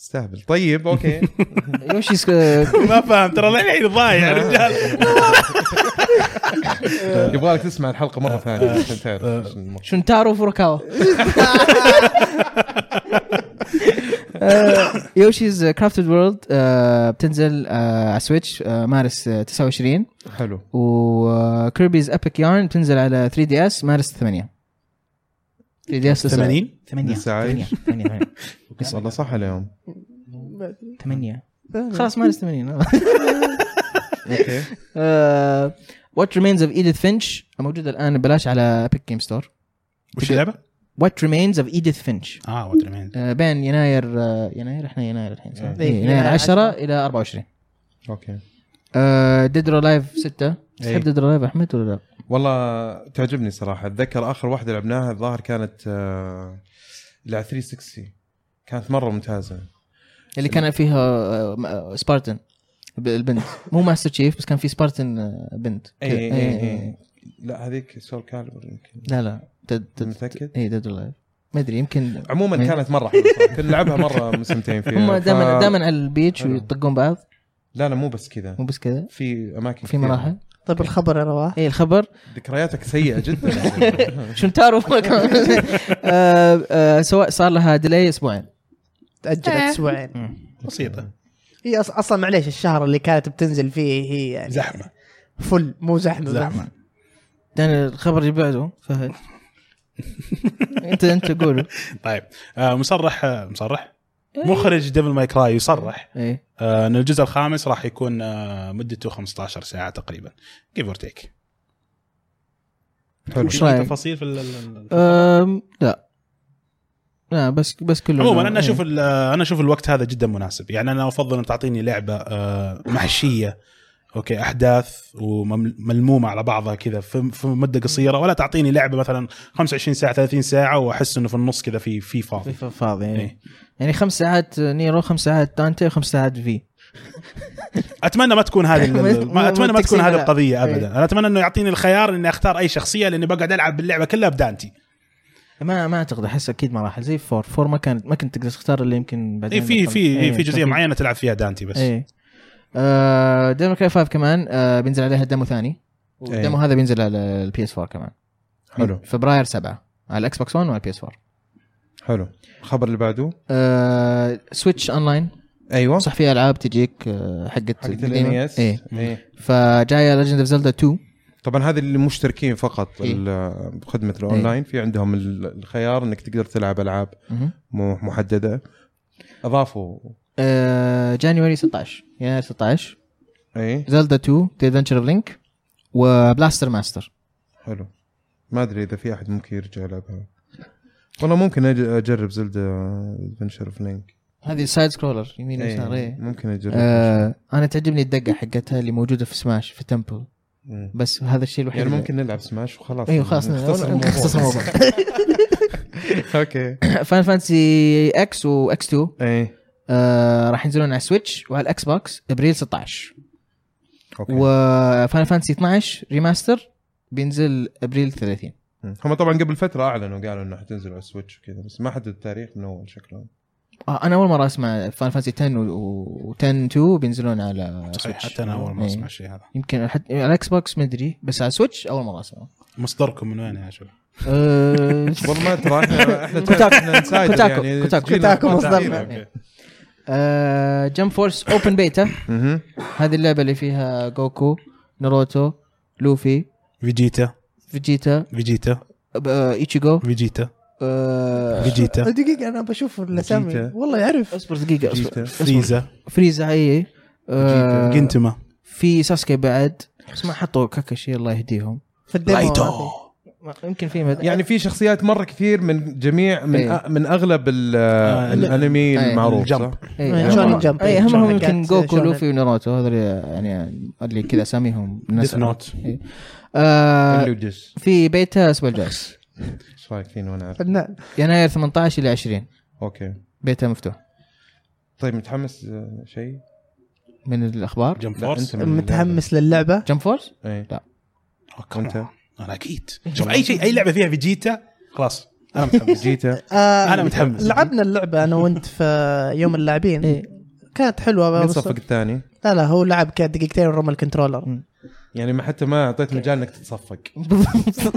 Speaker 1: استهبل طيب أوكي.
Speaker 2: يوشي سك...
Speaker 4: ما فاهم ترى للحين ضايع يا رجال.
Speaker 1: يبغالك تسمع الحلقة مرة ثانية. عشان تعرف إيش الموضوع.
Speaker 2: شونتارو فوروكاوا Yoshi's Crafted World بتنزل آه، على Switch آه، March آه، 29
Speaker 1: حلو.
Speaker 2: و Kirby's Epic Yarn بتنزل على 3 دي اس مارس 8 3 دي اس
Speaker 4: 80
Speaker 2: 8
Speaker 1: لسه عايش؟
Speaker 2: 8
Speaker 1: والله صح اليوم.
Speaker 2: 8 خلاص March 80
Speaker 1: Okay.
Speaker 2: What Remains of Edith Finch موجودة الآن ببلاش على Epic Games Store
Speaker 4: وش اللعبة؟
Speaker 2: What Remains of Edith Finch
Speaker 4: آه What Remain
Speaker 2: آه، بين يناير آه، يناير إحنا يناير الحين صح؟
Speaker 1: إيه.
Speaker 2: إيه، يناير
Speaker 3: يناير
Speaker 2: 10
Speaker 3: 10
Speaker 2: إلى 24
Speaker 1: okay.
Speaker 2: Dead or Alive 6
Speaker 1: إيه.
Speaker 2: تحب Dead or Alive أحمد ولا لا؟
Speaker 1: والله تعجبني صراحة أتذكر آخر واحدة لعبناها الظاهر كانت آه، اللي على 360 كانت مرة ممتازة
Speaker 2: اللي كان فيها آه، Spartan البنت مو Master Chief بس كان في Spartan آه، بنت
Speaker 1: اي. اي
Speaker 2: إيه،
Speaker 1: اي
Speaker 2: إيه.
Speaker 1: لا هذيك Soulcalibur يمكن
Speaker 2: لا لا Dead
Speaker 1: متأكد؟
Speaker 2: اي Dead Alive ما أدري يمكن
Speaker 1: عموما
Speaker 2: إيه.
Speaker 1: كانت مرة حلوة. كنا نلعبها مرة مستمتعين فيها
Speaker 2: هم دائما
Speaker 1: ف-
Speaker 2: دائما على ال
Speaker 1: beach.
Speaker 2: ويطقون بعض
Speaker 1: لا لا مو بس كذا.
Speaker 2: مو بس كذا؟
Speaker 1: في أماكن
Speaker 2: في. مراحل
Speaker 3: طيب الخبر يا رواح.
Speaker 2: اي الخبر.
Speaker 1: ذكرياتك سيئة جدا.
Speaker 2: شنتارو. آه، آه، سواء صار لها delay أسبوعين.
Speaker 3: تاجلت أسبوعين.
Speaker 4: بسيطة.
Speaker 3: هي أصلا معليش الشهر اللي كانت بتنزل فيه هي يعني
Speaker 4: زحمة.
Speaker 3: full مو زحمة
Speaker 4: زحمة.
Speaker 2: يعني الخبر اللي بعده فهد. انت أنت قوله.
Speaker 4: طيب آه مصرح مصرح. مخرج Devil May Cry يصرح. إيه. ان الجزء الخامس راح يكون آه مدته 15 ساعة تقريبا give or take
Speaker 1: حلو.
Speaker 2: وش رايك؟
Speaker 4: تفاصيل في
Speaker 2: لا. لا بس بس كله
Speaker 4: عموما أنا
Speaker 2: إيه.
Speaker 4: أشوف أنا أشوف الوقت هذا جدا مناسب. يعني أنا أفضل أن تعطيني لعبة آه، محشية. Okay أحداث وملمومه على بعضها كذا في في مدة قصيرة ولا تعطيني لعبة مثلا 25 ساعة 30 ساعة وأحس إنه في النص كذا في في فاضي.
Speaker 2: في فاضي يعني.
Speaker 4: إيه.
Speaker 2: يعني خمس ساعات نيرو خمس ساعات دانتي وخمس ساعات في.
Speaker 4: أتمنى ما تكون هذه ما أتمنى ما تكون هذه. القضية ابدا.
Speaker 2: إيه.
Speaker 4: أنا أتمنى إنه يعطيني الخيار إني أختار أي شخصية لأني بقعد ألعب باللعبه كلها بدانتي
Speaker 2: ما ما أعتقد أحس أكيد مراحل زي four four ما كانت ما كنت تقدر تختار اللي يمكن
Speaker 4: اي
Speaker 2: بعدين
Speaker 4: في في
Speaker 2: إيه،
Speaker 4: في جزئية
Speaker 2: كان
Speaker 4: معينة تلعب فيها دانتي بس.
Speaker 2: إيه. آه Devil May Cry 5 كمان آه بينزل عليها demo ثاني. وال demo هذا بينزل على ال PS4 كمان.
Speaker 1: حلو.
Speaker 2: فبراير 7 على ال Xbox One وعلى ال PS4
Speaker 1: حلو. الخبر اللي بعده؟
Speaker 2: آه Switch Online
Speaker 1: أيوه.
Speaker 2: صح في ألعاب تجيك آه حقت
Speaker 1: حقت. ال NES
Speaker 2: إيه.
Speaker 1: إيه.
Speaker 2: فجاية Legend of Zelda 2
Speaker 1: طبعا هذه اللي مشتركين فقط
Speaker 2: إيه.
Speaker 1: بخدمة الاونلاين في عندهم ال- الخيار إنك تقدر تلعب ألعاب محددة.
Speaker 2: أضافوا January 16 يناير 16
Speaker 1: إي.
Speaker 2: Zelda 2 The Adventure of Link و Blaster Master
Speaker 1: حلو. ما أدري إذا في أحد ممكن يرجع يلعبها. والله ممكن أجرب Zelda Adventure of Link
Speaker 2: هذه side scroller يمين ويسار إيه
Speaker 1: ممكن أجرب.
Speaker 2: آه أنا تعجبني الدقة حقتها اللي موجودة في سماش في Temple
Speaker 1: مم.
Speaker 2: بس هذا الشيء الوحيد
Speaker 1: يعني ممكن نلعب سماش وخلاص.
Speaker 2: أيوه خلاص
Speaker 1: نختصر الموضوع. Okay.
Speaker 2: Final Fantasy X و X-2
Speaker 1: إي.
Speaker 2: آه راح ينزلون على ال Switch وعلى ال Xbox ابريل 16
Speaker 1: okay
Speaker 2: و Final Fantasy 12 remaster بينزل أبريل 30
Speaker 1: مم. هم طبعا قبل فترة أعلنوا قالوا إنه حتنزل على ال Switch وكذا بس ما حدد التاريخ من أول شكلهم
Speaker 2: آه أنا أول مرة أسمع Final Fantasy 10 و10 2 بينزلون على
Speaker 4: صحيح
Speaker 2: Switch
Speaker 4: حتى أنا أول ما
Speaker 2: إيه.
Speaker 4: أسمع الشيء هذا
Speaker 2: يمكن حتى على ال Xbox ما أدري بس على Switch أول مرة اسمع
Speaker 4: مصدركم من وين يا شباب؟
Speaker 2: آه،
Speaker 1: والله ما ترى
Speaker 2: إحنا
Speaker 1: إحنا Kotaku.
Speaker 2: Kotaku.
Speaker 1: يعني
Speaker 3: مصدرنا.
Speaker 2: آه، Jump Force open
Speaker 1: beta.
Speaker 2: هذه اللعبة اللي فيها جوكو ناروتو لوفي
Speaker 4: فيجيتا.
Speaker 2: فيجيتا
Speaker 4: فيجيتا.
Speaker 2: آه، ايتشيجو
Speaker 4: فيجيتا.
Speaker 2: آه،
Speaker 4: فيجيتا.
Speaker 3: دقيقة أنا بشوف الأسامي. والله يعرف.
Speaker 2: اصبر دقيقة اصبر.
Speaker 4: فريزا.
Speaker 2: فريزا إي آه،
Speaker 4: جنتما.
Speaker 2: في ساسكي بعد. بس ما حطوا كاكاشي الله يهديهم.
Speaker 4: لايتو.
Speaker 2: يمكن في مد...
Speaker 1: يعني في شخصيات مرة كثير من جميع من
Speaker 2: إيه.
Speaker 1: أ- من أغلب ال-
Speaker 4: آه،
Speaker 1: الأنمي
Speaker 2: إيه.
Speaker 1: المعروف
Speaker 4: ال Jump.
Speaker 1: صح؟
Speaker 2: اي
Speaker 3: shonen
Speaker 2: هم
Speaker 3: Jump.
Speaker 2: اي هم يمكن جوكو. لوفي وناروتو هذول يعني اللي كذا أساميهم
Speaker 4: Death Note
Speaker 2: إيه. آه في بيتا أسبوع الجاي
Speaker 1: إيش رايك فيني وأنا عارف؟
Speaker 2: يناير 18 إلى 20
Speaker 1: okay
Speaker 2: beta مفتوح
Speaker 1: طيب متحمس شيء؟
Speaker 2: من الأخبار
Speaker 4: Jump
Speaker 1: لا Force
Speaker 3: متحمس للعبة
Speaker 2: Jump Force
Speaker 1: إيه
Speaker 4: وانت
Speaker 1: وأنت
Speaker 4: أنا أكيد. شوف أي شيء أي لعبة فيها فيجيتا خلاص. أنا متحمس.
Speaker 1: فيجيتا
Speaker 3: آه
Speaker 4: أنا متحمس.
Speaker 3: لعبنا اللعبة أنا وأنت في يوم اللاعبين.
Speaker 2: إيه.
Speaker 3: كانت حلوة.
Speaker 1: مين
Speaker 3: بس
Speaker 1: صفق الثاني؟
Speaker 3: لا لا هو لعب كان دقيقتين ورمى ال controller.
Speaker 1: يعني ما حتى ما أعطيت مجال إنك تتصفق.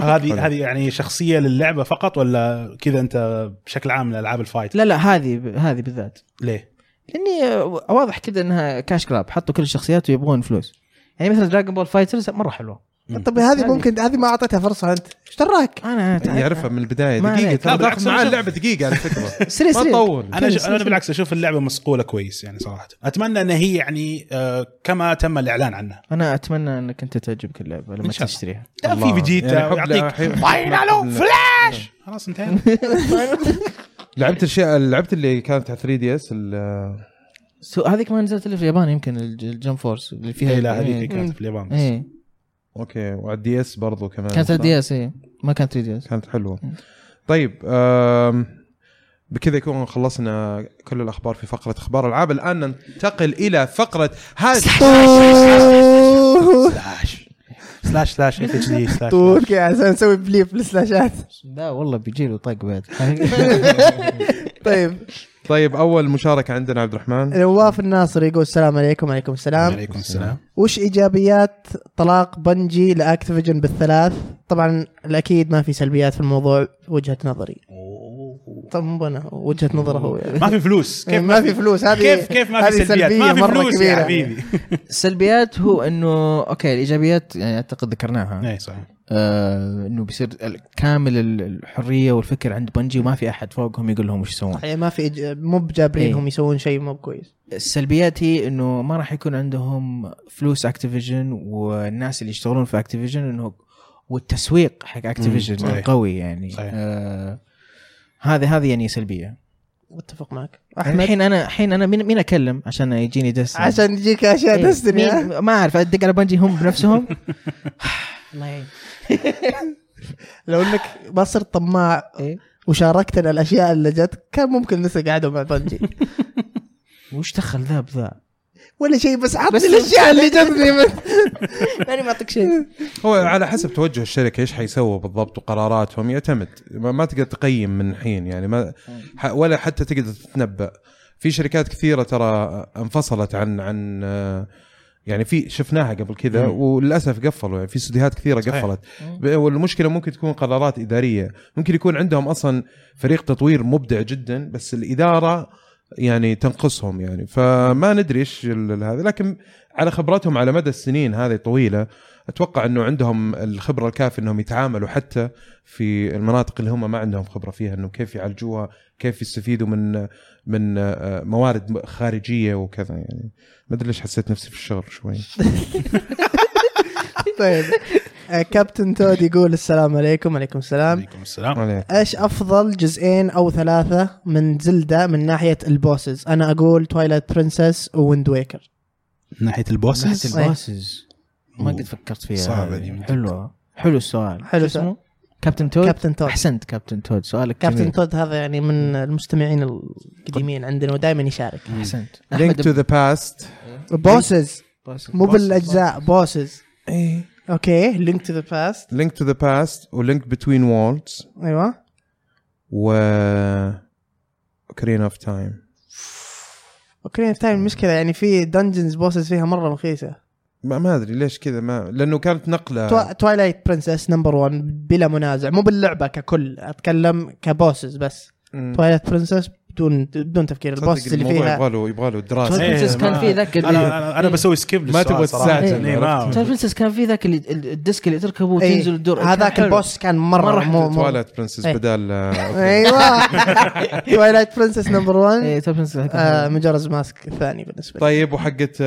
Speaker 4: هذه هذه يعني شخصية للعبة فقط ولا كذا أنت بشكل عام لألعاب ال fight؟
Speaker 2: لا لا هذه هذه بالذات.
Speaker 4: ليه؟
Speaker 2: لأني واضح كذا إنها cash grab حطوا كل الشخصيات ويبغون فلوس. يعني مثلا Dragon Ball Fighters مرة حلوة.
Speaker 3: طب هذه ممكن هذه ما أعطيتها فرصة أنت. إيش دراك؟
Speaker 2: أنا
Speaker 1: يعرفها من البداية.
Speaker 2: ما دقيقة.
Speaker 1: ترى
Speaker 4: بالعكس،
Speaker 1: معاه اللعبة دقيقة على فكرة.
Speaker 2: سريع
Speaker 1: ما تطول.
Speaker 4: أنا ج... أنا بالعكس أشوف اللعبة مصقولة كويس يعني صراحة. أتمنى ان هي يعني آه كما تم الإعلان عنها.
Speaker 2: أنا أتمنى إنك أنت تعجبك اللعبة لما. تشتريها.
Speaker 4: لا. في فيجيتا
Speaker 1: يعني حب-
Speaker 4: final flash! خلاص انتهينا.
Speaker 1: لعبت الشيء لعبت اللي كانت على 3DS
Speaker 2: so هذه كمان نزلت اللي في اليابان يمكن الج- ال Jump Force اللي فيها
Speaker 4: إيه، لا هذيك
Speaker 2: إيه.
Speaker 4: كانت في اليابان بس.
Speaker 2: إيه.
Speaker 1: okay وعلى ال DS برضو كمان.
Speaker 2: كانت
Speaker 1: صح؟
Speaker 2: DS إيه. ما كانت 3DS
Speaker 1: كانت حلوة. طيب آم، بكذا يكون خلصنا كل الأخبار في فقرة أخبار العاب. الآن ننتقل إلى
Speaker 4: فقرة hash slash. slash. slash FHD slash
Speaker 3: طول. كذا عشان نسوي بليف للسلاشات.
Speaker 2: لا والله بيجي له طق بعد.
Speaker 3: طيب.
Speaker 1: طيب أول مشاركة عندنا عبد الرحمن
Speaker 3: نواف الناصر يقول السلام عليكم وعليكم السلام
Speaker 4: عليكم السلام
Speaker 3: وش إيجابيات طلاق بنجي لأكتيفيجن بالثلاث؟ طبعا الأكيد ما في سلبيات في الموضوع وجهة نظري. أنا وجهة نظره هو يعني.
Speaker 4: ما في فلوس كيف
Speaker 3: ما في فلوس هذه
Speaker 4: كيف كيف ما في سلبيات ما في فلوس يا. حبيبي
Speaker 2: السلبيات هو إنه okay الإيجابيات يعني أعتقد ذكرناها
Speaker 4: اي صحيح
Speaker 2: آه إنه بيصير كامل ال- الحرية والفكر عند بنجي وما في أحد فوقهم يقول لهم وش يسوون
Speaker 3: ما في مو بجابرينهم
Speaker 2: إيه.
Speaker 3: يسوون شيء مو كويس.
Speaker 2: السلبيات هي إنه ما راح يكون عندهم فلوس أكتيفيجن والناس اللي يشتغلون في أكتيفيجن إنه والتسويق حق
Speaker 4: أكتيفيجن.
Speaker 2: قوي يعني
Speaker 4: صحيح.
Speaker 2: آه هذه هذه يعني سلبية.
Speaker 3: أتفق معك. أحمد؟
Speaker 2: الحين أنا الحين أنا مين مين أكلم عشان يجيني دس
Speaker 3: عشان يجيك أشياء
Speaker 2: إيه،
Speaker 3: دستني
Speaker 2: ما أعرف أدق على بنجي هم بنفسهم. الله يعين.
Speaker 3: لو إنك ما صرت طماع
Speaker 2: إيه.
Speaker 3: وشاركتنا الأشياء اللي جت كان ممكن لسه قاعدة مع بنجي.
Speaker 2: وش دخل ذا بذا؟
Speaker 3: ولا شيء بس عطني الأشياء اللي جتني من
Speaker 2: ماني معطيك شيء.
Speaker 1: هو على حسب توجه الشركة إيش حيسووا بالضبط وقراراتهم. يعتمد. ما, ما تقدر تقيم من حين يعني ما ح- ولا حتى تقدر تتنبأ. في شركات كثيرة ترى انفصلت عن عن آه، يعني في شفناها قبل كذا. وللأسف قفلوا. يعني في استديوهات كثيرة
Speaker 4: صحيح.
Speaker 1: قفلت. والمشكلة ممكن تكون قرارات إدارية. ممكن يكون عندهم أصلا فريق تطوير مبدع جدا بس الإدارة يعني تنقصهم يعني. فما ندري إيش ال- هذا لكن على خبرتهم على مدى السنين هذه طويله أتوقع إنه عندهم الخبرة الكافية إنهم يتعاملوا حتى في المناطق اللي هم ما عندهم خبرة فيها إنه كيف يعالجوها كيف يستفيدوا من من آه، موارد خارجية وكذا يعني. ما أدري ليش حسيت نفسي في الشغل شوي.
Speaker 3: طيب. كابتن تود يقول السلام عليكم عليكم السلام.
Speaker 4: عليكم السلام.
Speaker 3: إيش أفضل جزئين أو ثلاثة من زلدة من ناحية ال bosses؟ أنا أقول Twilight Princess و Wind Waker
Speaker 4: من ناحية ال
Speaker 2: bosses؟ ناحية ال bosses. ما قد فكرت فيها.
Speaker 4: صعبة دي.
Speaker 2: حلوة. حلو السؤال.
Speaker 3: حلو
Speaker 2: اسمه؟ كابتن تود؟
Speaker 3: كابتن تود.
Speaker 2: أحسنت كابتن تود. سؤالك
Speaker 3: كابتن. تود هذا يعني من المستمعين القديمين عندنا ودائما يشارك.
Speaker 2: أحسنت.
Speaker 1: Link to the Past
Speaker 3: bosses مو
Speaker 2: bosses.
Speaker 3: بالأجزاء bosses
Speaker 1: إيه.
Speaker 3: okay Link to the Past
Speaker 1: Link to the Past و Link Between
Speaker 3: Worlds أيوه.
Speaker 1: و Ocarina of Time
Speaker 3: okay Time المشكلة يعني في dungeons bosses فيها مرة رخيصة.
Speaker 1: ما, ما أدري ليش كذا ما لأنه كانت نقلة.
Speaker 3: توايلايت برنسس نمبر 1 بلا منازع مو باللعبة ككل أتكلم كبوسز بس. توايلايت برنسس بدون بدون تفكير
Speaker 1: تصدق
Speaker 3: البوسز اللي فيها.
Speaker 1: يبغى له يبغى له دراسة.
Speaker 2: إيه. Princess كان في ذاك اللي-
Speaker 4: أنا أنا, أنا بسوي سكيب
Speaker 1: ما تبغى تستعجل،
Speaker 4: إيه،
Speaker 2: برنسس كان في ذاك اللي ال- الديسك اللي تركبه
Speaker 3: إيه،
Speaker 2: وتنزل الدور. كان
Speaker 3: هذاك. البوس كان مرة
Speaker 2: مرة
Speaker 3: مو مو
Speaker 1: تواليت برنسس
Speaker 3: إيه.
Speaker 1: بدال آه،.
Speaker 3: أيوه. توايلايت برنسس نمبر 1
Speaker 2: إيه تعرف برنسس
Speaker 3: آه مجرز ماسك الثاني بالنسبة لي.
Speaker 1: طيب وحقت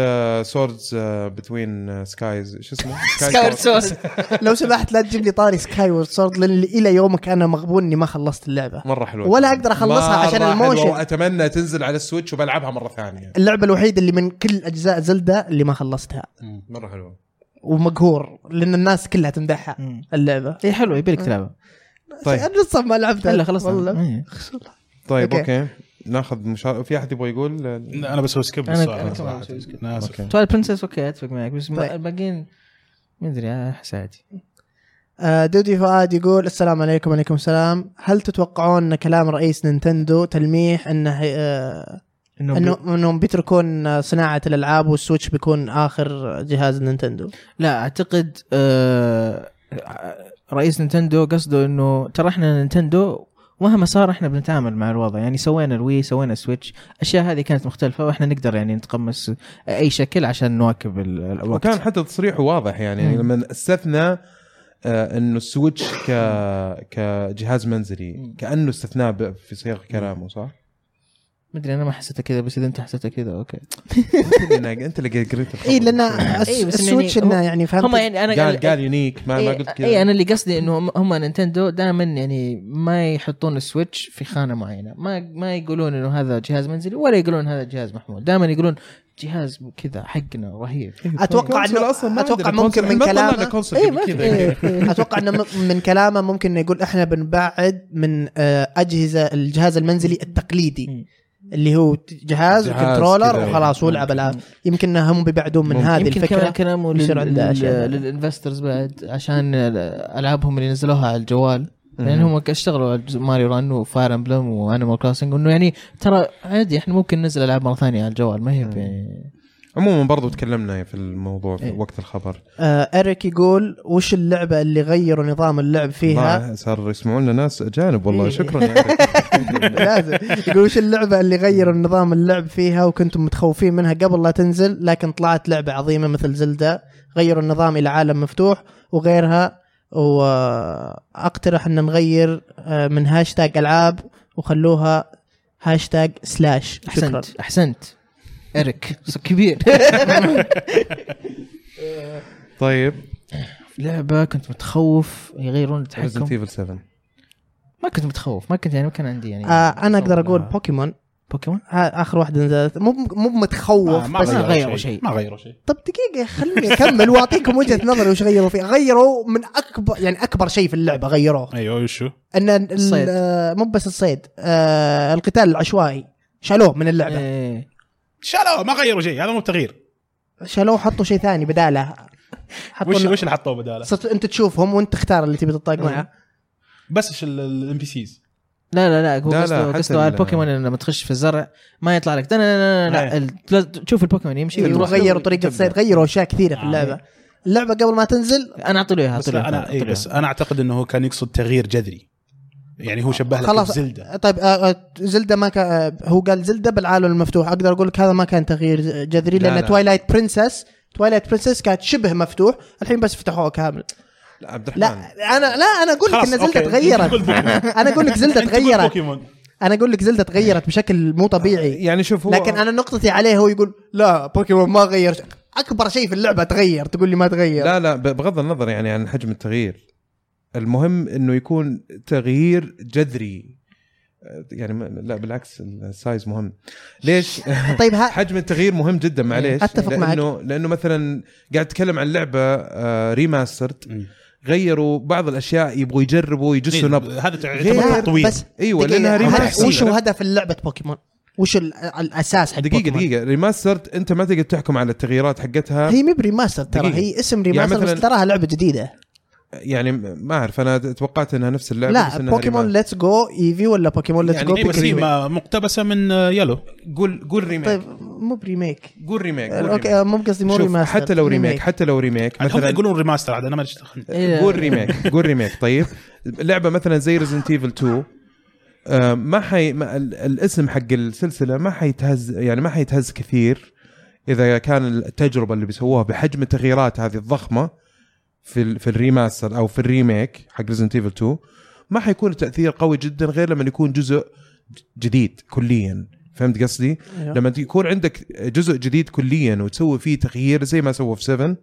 Speaker 1: Swords Between Skies شو اسمه؟
Speaker 2: Skyward Sword
Speaker 3: لو سمحت لا تجيب لي طاري Skyward Sword لأن إلى يومك أنا مغبون إني ما خلصت اللعبة.
Speaker 1: مرة حلوة.
Speaker 3: ولا أقدر أخلصها
Speaker 1: مرة
Speaker 3: عشان
Speaker 1: حلوة
Speaker 3: ال motion.
Speaker 1: واتمنى تنزل على ال Switch وبلعبها مرة ثانية.
Speaker 3: اللعبة الوحيدة اللي من كل أجزاء زلدة اللي ما خلصتها.
Speaker 1: مرة حلوة.
Speaker 3: ومقهور لأن الناس كلها تمدحها. اللعبة.
Speaker 2: اي حلو يبي لك تلعبها.
Speaker 1: طيب.
Speaker 3: أنا لسه ما لعبتها.
Speaker 2: هلا خلاص
Speaker 3: والله.
Speaker 2: إيه.
Speaker 1: طيب
Speaker 3: okay.
Speaker 1: okay. ناخذ مشاركه في أحد يبغى يقول؟
Speaker 2: أنا بسوي skip
Speaker 4: آسف.
Speaker 1: okay.
Speaker 2: Twilight Princess okay أتفق معك بس
Speaker 3: طيب.
Speaker 2: الباقيين ما أدري احس عادي
Speaker 3: آه، دودي فؤاد يقول السلام عليكم وعليكم السلام. هل تتوقعون إن كلام رئيس نينتندو تلميح إنه آه،
Speaker 2: إنه
Speaker 3: إنه إنهم بيتركون آه، صناعة الألعاب وال Switch بيكون آخر جهاز نينتندو؟
Speaker 2: لا أعتقد آه رئيس نينتندو قصده إنه ترى إحنا نينتندو مهما صار إحنا بنتعامل مع الوضع. يعني سوينا ال Wii سوينا ال Switch الاشياء هذه كانت مختلفة وإحنا نقدر يعني نتقمص أي شكل عشان نواكب ال- الوقت.
Speaker 1: وكان حتى تصريحه واضح يعني
Speaker 2: مم.
Speaker 1: لما استثنى آه، إنه ال Switch ك كجهاز منزلي كأنه استثناء في صيغ كلامه صح؟
Speaker 2: ما أدري أنا ما حسيتها كذا بس إذا أنت حسيتها كذا okay.
Speaker 1: أنت اللي انت اللي قريت.
Speaker 3: اي لأن
Speaker 2: إيه، بس
Speaker 3: ال
Speaker 2: Switch
Speaker 3: يعني
Speaker 2: إنه
Speaker 3: يعني فهمت
Speaker 2: هم يعني أنا
Speaker 1: قال قال unique ما ما قلت كذا.
Speaker 2: اي أنا اللي قصدي إنه هم- هم نينتندو دائما يعني ما يحطون ال Switch في خانة معينة. ما ما يقولون إنه هذا جهاز منزلي ولا يقولون هذا جهاز محمول. دائما يقولون جهاز كذا حقنا رهيب
Speaker 3: أتوقع
Speaker 1: console
Speaker 3: إنه
Speaker 1: أصلاً ما أتوقع
Speaker 3: ممكن. من كلامه
Speaker 2: إيه، في.
Speaker 1: كذا.
Speaker 3: إيه، أتوقع إنه من كلامه ممكن إنه يقول إحنا بنبعد من آه، أجهزة الجهاز المنزلي التقليدي. اللي هو جهاز
Speaker 1: جهاز
Speaker 3: وكنترولر. وخلاص والعب العاب يمكن هم بيبعدون من. هذه
Speaker 2: يمكن كمان
Speaker 3: الفكرة
Speaker 2: كلامه
Speaker 3: أشياء.
Speaker 2: لل... لل investors بعد عشان ألعابهم اللي نزلوها على الجوال لأن هم اشتغلوا على ماريو ران وفاير امبلم وانيمال كروسنج انه يعني ترى عادي إحنا ممكن ننزل ألعاب مرة ثانية على الجوال ما هي يعني
Speaker 1: عموما برضو تكلمنا في الموضوع في
Speaker 2: إيه.
Speaker 1: وقت الخبر.
Speaker 3: آه اريك يقول وش اللعبة اللي غيروا نظام اللعب فيها؟
Speaker 1: صار يسمعون لنا ناس أجانب والله شكرا يا أريك.
Speaker 3: لازم. يقول وش اللعبة اللي غيروا نظام اللعب فيها وكنتم متخوفين منها قبل لا تنزل لكن طلعت لعبة عظيمة مثل زلدة غيروا النظام إلى عالم مفتوح وغيرها وأقترح أن نغير آه، من هاشتاج ألعاب وخلوها hashtag slash. شكرا.
Speaker 2: أحسنت. احسنت اريك كبير.
Speaker 1: طيب.
Speaker 2: لعبة كنت متخوف يغيرون
Speaker 1: ريزنت
Speaker 2: التحكم
Speaker 1: Evil 7
Speaker 2: ما كنت متخوف ما كنت يعني ما كان عندي يعني
Speaker 3: آه أنا أقدر
Speaker 4: أقول.
Speaker 3: بوكيمون
Speaker 2: بوكيمون؟
Speaker 3: ها آخر واحدة نزلت. مو مو متخوف
Speaker 4: ما, ما
Speaker 3: بس
Speaker 2: غيروا شيء.
Speaker 4: ما غيروا شيء.
Speaker 3: طب دقيقة خليني أكمل وأعطيكم وجهة نظري وش غيروا فيه، غيروا من أكبر يعني أكبر شيء في اللعبة غيروه،
Speaker 4: أيوه وشو؟
Speaker 3: أن ال-
Speaker 2: الصيد.
Speaker 3: آه، مو بس الصيد، آه القتال العشوائي. شالوه من اللعبة،
Speaker 2: إيه.
Speaker 4: شالوه ما غيروا شيء هذا مو تغيير
Speaker 3: شالوه وحطوا شيء ثاني بدالة، حطوا
Speaker 4: وش وش اللي حطوه بدالة؟
Speaker 3: صرت أنت تشوفهم وأنت تختار اللي تبي تطاق معه،
Speaker 4: بس ال NPCs
Speaker 2: لا لا لا هو
Speaker 1: لا، لا،
Speaker 2: قصده قصده البوكيمون لما تخش في الزرع ما يطلع لك. لا لا لا لا,
Speaker 4: إيه.
Speaker 2: تشوف البوكيمون يمشي
Speaker 3: أيوة،
Speaker 2: وتروح
Speaker 3: غيروا
Speaker 2: وتبدأ.
Speaker 3: الصيد، غيروا أشياء كثيرة في اللعبة، اللعبة قبل ما تنزل
Speaker 2: أنا أعطي له إياها
Speaker 4: بس
Speaker 2: له
Speaker 4: بس. أنا أعتقد إنه كان يقصد تغيير جذري. يعني هو شبه لك
Speaker 3: خلاص
Speaker 4: زلده
Speaker 3: طيب آه، آه، زلدة ما كان آه، هو قال زلدة بالعالم المفتوح. أقدر أقول لك هذا ما كان تغيير جذري
Speaker 1: لا،
Speaker 3: لأن
Speaker 1: لا.
Speaker 3: Twilight Princess Twilight Princess كانت شبه مفتوح. الحين بس فتحوه كامل.
Speaker 1: لا عبد
Speaker 3: لا
Speaker 1: الرحمن.
Speaker 3: أنا لا أنا أقول لك إن زلدة
Speaker 4: okay.
Speaker 3: تغيرت. أنا أقول لك
Speaker 4: قول
Speaker 3: تغيرت. أنا أقول لك زلدة تغيرت بشكل مو طبيعي.
Speaker 1: يعني شوف هو
Speaker 3: لكن أنا نقطتي عليه هو يقول لا بوكيمون ما غير. أكبر شيء في اللعبة تغير تقول لي ما تغير.
Speaker 1: لا لا بغض النظر يعني عن حجم التغيير. المهم إنه يكون تغيير جذري. آه، يعني لا بالعكس ال size مهم. ليش؟
Speaker 3: طيب ها
Speaker 1: حجم التغيير مهم جدا معليش.
Speaker 3: أتفق معك.
Speaker 1: لأنه لأنه مثلا قاعد أتكلم عن لعبة آه، remastered غيروا بعض الأشياء يبغوا يجربوا يجسوا نبض.
Speaker 4: هذا تطوير.
Speaker 3: بس
Speaker 1: أيوه
Speaker 3: دقيقة،
Speaker 1: لأنها
Speaker 3: وش هو هدف اللعبة بوكيمون؟ وش ال- الأساس حق
Speaker 1: دقيقة
Speaker 3: بوكيمون؟
Speaker 1: دقيقة. remastered أنت ما تقدر تحكم على التغييرات حقتها.
Speaker 3: هي مي ب remaster
Speaker 1: ترى.
Speaker 3: هي اسم remaster
Speaker 1: يعني
Speaker 3: بس تراها لعبة جديدة.
Speaker 1: يعني ما أعرف أنا توقعت إنها نفس اللعبة بس
Speaker 3: لا
Speaker 1: إنها
Speaker 3: بوكيمون. Let's Go Eevee ولا بوكيمون Let's
Speaker 1: يعني
Speaker 4: Go بس مقتبسة من آه، Yellow
Speaker 1: قول قول remake
Speaker 3: طيب مو ب remake
Speaker 1: قول remake قول
Speaker 3: okay
Speaker 1: remake.
Speaker 3: مو قصدي مو
Speaker 1: شوف
Speaker 3: remaster
Speaker 1: حتى لو remake حتى لو remake
Speaker 4: يعني هم
Speaker 1: مثلا
Speaker 4: يقولون remaster عاد أنا ما.
Speaker 2: إيه.
Speaker 1: قول remake قول remake طيب لعبة مثلا زي Resident Evil 2 آه، ما حي ما ال- الاسم حق السلسلة ما حيتهز يعني ما حيتهز كثير إذا كان التجربة اللي بيسووها بحجم التغييرات هذه الضخمة في في ال remaster أو في ال remake حق Resident Evil 2 ما حيكون التأثير قوي جدا غير لما يكون جزء جديد كليا فهمت قصدي؟
Speaker 3: أيوه.
Speaker 1: لما يكون عندك جزء جديد كليا وتسوي فيه تغيير زي ما سووا في 7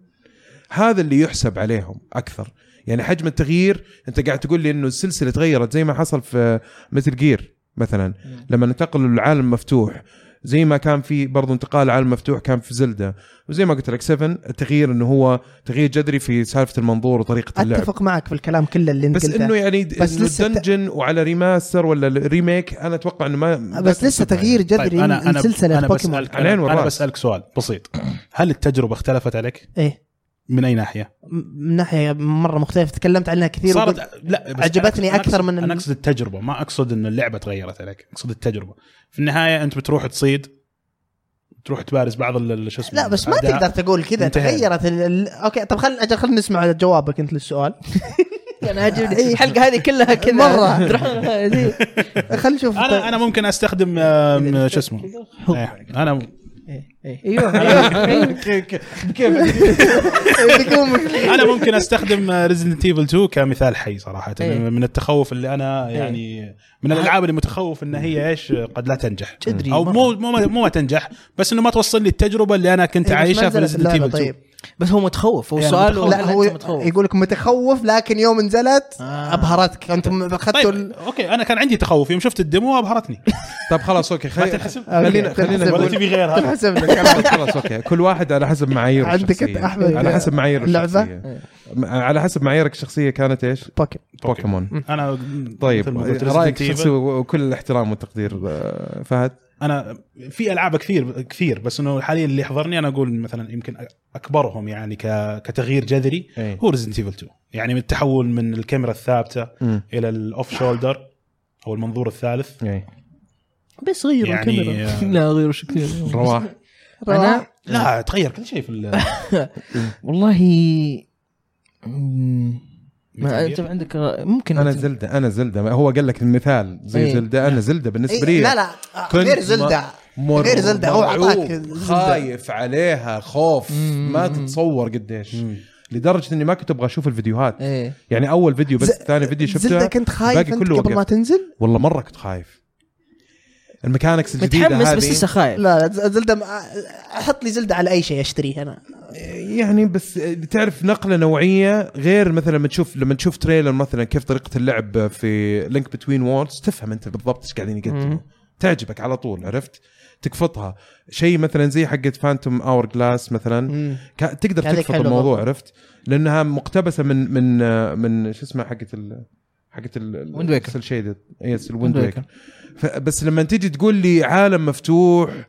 Speaker 1: هذا اللي يحسب عليهم أكثر يعني حجم التغيير أنت قاعد تقول لي إنه السلسلة تغيرت زي ما حصل في مثل Gear مثلا لما انتقلوا للعالم مفتوح زي ما كان في برضو انتقال لعالم مفتوح كان في زلدة. وزي ما قلت لك 7 التغيير إنه هو تغيير جذري في سالفة المنظور وطريقة اللعب.
Speaker 3: أتفق معك في الكلام كله اللي أنت
Speaker 1: بس
Speaker 3: قلته.
Speaker 1: إنه يعني
Speaker 3: بس لسه الت-
Speaker 1: دنجن وعلى ريماستر ولا ريميك أنا أتوقع إنه ما
Speaker 3: بس لسه تغيير جذري
Speaker 4: طيب أنا أنا
Speaker 3: لسلسله
Speaker 4: أنا
Speaker 3: بوكيمون
Speaker 1: العين
Speaker 4: أنا,
Speaker 1: أنا.
Speaker 4: بسالك سؤال بسيط. هل التجربة اختلفت عليك؟
Speaker 3: إيه
Speaker 4: من أي
Speaker 3: ناحية؟ من ناحية مرة مختلفة تكلمت عنها كثير
Speaker 4: صارت لا بس
Speaker 3: عجبتني
Speaker 4: أنا أقصد-
Speaker 3: أكثر من
Speaker 4: أنا أقصد التجربة ما أقصد إن اللعبة تغيرت عليك أقصد التجربة في النهاية أنت بتروح تصيد تروح تبارز بعض ال- شو اسمه
Speaker 3: لا بس ما. تقدر تقول كذا. تغيرت ال... ال... أوكي طب خل أجل خلينا نسمع جوابك أنت للسؤال
Speaker 2: أنا عاجبني
Speaker 3: إيه.
Speaker 2: الحلقة هذه كلها كذا
Speaker 3: مرة.
Speaker 2: تروح- زي-
Speaker 3: خل نشوف
Speaker 4: أنا أنا ممكن أستخدم شو اسمه إيه،
Speaker 2: أنا. أيوه أيوه.
Speaker 3: بيقوم
Speaker 4: أنا ممكن أستخدم Resident Evil 2 كمثال حي صراحة
Speaker 2: إيه.
Speaker 4: من التخوف اللي أنا يعني من الألعاب اللي متخوف إن هي إيش قد لا تنجح.
Speaker 2: أو.
Speaker 4: مو مو مو ما تنجح بس إنه ما توصل لي التجربة اللي أنا كنت
Speaker 3: إيه،
Speaker 4: عايشها في
Speaker 3: Resident
Speaker 4: Evil 2
Speaker 3: طيب.
Speaker 2: بس هو متخوف هو
Speaker 4: يعني
Speaker 2: سؤاله
Speaker 4: متخوف.
Speaker 3: لا هو
Speaker 2: متخوف
Speaker 3: يقول لك متخوف لكن يوم نزلت
Speaker 2: آه.
Speaker 3: أبهرتك أنتم اخذتوا
Speaker 4: طيب
Speaker 3: ال-
Speaker 4: okay أنا كان عندي تخوف يوم شفت ال demo أبهرتني
Speaker 1: طب خلاص okay
Speaker 4: ما
Speaker 1: خلي
Speaker 4: تنحسب
Speaker 1: خلينا
Speaker 3: okay،
Speaker 1: خلينا
Speaker 3: تنحسب.
Speaker 4: ولا تبي غيرها
Speaker 3: تنحسب لك
Speaker 1: خلاص okay كل واحد على حسب معاييره
Speaker 3: عندك. أنت أحمد
Speaker 1: على حسب معايير
Speaker 3: اللعبة؟
Speaker 1: الشخصية م- على حسب معاييرك الشخصية كانت إيش؟
Speaker 3: بوكيمون
Speaker 1: بوكيمون
Speaker 4: أنا
Speaker 1: طيب
Speaker 4: رأيك
Speaker 1: الشخصي. وكل الاحترام والتقدير آه، فهد
Speaker 4: أنا في ألعاب كثير كثير بس إنه حاليا اللي يحضرني أنا أقول مثلا يمكن أكبرهم يعني كتغيير جذري
Speaker 1: إيه.
Speaker 4: هو Resident Evil 2 يعني من التحول من الكاميرا الثابتة
Speaker 1: مم.
Speaker 4: إلى ال off shoulder أو المنظور الثالث.
Speaker 1: إيه.
Speaker 3: بس غيروا
Speaker 4: يعني
Speaker 3: الكاميرا.
Speaker 4: آه،
Speaker 2: لا غير وش كثير.
Speaker 1: رواح.
Speaker 2: أنا؟
Speaker 4: لا تغير كل شيء في ال-
Speaker 2: والله ما أنت عندك ممكن أنا
Speaker 1: زلدة أنا زلدة. هو قال لك المثال زي
Speaker 2: إيه.
Speaker 1: زلدة. أنا زلدة بالنسبة
Speaker 3: إيه،
Speaker 1: لي.
Speaker 3: لا لا. غير زلدة.
Speaker 1: مر-
Speaker 3: غير زلدة، هو زلدة.
Speaker 1: خايف عليها خوف.
Speaker 2: مم.
Speaker 1: ما تتصور قديش. لدرجة إني ما كنت أبغى أشوف الفيديوهات.
Speaker 2: إيه.
Speaker 1: يعني أول فيديو بس
Speaker 3: ز-
Speaker 1: ثاني فيديو
Speaker 3: زلدة
Speaker 1: شفته
Speaker 3: كنت خايف
Speaker 1: كله
Speaker 3: قبل ما. تنزل؟
Speaker 1: والله مرة كنت خايف. ال mechanics الجديدة
Speaker 2: متحمس
Speaker 1: هذه.
Speaker 2: بس لسه خايف
Speaker 3: لا لا زلدة أحط لي زلدة على أي شيء أشتريه أنا.
Speaker 1: يعني بس تعرف نقلة نوعية غير مثلا لما تشوف لما تشوف trailer مثلا كيف طريقة اللعب في Link Between Worlds تفهم أنت بالضبط إيش قاعدين يقدموا. تعجبك على طول عرفت؟ تكفطها شيء مثلا زي حقة Phantom Hourglass مثلا. تقدر تكفط الموضوع. عرفت؟ لأنها مقتبسة من من من شو اسمه حقة ال حقه ال
Speaker 2: Wind Waker.
Speaker 1: ال cel shaded yes ال
Speaker 2: Wind
Speaker 1: Waker بس لما تيجي تقول لي عالم مفتوح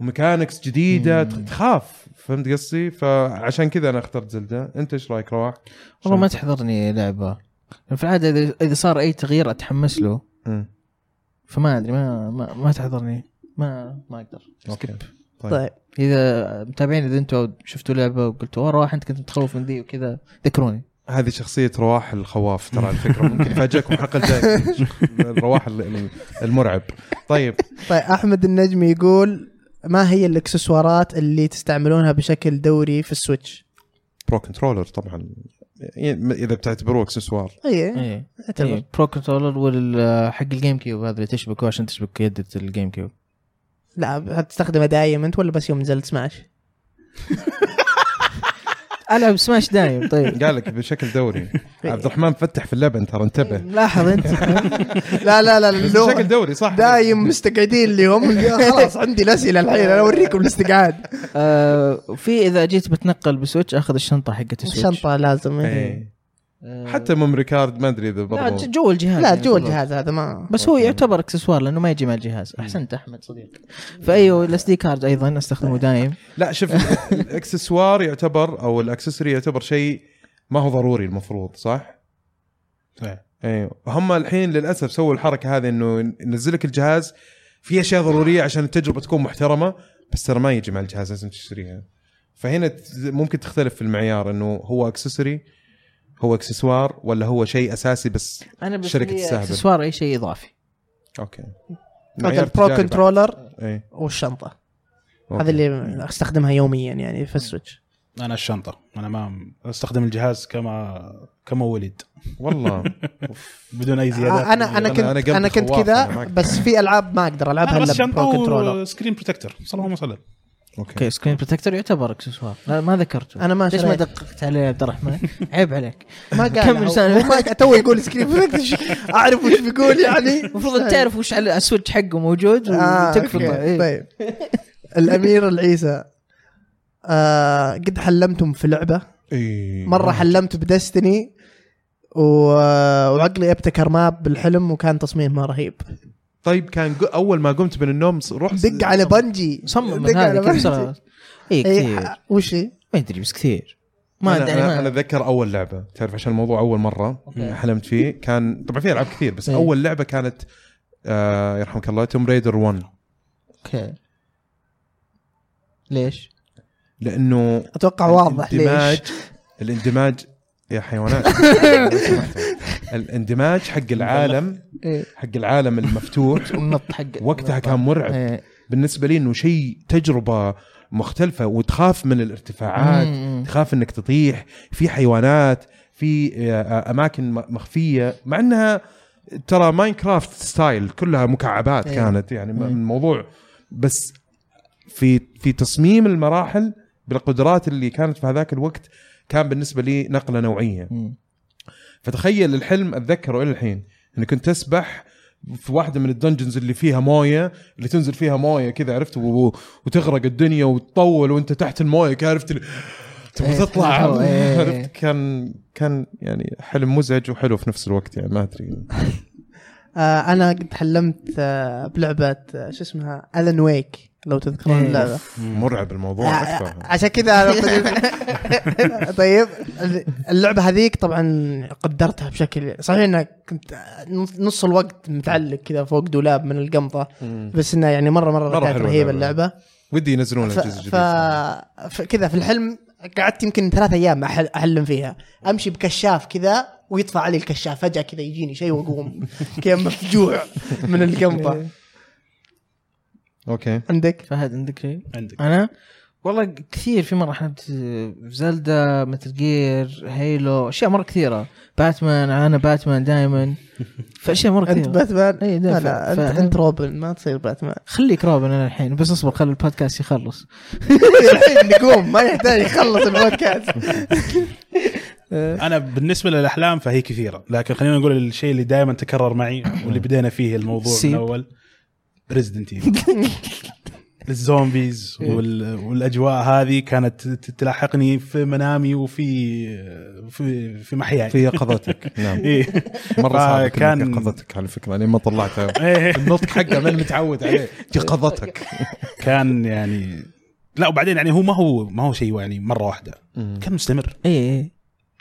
Speaker 1: و mechanics جديدة تخاف. فهمت قصدي؟ فعشان كذا أنا اخترت Zelda. أنت إيش رأيك رواح؟
Speaker 2: والله ما تحضرني لعبة. في العاده إذا صار أي تغيير أتحمس له.
Speaker 1: مم.
Speaker 2: فما أدري ما ما, ما تحضرني. ما ما
Speaker 1: أقدر.
Speaker 2: skip
Speaker 1: طيب,
Speaker 3: طيب.
Speaker 2: إذا متابعين إذا أنتم شفتوا لعبة وقلتوا ورا واحد أنت كنت متخوف من ذي وكذا ذكروني.
Speaker 1: هذه شخصية رواح الخواف ترى على فكرة ممكن يفاجئكم الحلقة الجايه رواح ال- المرعب. طيب.
Speaker 3: طيب أحمد النجمي يقول ما هي الإكسسوارات اللي تستعملونها بشكل دوري في ال
Speaker 1: Switch؟ Pro Controller طبعا. يعني إذا بتعتبروه إكسسوار.
Speaker 3: اي
Speaker 2: إيه.
Speaker 3: اعتبر.
Speaker 2: إيه، Pro Controller وال حق ال GameCube هذا اللي تشبكه عشان تشبك يدة ال GameCube
Speaker 3: لا هتستخدمها دايم أنت ولا بس يوم نزلت سماش؟
Speaker 2: ألعب سماش دايم طيب.
Speaker 1: قال لك بشكل دوري. عبد الرحمن فتح في اللبن ترى انتبه.
Speaker 2: لاحظ انت.
Speaker 3: لا لا لا
Speaker 1: بشكل دوري صح.
Speaker 3: دايم مستقعدين اللي هم. خلاص عندي الأسئلة الحين أنا أوريكم الاستقعاد.
Speaker 2: آه في إذا جيت بتنقل ب Switch أخذ الشنطة حقت ال
Speaker 3: Switch. الشنطة لازم إيه.
Speaker 1: إيه. حتى memory card ما أدري إذا
Speaker 2: لا
Speaker 1: برضو.
Speaker 2: جو الجهاز
Speaker 3: لا
Speaker 2: يعني
Speaker 3: جوا. الجهاز هذا ما
Speaker 2: بس هو يعتبر اكسسوار لأنه ما يجي مع الجهاز. أحسنت أحمد. صديق. فايوه ال SD card أيضا أستخدمه دايم
Speaker 1: لا شوف الأكسسوار يعتبر أو ال accessory يعتبر شيء ما هو ضروري المفروض صح؟
Speaker 4: صحيح.
Speaker 1: أيوه هم الحين للأسف سووا الحركة هذه إنه ينزل لك الجهاز في أشياء ضرورية عشان التجربة تكون محترمة بس ترى ما يجي مع الجهاز لازم تشتريها. فهنا ممكن تختلف في المعيار إنه هو accessory هو اكسسوار ولا هو شيء أساسي بس
Speaker 2: أنا
Speaker 1: شركة
Speaker 2: بالنسبة لي
Speaker 1: تستهبل.
Speaker 2: اكسسوار أي شيء إضافي.
Speaker 1: okay.
Speaker 3: ال Pro
Speaker 1: Controller
Speaker 3: إي.
Speaker 1: والشنطة. okay.
Speaker 3: هذا اللي أستخدمها يوميا يعني في ال
Speaker 4: Switch. أنا الشنطة. أنا ما أستخدم الجهاز كما كما ولد.
Speaker 1: والله.
Speaker 4: بدون أي زيادات.
Speaker 3: آه، أنا أنا
Speaker 1: أنا-
Speaker 3: كنت
Speaker 1: أنا
Speaker 3: كنت كذا. بس في ألعاب ما أقدر
Speaker 4: ألعبها بس
Speaker 3: إلا
Speaker 4: شنطة
Speaker 3: Pro Controller.
Speaker 4: و screen protector صلى الله عليه وسلم.
Speaker 2: okay screen protector يعتبر اكسسوار لا ما ذكرته
Speaker 3: أنا ما
Speaker 2: ليش ما. دققت عليه يا عبد الرحمن؟ عيب عليك
Speaker 3: ما قال
Speaker 2: كمل.
Speaker 3: هو ما تو يقول screen protector أعرف وش بيقول يعني
Speaker 2: المفروض أنت تعرف وش على ال Switch حقه موجود
Speaker 3: آه،
Speaker 2: وتكفى
Speaker 3: okay.
Speaker 2: إيه.
Speaker 3: طيب الأمير العيسى آه قد حلمتم في
Speaker 1: لعبة.
Speaker 3: مرة حلمت ب Destiny و... وعقلي أبتكر map بالحلم وكان تصميمها رهيب
Speaker 1: طيب كان أول ما قمت من النوم روح
Speaker 3: دق على Bungie
Speaker 2: صمم
Speaker 3: دق على
Speaker 2: كيف
Speaker 3: Bungie.
Speaker 2: صار اي
Speaker 3: إيه،
Speaker 2: كثير
Speaker 3: وش هي؟
Speaker 2: ما أدري بس كثير ما أنا
Speaker 1: أدري
Speaker 2: أنا,
Speaker 1: أنا أتذكر أول لعبة تعرف عشان الموضوع أول مرة
Speaker 2: okay.
Speaker 1: حلمت فيه كان طبعا في ألعاب كثير بس
Speaker 2: إيه.
Speaker 1: أول لعبة كانت آه يرحمك الله Tomb Raider 1
Speaker 2: okay ليش؟
Speaker 1: لأنه
Speaker 3: أتوقع واضح
Speaker 1: الاندماج
Speaker 3: ليش
Speaker 1: الاندماج يا حيوانات. الاندماج حق العالم
Speaker 2: إيه.
Speaker 1: حق العالم المفتوح
Speaker 2: النط حق
Speaker 1: وقتها كان مرعب
Speaker 2: إيه.
Speaker 1: بالنسبة لي إنه شيء تجربة مختلفة وتخاف من الارتفاعات. تخاف إنك تطيح في حيوانات في آه، أماكن م- مخفية مع إنها ترى Minecraft style كلها مكعبات
Speaker 3: إيه.
Speaker 1: كانت يعني. الموضوع بس في في تصميم المراحل بالقدرات اللي كانت في هذاك الوقت كان بالنسبة لي نقلة
Speaker 2: نوعية.
Speaker 1: فتخيل الحلم أتذكره إلى الحين. اني كنت تسبح في واحدة من ال dungeons اللي فيها موية اللي تنزل فيها موية كذا عرفت؟ و- وتغرق الدنيا وتطول وأنت تحت الموية عرفت؟ تبغى
Speaker 2: إيه،
Speaker 1: تطلع.
Speaker 2: تطلع، إيه.
Speaker 1: عرفت؟ كان كان يعني حلم مزعج وحلو في نفس الوقت يعني ما أدري.
Speaker 3: آه أنا قد حلمت آه بلعبة آه شو اسمها؟ Alan Wake لو تذكرون. اللعبه
Speaker 1: مرعب الموضوع
Speaker 3: آه،
Speaker 1: أكثر
Speaker 3: عشان كذا طيب- اللعبة هذيك طبعا قدرتها بشكل صحيح إنها كنت نص- نص الوقت متعلق كذا فوق دولاب من القمطة بس إنها يعني مرة مرة,
Speaker 1: مرة
Speaker 3: كانت رهيبة
Speaker 1: اللعبة.
Speaker 3: اللعبة.
Speaker 1: ودي ينزلون
Speaker 3: ف...
Speaker 1: الجزء. الجديد.
Speaker 3: ف... كذا في الحلم قعدت يمكن ثلاث أيام أحل... أحلم فيها. أمشي بكشاف كذا ويطفى علي الكشاف فجأة كذا يجيني شيء وأقوم. كذا مفجوع من القمطة.
Speaker 1: أوكي.
Speaker 3: عندك؟
Speaker 2: فهد عندك شيء؟
Speaker 4: عندك.
Speaker 2: أنا؟ والله كثير في مرة إحنا بت- Zelda مثل Gears Halo أشياء مرة كثيرة. باتمان أنا باتمان دائما فأشياء مرة
Speaker 3: أنت
Speaker 2: كثيرة.
Speaker 3: باتمان؟
Speaker 2: إي
Speaker 3: لا لا
Speaker 2: ف-
Speaker 3: انت
Speaker 2: ف-
Speaker 3: أنت روبن ما تصير باتمان.
Speaker 2: خليك روبن أنا الحين بس اصبر خلي البودكاست يخلص.
Speaker 3: الحين نقوم ما يحتاج يخلص البودكاست.
Speaker 4: أنا بالنسبة للأحلام فهي كثيرة لكن خلينا نقول الشيء اللي دائما تكرر معي واللي بدينا فيه الموضوع من
Speaker 2: سيب.
Speaker 4: Resident Evil ال zombies وال... والأجواء هذه كانت تلاحقني في منامي وفي في في محياي.
Speaker 1: في يقظتك نعم.
Speaker 4: إيه.
Speaker 1: مرة صعب كان يقظتك على فكرة لين ما طلعتها.
Speaker 4: إيه.
Speaker 1: النطق حقه ما أنا متعود عليه. يقظتك
Speaker 4: كان يعني لا وبعدين يعني هو ما هو ما هو شيء يعني مرة واحدة. كان مستمر.
Speaker 2: اي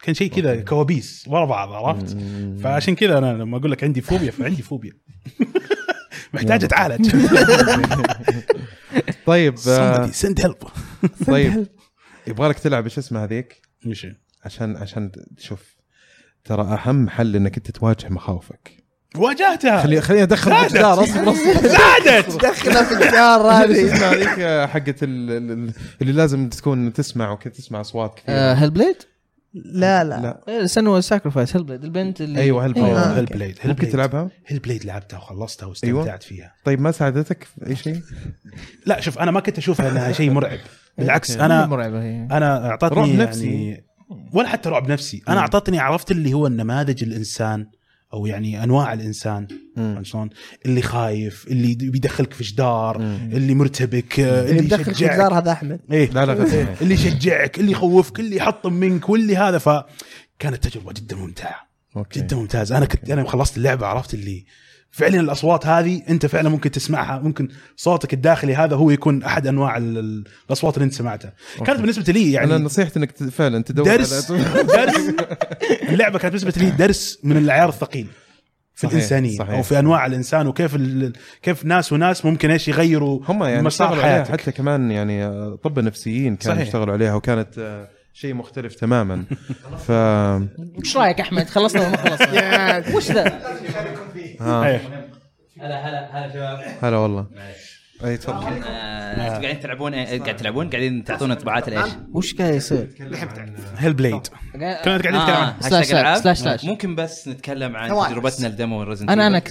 Speaker 4: كان شيء كذا كوابيس ورا بعض عرفت؟ فعشان كذا أنا لما أقول لك عندي فوبيا فعندي فوبيا. محتاج اتعالج
Speaker 1: طيب آه،
Speaker 4: سند هيلب
Speaker 1: طيب يبغى لك تلعب إيش اسمها هذيك؟ عشان عشان تشوف ترى أهم حل إنك أنت تواجه مخاوفك.
Speaker 4: واجهتها.
Speaker 1: خلي خليني أدخل في الجدار أصبر أصبر.
Speaker 4: زادت.
Speaker 3: دخلها في الجار هذه
Speaker 1: اسمها هذيك آه، حقت ال- ال- ال- اللي لازم تكون تسمع وكذا تسمع أصوات كثير
Speaker 2: هيل Blade
Speaker 3: لا لا.
Speaker 1: لا.
Speaker 2: Senua's Sacrifice Hellblade البنت اللي
Speaker 1: أيوه Hell
Speaker 3: آه.
Speaker 4: Blade Hellblade Hell
Speaker 1: ممكن
Speaker 4: Blade
Speaker 1: تلعبها؟
Speaker 4: Hellblade لعبتها وخلصتها واستمتعت فيها.
Speaker 1: طيب ما ساعدتك في أي شيء؟
Speaker 4: لا شوف أنا ما كنت أشوفها إنها شيء مرعب. بالعكس. أنا
Speaker 2: مرعبة هي.
Speaker 4: أنا أعطتني
Speaker 1: رعب
Speaker 4: يعني
Speaker 1: نفسي.
Speaker 4: ولا حتى رعب نفسي. أنا أعطتني عرفت اللي هو النماذج الإنسان. أو يعني
Speaker 1: أنواع
Speaker 4: الإنسان شلون؟ اللي خايف اللي بيدخلك في جدار. اللي مرتبك اللي,
Speaker 3: بدخل في
Speaker 4: يشجعك.
Speaker 3: الجار هذا أحمد.
Speaker 4: إيه.
Speaker 1: لا لا
Speaker 4: اللي يشجعك اللي يخوفك اللي يحطم منك واللي هذا. فكانت تجربة جدا ممتعة.
Speaker 1: أوكي.
Speaker 4: جدا ممتاز أنا كنت أنا خلصت اللعبة عرفت اللي فعلا الأصوات هذه أنت فعلا ممكن تسمعها ممكن صوتك الداخلي هذا هو يكون أحد أنواع ال- ال- الأصوات اللي أنت سمعتها كانت بالنسبة لي
Speaker 1: أنا
Speaker 4: يعني
Speaker 1: نصيحتي إنك فعلا تدور
Speaker 4: درس
Speaker 1: على
Speaker 4: درس اللعبة كانت بالنسبة لي درس من العيار الثقيل في
Speaker 1: صحيح،
Speaker 4: الإنسانية
Speaker 1: صحيح.
Speaker 4: أو في أنواع الإنسان وكيف ال- كيف ناس وناس ممكن إيش يغيروا
Speaker 1: هم يعني
Speaker 4: مسار
Speaker 1: اشتغلوا عليها حتى كمان يعني طب نفسيين كانوا. يشتغلوا عليها وكانت شيء مختلف تماما ف
Speaker 2: وش رأيك أحمد خلصنا ولا ما خلصنا؟ وش ذا؟
Speaker 5: هلا هلا هلا شباب.
Speaker 1: هلا والله. أي تفضل.
Speaker 5: قاعدين تلعبون إيه؟ قاعد تلعبون؟ قاعدين تعطون انطباعات الايش؟
Speaker 2: وش قاعد يصير؟
Speaker 4: هيل بليد كنا قاعدين نتكلم
Speaker 5: آه،
Speaker 4: عن
Speaker 2: سلاش. سلاش سلاش.
Speaker 5: ممكن بس نتكلم عن. تجربتنا لديمو ريزنت
Speaker 2: أنا أنا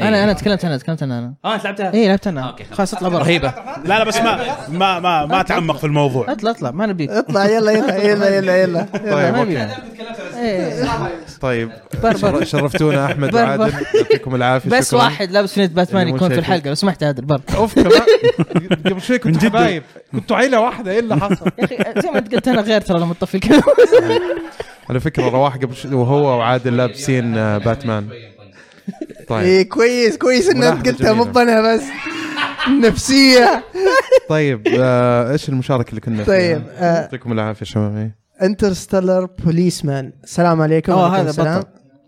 Speaker 2: أنا أنا تكلمت أنا تكلمت أنا أنا.
Speaker 5: آه أنت لعبتها؟
Speaker 2: اي لعبت أنا.
Speaker 5: أوكي
Speaker 2: خلاص. اطلع برا.
Speaker 5: رهيبة.
Speaker 4: لا لا بس ما ما ما, ما تعمق في الموضوع.
Speaker 2: اطلع اطلع ما نبيك
Speaker 3: اطلع يلا يلا يلا يلا يلا.
Speaker 1: طيب
Speaker 2: أوكي. إيه.
Speaker 1: طيب
Speaker 2: بر-
Speaker 1: شر-
Speaker 2: بر.
Speaker 1: شرفتونا
Speaker 2: أحمد
Speaker 1: وعادل. يعطيكم العافية
Speaker 2: بس
Speaker 1: شكراً.
Speaker 2: واحد لابس فنيلة باتمان يكون في. الحلقة لو سمحت يا عادل برا
Speaker 1: أوف كمان قبل شوي كنتوا. حبايب كنتوا عيلة واحدة إيه اللي حصل؟
Speaker 2: يا أخي زي ما أنت قلت أنا غير ترى لما تطفي الكلام
Speaker 1: على فكرة رواح قبل شوي وهو وعادل لابسين آه، باتمان طيب
Speaker 3: إيه كويس كويس إن
Speaker 1: أنت
Speaker 3: قلتها مو. أنا بس نفسية
Speaker 1: طيب آه، إيش المشاركة اللي كنا فيها؟
Speaker 3: طيب آه،
Speaker 1: يعطيكم العافية شباب إيه.
Speaker 3: Interstellar Policeman السلام عليكم. وعليكم
Speaker 2: هذا
Speaker 3: السلام.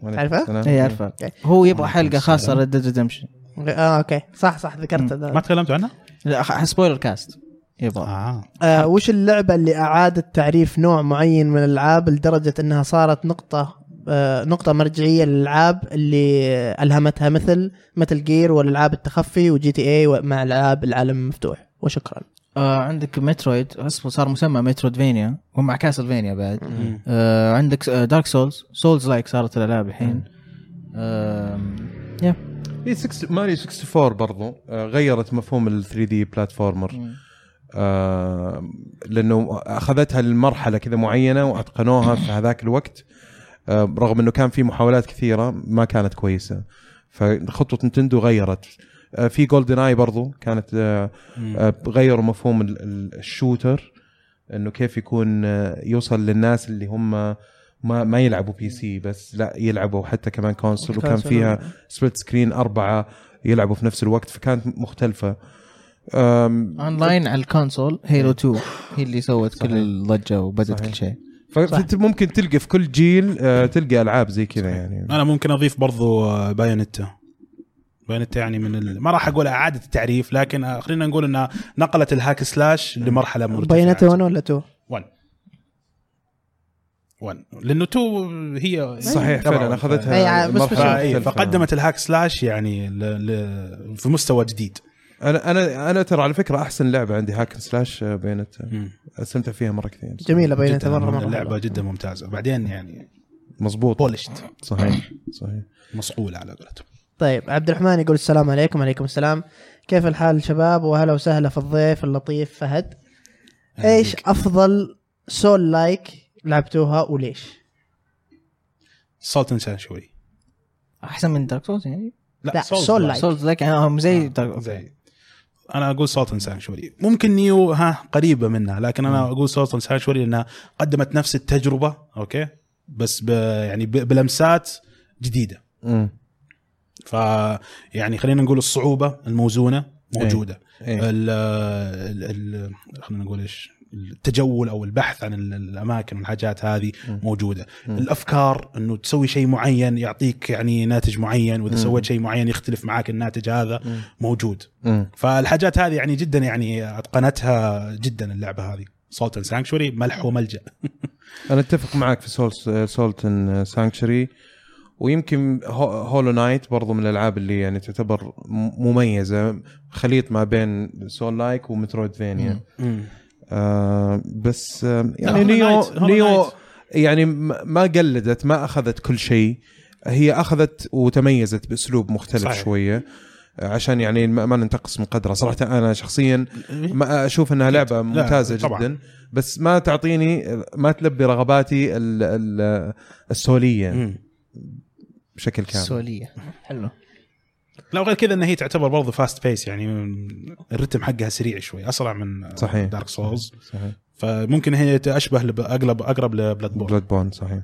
Speaker 2: بطل.
Speaker 3: تعرفه؟
Speaker 1: سلام.
Speaker 2: اي عارفه هو يبغى حلقة خاصة Red Dead Redemption
Speaker 3: آه okay. صح صح ذكرت
Speaker 4: ما تكلمتوا عنها؟
Speaker 2: لا spoiler cast يبغى.
Speaker 4: آه.
Speaker 3: آه وش اللعبة اللي أعادت تعريف نوع معين من الألعاب لدرجة إنها صارت نقطة آه نقطة مرجعية للألعاب اللي ألهمتها مثل مثل Gear والألعاب التخفي و GTA مع ألعاب العالم المفتوح. وشكرا.
Speaker 2: آه عندك Metroid اسمه صار مسمى metroidvania ومع Castlevania بعد. آه عندك Dark Souls souls-like صارت الألعاب الحين. آم، يا
Speaker 1: 6 ماريو 64 برضو آه، غيرت مفهوم ال 3D platformer آه لأنه أخذتها لمرحلة كذا معينة وأتقنوها في هذاك الوقت. آه رغم إنه كان في محاولات كثيرة ما كانت كويسة. فخطوة Nintendo غيرت آه في GoldenEye برضو كانت آه آه غيروا مفهوم ال- ال- ال shooter إنه كيف يكون آه يوصل للناس اللي هم ما ما يلعبوا PC بس لا يلعبوا حتى كمان console وكان. فيها split screen أربعة يلعبوا في نفس الوقت فكانت مختلفة.
Speaker 2: اونلاين على ال console Halo 2 هي اللي سوت. كل الضجة وبدت. كل شيء.
Speaker 1: فانت ممكن تلقى في كل جيل آه، تلقى ألعاب زي كذا يعني.
Speaker 4: أنا ممكن أضيف برضو آه، Bayonetta Bayonetta يعني من ال... ما راح أقول إعادة التعريف لكن خلينا نقول إنها نقلت ال hack slash لمرحلة
Speaker 3: مرتفعة. Bayonetta 1 ولا 2
Speaker 4: 1 1 لأنه 2 هي
Speaker 1: صحيح
Speaker 4: طبعاً.
Speaker 1: فعلا أخذتها
Speaker 3: بس.
Speaker 4: فا- إيه،
Speaker 1: مختلفة.
Speaker 4: فقدمت ال hack slash يعني ل... ل... في مستوى جديد.
Speaker 1: أنا أنا أنا ترى على فكرة أحسن لعبة عندي hack and slash
Speaker 4: Bayonetta.
Speaker 1: استمتع فيها مرة كثير.
Speaker 3: جميلة
Speaker 4: Bayonetta
Speaker 3: مره
Speaker 4: مرة
Speaker 3: حلوة.
Speaker 4: جدا ممتازة. بعدين يعني
Speaker 1: مضبوط
Speaker 4: polished
Speaker 1: صحيح صحيح.
Speaker 4: مصقوله على قولتهم.
Speaker 3: طيب عبد الرحمن يقول السلام عليكم. وعليكم السلام. كيف الحال شباب؟ وهلا وسهلا في الضيف اللطيف فهد. إيش أفضل souls-like لعبتوها وليش؟
Speaker 4: Salt and
Speaker 2: Sanctuary أحسن من Dark Souls يعني؟
Speaker 3: لا، Soul Like.
Speaker 2: souls like هم زي Dark-
Speaker 4: زي. أنا أقول Salt and Sanctuary ممكن Nioh ها قريبة منها لكن أنا أقول Salt and Sanctuary لأنها قدمت نفس التجربة okay؟ بس ب يعني ب- بلمسات جديدة.
Speaker 1: امم
Speaker 4: ف يعني خلينا نقول الصعوبة الموزونة موجودة.
Speaker 1: إيه.
Speaker 4: ال ال خلينا نقول إيش؟ التجول أو البحث عن ال- الأماكن والحاجات هذه موجودة. الأفكار إنه تسوي شيء معين يعطيك يعني ناتج معين وإذا سويت شيء معين يختلف معك الناتج هذا موجود.
Speaker 1: امم
Speaker 4: فالحاجات هذه يعني جدا يعني أتقنتها جدا اللعبة هذه. Salt and Sanctuary ملح وملجأ.
Speaker 1: أنا أتفق معك في Sal- Salt and Sanctuary ويمكن هو- Hollow Knight برضو من الألعاب اللي يعني تعتبر مميزة خليط ما بين souls-like و metroidvania آه بس آه يعني new
Speaker 4: new.
Speaker 1: يعني ما قلدت ما أخذت كل شيء. هي أخذت وتميزت بأسلوب مختلف
Speaker 4: صحيح.
Speaker 1: شوية. عشان يعني ما ننتقص من قدرها صراحة أنا شخصيا ما أشوف إنها لعبة ممتازة
Speaker 4: طبعاً.
Speaker 1: جدا. بس ما تعطيني ما تلبي رغباتي ال- ال-
Speaker 4: السولية.
Speaker 1: بشكل كامل.
Speaker 2: السوليه حلو.
Speaker 4: لا وغير كذا ان هي تعتبر برضه fast pace يعني الرتم حقها سريع شوي أسرع من
Speaker 1: صحيح.
Speaker 4: Dark Souls
Speaker 1: صحيح.
Speaker 4: فممكن هي أشبه لب- أقرب أقرب ل
Speaker 1: Bloodborne Bloodborne صحيح.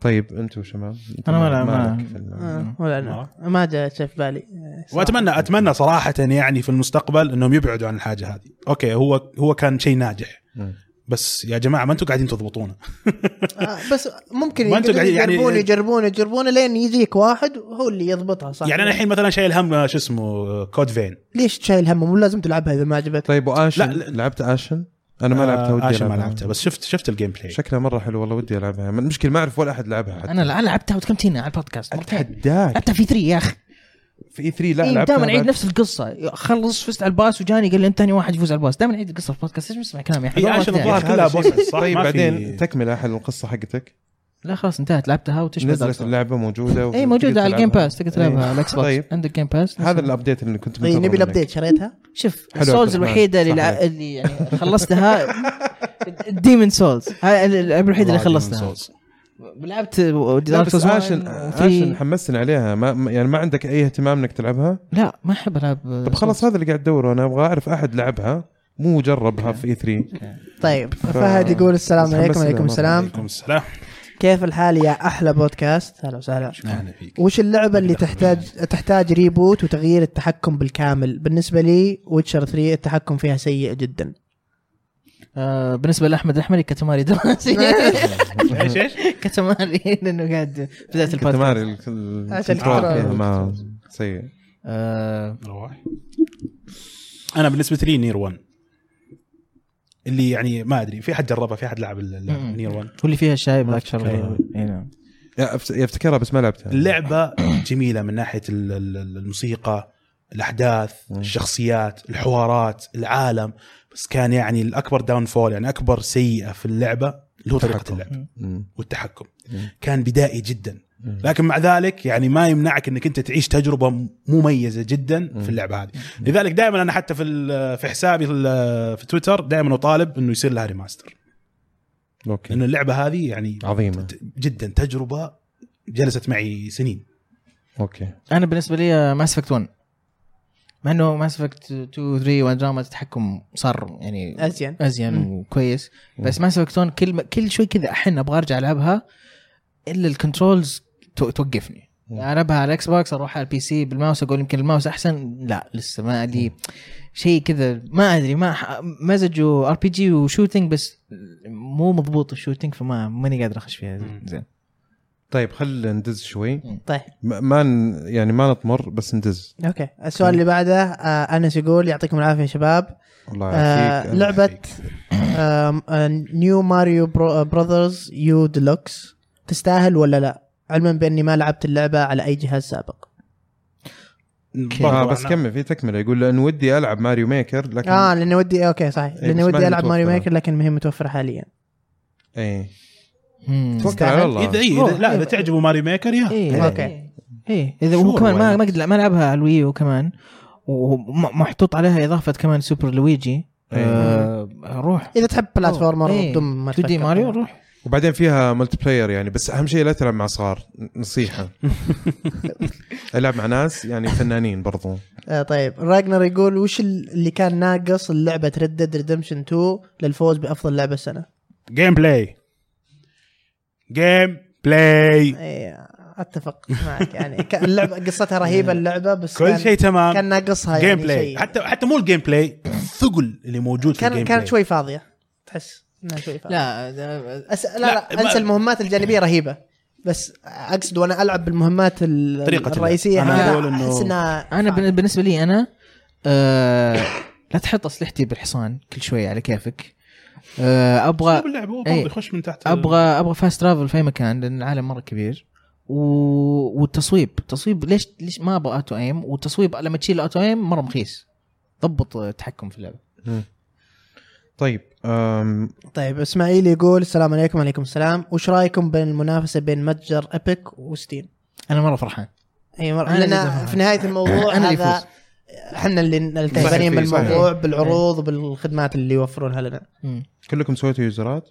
Speaker 1: طيب أنتم شباب؟
Speaker 2: أنا ما لا- ما-
Speaker 3: آه، ولا أنا. ما جاء شيء في بالي.
Speaker 4: وأتمنى أتمنى صراحة يعني في المستقبل إنهم يبعدوا عن الحاجة هذه. okay هو هو كان شيء ناجح.
Speaker 1: مم.
Speaker 4: بس يا جماعة ما أنتم قاعدين تضبطونه
Speaker 3: آه، بس ممكن
Speaker 4: ما
Speaker 3: يقعدوا
Speaker 4: قاعدين- يعني-
Speaker 3: يجربون يجربون يجربون لين يجيك واحد هو اللي يضبطها صح؟
Speaker 4: يعني أنا الحين مثلا شايل هم شو اسمه Code Vein؟
Speaker 3: ليش شايل همه مو لازم تلعبها إذا ما عجبتك
Speaker 1: طيب و Ashen؟
Speaker 4: لا، لا.
Speaker 1: لعبت Ashen؟ أنا ما لعبتها ودي
Speaker 4: آه، عشان ما. لعبتها بس شفت شفت الجيم بلاي
Speaker 1: شكلها مرة حلو والله ودي ألعبها. المشكلة ما أعرف ولا أحد لعبها حتى.
Speaker 2: أنا لعبتها وتكلمتينا على البودكاست مرتين.
Speaker 1: أتحداك.
Speaker 2: لعبتها في 3 يا أخي.
Speaker 1: في E3 لا
Speaker 2: إيه دائما عيد نفس القصة. خلص فزت على ال boss وجاني قال لي أنت ثاني واحد يفوز على ال boss دائما عيد القصة في البودكاست. ليش ما تسمع كلامي يا أخي؟
Speaker 4: هي
Speaker 2: والله
Speaker 4: عشان الظاهر. كلها. bosses صح؟
Speaker 1: طيب بعدين
Speaker 4: في-
Speaker 1: تكمل أحد القصة حقتك؟
Speaker 2: لا خلاص انتهت. لعبتها وتشبه
Speaker 1: نزلت اللعبة موجودة
Speaker 2: اي موجودة على ال Game Pass تقدر تلعبها
Speaker 1: إيه.
Speaker 2: على ال Xbox
Speaker 1: طيب.
Speaker 2: عندك Game Pass
Speaker 1: هذا ال update اللي كنت
Speaker 3: طيب
Speaker 1: منتظره
Speaker 3: نبي.
Speaker 1: ال
Speaker 3: update شريتها؟
Speaker 2: شوف
Speaker 1: ال Souls.
Speaker 2: الوحيدة اللي, لع... اللي يعني خلصتها Demon's Souls هاي اللعبه الوحيدة اللي خلصتها. لعبت
Speaker 1: Dark
Speaker 2: Souls
Speaker 1: Ashen Ashen حمسني عليها. ما ما- يعني ما عندك أي اهتمام إنك تلعبها؟
Speaker 2: لا ما أحب ألعب
Speaker 1: طب خلاص هذا اللي قاعد ادوره أنا أبغى أعرف أحد لعبها. مو جربها في E3
Speaker 3: طيب فهد يقول السلام عليكم وعليكم. السلام.
Speaker 4: عليكم السلام.
Speaker 3: كيف الحال يا أحلى بودكاست؟ هلا وسهلا.
Speaker 4: أهلا فيك.
Speaker 3: وش اللعبة اللي تحتاج تحتاج reboot وتغيير التحكم بالكامل؟ بالنسبة لي Witcher 3 التحكم فيها سيء جدا.
Speaker 2: آه بالنسبة لأحمد الأحمري Katamari دراسي
Speaker 4: إيش إيش؟
Speaker 2: Katamari لأنه قاعد
Speaker 1: بداية
Speaker 2: البودكاست
Speaker 3: عشان
Speaker 1: ال
Speaker 3: control.
Speaker 1: فيها ما سيء
Speaker 2: آه
Speaker 4: رواح أنا بالنسبة لي Nier 1 اللي يعني ما أدري في حد جربها في حد لعب. Nier 1
Speaker 2: واللي فيها شاي بلاك. شر إيه نعم.
Speaker 1: يفتكرها بس ما لعبتها
Speaker 4: اللعبة جميلة من ناحية ال- ال- الموسيقى
Speaker 1: الأحداث.
Speaker 4: الشخصيات الحوارات العالم بس كان يعني الأكبر downfall يعني أكبر سيئة في اللعبة اللي هو
Speaker 1: طريقة.
Speaker 4: اللعب
Speaker 1: مم.
Speaker 4: والتحكم.
Speaker 1: مم.
Speaker 4: كان بدائي جدا.
Speaker 1: مم.
Speaker 4: لكن مع ذلك يعني ما يمنعك إنك أنت تعيش تجربة مميزة جدا في اللعبة هذه. لذلك دائما أنا حتى في ال- في حسابي في تويتر دائما أطالب إنه يصير لها remaster
Speaker 1: okay.
Speaker 4: لأن اللعبة هذه يعني عظيمة. جدا. تجربة جلست معي سنين.
Speaker 1: okay.
Speaker 2: أنا بالنسبة لي Mass Effect 1 مع إنه Mass Effect 2 3 ودراما التحكم صار يعني
Speaker 3: أزين.
Speaker 2: أزين
Speaker 3: مم.
Speaker 2: وكويس. بس Mass Effect 1 كل كل شوي كذا أحن أبغى أرجع ألعبها إلا ال controls تو- توقفني.
Speaker 1: مم.
Speaker 2: ألعبها على ال Xbox أروح على ال PC بال mouse أقول يمكن الماوس أحسن. لا لسه ما لي شيء كذا. ما أدري ما ح- مزجوا RPG و shooting بس مو مضبوط ال shooting فما ماني قادر أخش فيها. زين.
Speaker 1: طيب خل ندز شوي.
Speaker 3: طيب.
Speaker 1: ما يعني ما نطمر بس ندز.
Speaker 3: okay. السؤال اللي بعده آه أنس يقول يعطيكم العافية يا شباب.
Speaker 1: الله
Speaker 3: آه
Speaker 1: يعافيك أنا لعبة.
Speaker 3: New Mario Bros. U Deluxe تستاهل ولا لا؟ علما بأني ما لعبت اللعبة على أي جهاز سابق.
Speaker 1: آه بس كمل في تكملة. يقول لأن ودي ألعب Mario Maker لكن
Speaker 3: آه لاني ودي أوكي صحيح.
Speaker 1: إيه،
Speaker 3: لاني ودي ألعب ماريو
Speaker 1: متوفرة.
Speaker 3: ميكر لكن ما هي متوفرة حاليا.
Speaker 2: إيه.
Speaker 1: توكل على الله
Speaker 4: اذا إيه إذا لا إذا تعجبوا ماري ميكر يا.
Speaker 2: إيه.
Speaker 3: أوكي.
Speaker 2: إيه. اذا
Speaker 4: Sure,
Speaker 2: هو كمان ما؟ ما قد ما لعبها على الويو كمان. ومحطوط عليها إضافة كمان سوبر لويجي. آه روح.
Speaker 3: إذا تحب بلاتفورمر
Speaker 2: إيه.
Speaker 3: بدون ما
Speaker 2: 2 دي
Speaker 3: تفكر.
Speaker 2: ماريو روح.
Speaker 1: وبعدين فيها ملتي بلاير يعني بس أهم شيء لا تلعب مع صغار. نصيحة. ألعب مع ناس يعني فنانين برضو.
Speaker 3: آه طيب. راجنر يقول وش اللي كان ناقص اللعبه Red Redemption 2 للفوز بأفضل
Speaker 4: لعبة السنة؟ gameplay gameplay
Speaker 3: إيه أتفق معك. يعني اللعبه قصتها رهيبة اللعبة بس
Speaker 4: كل
Speaker 3: كان
Speaker 4: شيء تمام.
Speaker 3: كان ناقصها
Speaker 4: game
Speaker 3: يعني
Speaker 4: play
Speaker 3: شيء.
Speaker 4: حتى حتى مو ال gameplay الثقل اللي موجود في
Speaker 3: كان
Speaker 4: ال game
Speaker 3: كانت
Speaker 4: play
Speaker 3: شوي فاضية. تحس إنها شوي فاضية.
Speaker 2: لا.
Speaker 3: لا,
Speaker 4: لا،
Speaker 3: لا, أنسى المهمات الجانبية رهيبة. بس أقصد وأنا ألعب بالمهمات ال-
Speaker 4: طريقة اللعب. الرئيسية إنه-
Speaker 3: أحس إنها
Speaker 2: أنا بن- بالنسبة لي أنا آه لا تحط أسلحتي بالحصان كل شوية على كيفك. أبغى
Speaker 4: باللعب هو
Speaker 2: إيه.
Speaker 4: يخش من تحت.
Speaker 2: أبغى أبغى fast travel في أي مكان لأن العالم مرة كبير. و... والتصويب. التصويب ليش ليش ما أبغى auto aim والتصويب لما تشيل auto aim مرة مخيس. ضبط التحكم في اللعبة.
Speaker 1: طيب أم
Speaker 3: طيب إسماعيل يقول السلام عليكم وعليكم السلام. وش رأيكم بين المنافسة بين متجر Epic و
Speaker 2: Steam؟ أنا مرة فرحان.
Speaker 3: إي مر...
Speaker 2: أنا
Speaker 3: لأن
Speaker 2: جداً
Speaker 3: في نهاية الموضوع
Speaker 2: أنا اللي
Speaker 3: هذا. إحنا اللي الكسبانين
Speaker 1: صحيح،
Speaker 3: بالموضوع
Speaker 2: صحيح.
Speaker 3: بالعروض وبالخدمات اللي يوفرونها لنا.
Speaker 1: كلكم سويتوا يوزرات؟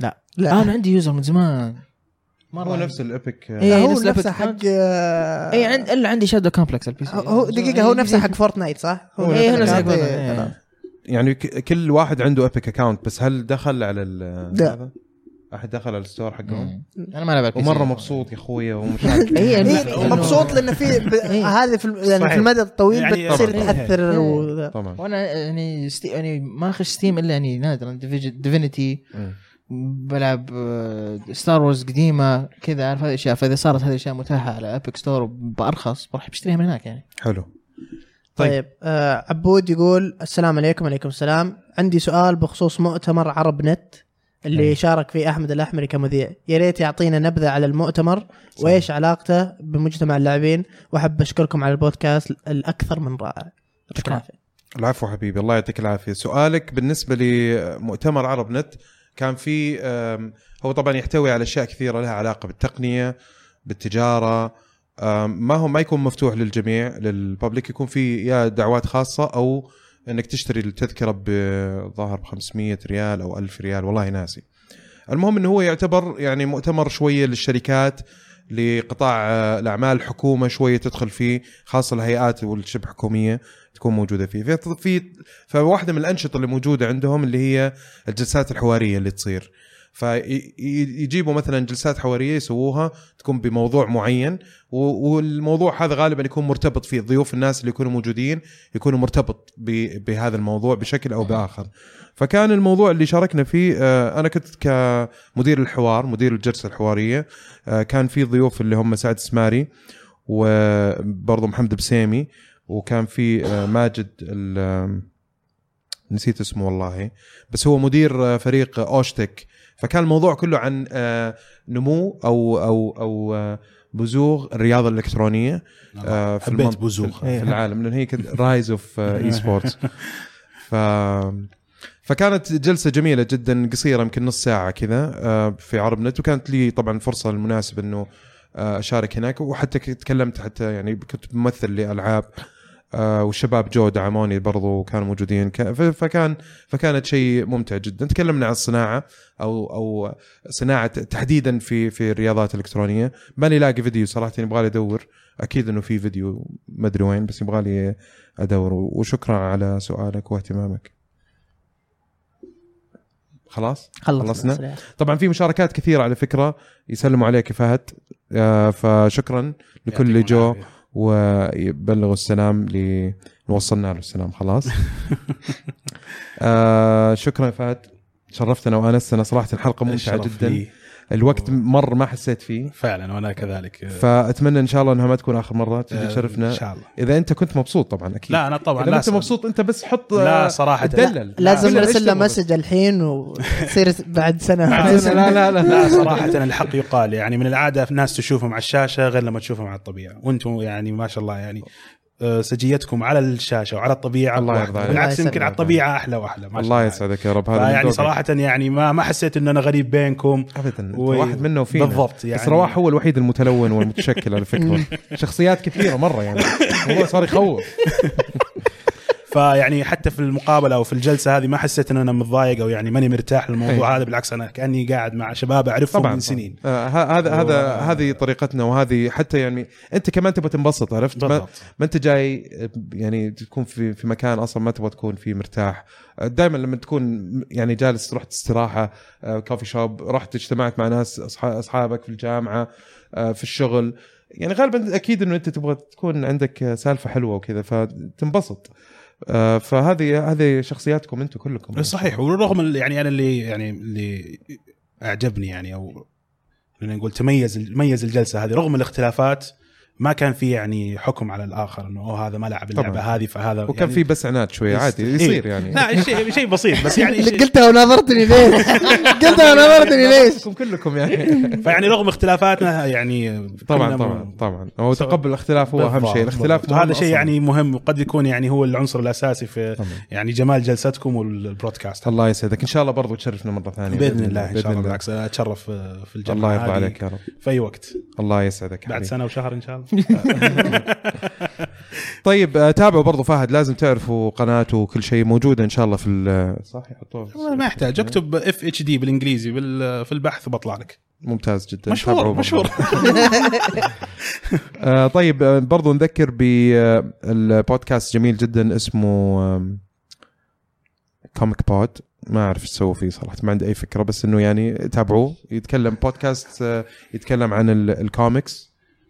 Speaker 2: لا
Speaker 3: لا.
Speaker 2: آه أنا عندي user من زمان مرة
Speaker 1: هو نفس ال Epic
Speaker 2: إيه،
Speaker 3: هو
Speaker 2: نفس
Speaker 3: نفسه حق
Speaker 2: اي عند إلا عندي Shadow Complex ال PC
Speaker 3: هو دقيقة هو نفسه حق Fortnite صح؟
Speaker 1: هو
Speaker 2: إيه، هو
Speaker 1: نفس
Speaker 2: نفس حق Fortnite.
Speaker 3: إيه،
Speaker 2: إيه.
Speaker 1: يعني ك- كل واحد عنده Epic account بس هل دخل على ال
Speaker 3: لا.
Speaker 1: أحد دخل على ال store
Speaker 2: حقهم؟ أنا ما العب.
Speaker 1: ومرة مبسوط يا أخوي ومش
Speaker 2: إيه،
Speaker 3: إيه مبسوط لأن في.
Speaker 2: إيه.
Speaker 3: هذه في يعني. في المدى الطويل
Speaker 4: يعني
Speaker 3: بتصير.
Speaker 2: تأثر.
Speaker 3: و...
Speaker 1: طبعا
Speaker 2: وأنا يعني ستي يعني ما أخش Steam إلا يعني نادرا
Speaker 1: Divinity.
Speaker 2: بلعب Star Wars قديمة كذا عارف هذه الاشياء فإذا صارت هذه الاشياء متاحة على Epic Store بأرخص بروح بشتريها من هناك يعني
Speaker 1: حلو طيب.
Speaker 3: طيب آه عبود يقول السلام عليكم وعليكم السلام عندي سؤال بخصوص مؤتمر عرب نت اللي
Speaker 1: أي.
Speaker 3: شارك فيه أحمد الأحمري كمذيع. يا ريت يعطينا نبذة على المؤتمر وإيش علاقته بمجتمع اللاعبين. وأحب أشكركم على البودكاست الأكثر من رائع. يعطيك. العافية.
Speaker 1: العفو حبيبي الله يعطيك العافية. سؤالك بالنسبة لمؤتمر عرب نت كان في هو طبعا يحتوي على أشياء كثيرة لها علاقة بالتقنية بالتجارة ما هو ما يكون مفتوح للجميع للببليك يكون في يا دعوات خاصة أو إنك تشتري التذكرة بظاهر ب 500 ريال أو 1000 ريال والله ناسي. المهم إنه هو يعتبر يعني مؤتمر شوية للشركات لقطاع آه، الأعمال الحكومة شوية تدخل فيه خاصة الهيئات والشبه حكوميه تكون موجودة فيه. في في فواحدة من الأنشطة اللي موجودة عندهم اللي هي الجلسات الحوارية اللي تصير. فيجيبوا مثلا جلسات حوارية يسووها تكون بموضوع معين والموضوع هذا غالبا يكون مرتبط فيه ضيوف الناس اللي يكونوا موجودين يكونوا مرتبط بهذا الموضوع بشكل أو بآخر. فكان الموضوع اللي شاركنا فيه آه، أنا كنت كمدير الحوار مدير الجلسة الحوارية آه، كان في ضيوف اللي هم سعد سماري وبرضه محمد بسيمي وكان في آه، ماجد نسيت اسمه والله بس هو مدير فريق أوشتك فكان الموضوع كله عن آه، نمو أو أو أو آه، بزوغ الرياضة الإلكترونية آه، في
Speaker 4: حبيت بزوغ.
Speaker 1: في العالم لأن هي rise of esports ف فكانت جلسة جميلة جدا قصيرة يمكن نص ساعة كذا في عرب نت وكانت لي طبعا فرصة المناسبة إنه أشارك هناك وحتى تكلمت حتى يعني كنت ممثل لألعاب. والشباب جو دعموني برضو كانوا موجودين. فكان فكانت شيء ممتع جدا. تكلمنا عن الصناعة أو أو صناعة تحديدا في في الرياضات الإلكترونية. ماني لاقي فيديو صراحة يبغى لي أدور. أكيد إنه في فيديو ما أدري وين بس يبغى لي أدور. وشكرا على سؤالك واهتمامك. خلاص؟ خلصنا. طبعا في مشاركات كثيرة على فكرة. يسلموا عليك يا فهد. آه، فشكرا لكل جو. ويبلغوا السلام ل وصلنا له السلام خلاص آه شكرا فهد شرفتنا وأنستنا صراحة الحلقة
Speaker 4: ممتعة
Speaker 1: جدا
Speaker 4: لي.
Speaker 1: الوقت مر ما حسيت فيه.
Speaker 4: فعلا وأنا كذلك.
Speaker 1: فأتمنى إن شاء الله إنها ما تكون آخر مرة تجي
Speaker 4: آه،
Speaker 1: تشرفنا.
Speaker 4: إن شاء الله.
Speaker 1: إذا أنت كنت مبسوط طبعا أكيد.
Speaker 4: لا أنا طبعا
Speaker 1: إذا
Speaker 4: لا أنت.
Speaker 1: مبسوط أنت بس حط
Speaker 4: لا صراحة.
Speaker 1: دلل.
Speaker 3: لازم
Speaker 1: لا،
Speaker 3: نرسل له. مسج الحين وتصير بعد سنة.
Speaker 1: لا لا لا.
Speaker 4: لا صراحة الحق يقال يعني من العادة ناس تشوفهم على الشاشة غير لما تشوفهم على الطبيعة. وأنتم يعني ما شاء الله يعني آه، سجيتكم على الشاشة وعلى الطبيعة
Speaker 1: الله. يرضى عليك.
Speaker 4: بالعكس يمكن على. الطبيعة أحلى وأحلى ما
Speaker 1: الله. يسعدك يا رب هذا
Speaker 4: يعني. صراحة يعني ما ما حسيت إن أنا غريب بينكم
Speaker 1: ابدا
Speaker 4: و-
Speaker 1: واحد منا وفينا
Speaker 4: بالضبط يعني
Speaker 1: بس رواح هو الوحيد المتلون والمتشكل على فكرة شخصيات كثيرة مرة يعني الموضوع صار يخوف
Speaker 4: فيعني حتى في المقابلة أو في الجلسة هذه ما حسيت إن أنا متضايق أو يعني ماني مرتاح للموضوع هذا بالعكس أنا كأني قاعد مع شباب أعرفهم
Speaker 1: طبعا
Speaker 4: من سنين.
Speaker 1: آه، هذا هذا هذه طريقتنا وهذه حتى يعني أنت كمان تبغى تنبسط عرفت؟ ما, ما أنت جاي يعني تكون في في مكان أصلا ما تبغى تكون فيه مرتاح. دائما لما تكون يعني جالس رحت استراحه كوفي شوب رحت اجتمعت مع ناس أصحابك في الجامعة آه، في الشغل يعني غالبا أكيد إنه أنت تبغى تكون عندك سالفة حلوة وكذا فتنبسط. فهذه هذه شخصياتكم أنتم كلكم.
Speaker 4: صحيح. ورغم يعني أنا اللي يعني اللي أعجبني يعني أو خلينا نقول تميز ميز الجلسة هذه رغم الاختلافات ما كان في يعني حكم على الآخر إنه أوه هذا ما لعب اللعبة
Speaker 1: طبعا.
Speaker 4: هذه فهذا
Speaker 1: وكان
Speaker 4: يعني
Speaker 1: في بس عناد شوية عادي يصير يعني.
Speaker 4: لا شيء شيء بسيط بس يعني
Speaker 3: قلتها وناظرتني ليش؟ قلتها وناظرتني ليش؟
Speaker 1: كلكم يعني.
Speaker 4: فيعني رغم اختلافاتنا يعني
Speaker 1: طبعا طبعا طبعا. هو تقبل الاختلاف هو
Speaker 4: أهم
Speaker 1: شيء الاختلاف
Speaker 4: هذا شيء. يعني مهم وقد يكون يعني هو العنصر الأساسي في. يعني جمال جلستكم والبرودكاست.
Speaker 1: الله يسعدك. إن شاء الله برضو تشرفنا مرة ثانية
Speaker 4: بإذن الله
Speaker 1: إن
Speaker 4: شاء الله بالعكس أتشرف في الجامعة
Speaker 1: الله يرضى عليك يا رب.
Speaker 4: في أي وقت.
Speaker 1: الله يسعدك
Speaker 4: بعد. سنة وشهر إن شاء الله.
Speaker 1: طيب آه، تابعوا برضو فهد لازم تعرفوا قناته وكل شيء موجودة إن شاء الله في ال- صح يحطوها في-
Speaker 4: ما يحتاج. اكتب FHD بالإنجليزي بال- في البحث وبطلع لك
Speaker 1: ممتاز جدا.
Speaker 4: مشهور. مشهور.
Speaker 1: آه طيب آه، برضو نذكر بالبودكاست جميل جدا اسمه كوميك بود ما أعرف إيش سووا فيه صراحة ما عندي أي فكرة بس إنه يعني تابعوه. يتكلم بودكاست يتكلم عن ال- الكوميكس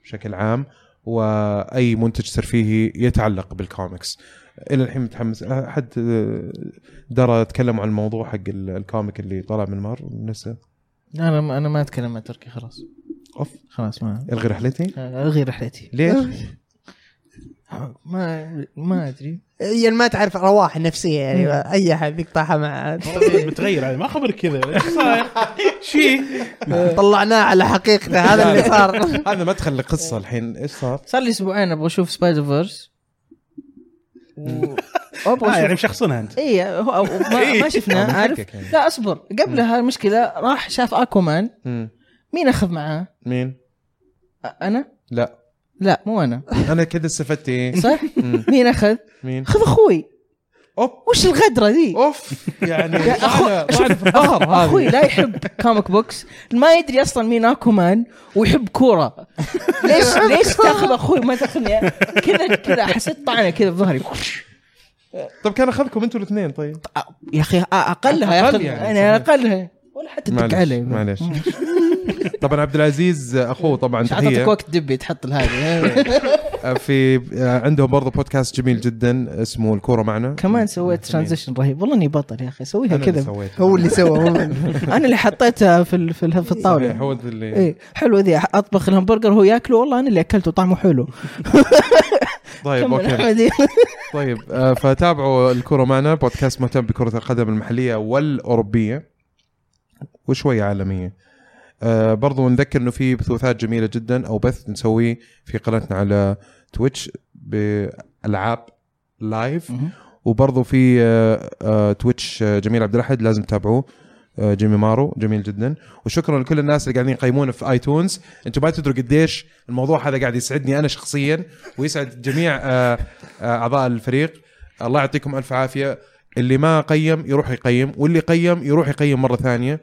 Speaker 1: بشكل عام وأي منتج ترفيهي يتعلق بالكوميكس إلى الحين متحمس. آه، حد آه، درى تكلموا عن الموضوع حق ال- ال comic اللي طلع من مار؟ نسى
Speaker 2: أنا ما أنا ما أتكلم مع تركي خلاص.
Speaker 1: أوف.
Speaker 2: خلاص ما
Speaker 1: الغي رحلتي؟
Speaker 2: الغي رحلتي.
Speaker 1: ليش؟
Speaker 2: ما ما أدري.
Speaker 3: يعني ما تعرف رواح النفسيه يعني أي أحد يقطعها مع
Speaker 4: متغير هذا ما خبر كذا. إيش صاير؟ شي.
Speaker 3: طلعناه على حقيقته هذا اللي صار.
Speaker 1: هذا مدخل لقصه الحين. إيش صار؟
Speaker 2: صار لي أسبوعين أبغى أشوف سبايدر فيرس و... أبغى
Speaker 4: آه يعني مشخصنها أنت.
Speaker 2: اي هو هو- ما, ما شفناه.
Speaker 1: آه،
Speaker 2: عارف؟
Speaker 1: يعني.
Speaker 2: لا أصبر. قبلها المشكلة راح شاف اكومان. مين أخذ معاه؟
Speaker 1: مين؟
Speaker 2: أنا؟
Speaker 1: لا.
Speaker 2: لا مو أنا.
Speaker 1: أنا كذا استفدت إيه؟
Speaker 2: صح؟ مين أخذ؟
Speaker 1: مين؟
Speaker 2: خذ أخوي.
Speaker 1: أوف
Speaker 2: وش الغدرة ذي؟
Speaker 1: أوف. يعني
Speaker 2: يا
Speaker 1: أخوي
Speaker 2: لا يحب comic books ما يدري أصلا مين أكومان ويحب كورة. ليش ليش تأخذ أخوي ما تاخذني كذا كذا حسيت طعنة كذا في ظهري.
Speaker 1: طب كان أخذكم أنتوا الاثنين طيب.
Speaker 2: يا أخي أقلها
Speaker 1: أقل
Speaker 2: ياخذ
Speaker 1: يعني، صحيح.
Speaker 2: أقلها. ولا حتى تدق
Speaker 1: معلش
Speaker 2: علي.
Speaker 1: معلش طبعا عبد العزيز أخوه طبعا
Speaker 2: مش
Speaker 1: تحيه
Speaker 2: وقت دبي تحط هذه.
Speaker 1: في عندهم برضه بودكاست جميل جدا اسمه الكورة معنا.
Speaker 2: كمان سويت transition رهيب. والله إني بطل يا أخي. سويها
Speaker 1: أنا اللي
Speaker 2: كذا.
Speaker 3: هو اللي سوى. هو
Speaker 2: أنا اللي حطيتها في في, الطاولة.
Speaker 1: هو اللي
Speaker 2: إيه حلو ذي. أطبخ الهمبرجر وهو ياكله. والله أنا اللي أكلته. طعمه حلو.
Speaker 1: طيب
Speaker 2: أوكي.
Speaker 1: طيب آه، فتابعوا الكرة معنا. بودكاست مهتم بكرة القدم المحلية والأوروبية. وشوية عالمية. آه برضو نذكر إنه في بثوثات جميلة جدا أو بث نسويه في قناتنا على تويتش بألعاب live وبرضو في آه آه تويتش جميل عبد الأحد لازم تتابعوه. جيمي مارو جميل جدا. وشكرا لكل الناس اللي قاعدين يقيمونا في آيتونز. أنتم ما تدروا قديش الموضوع هذا قاعد يسعدني أنا شخصيا ويسعد جميع أعضاء الفريق. الله يعطيكم ألف عافية. اللي ما قيم يروح يقيم واللي قيم يروح يقيم مرة ثانية.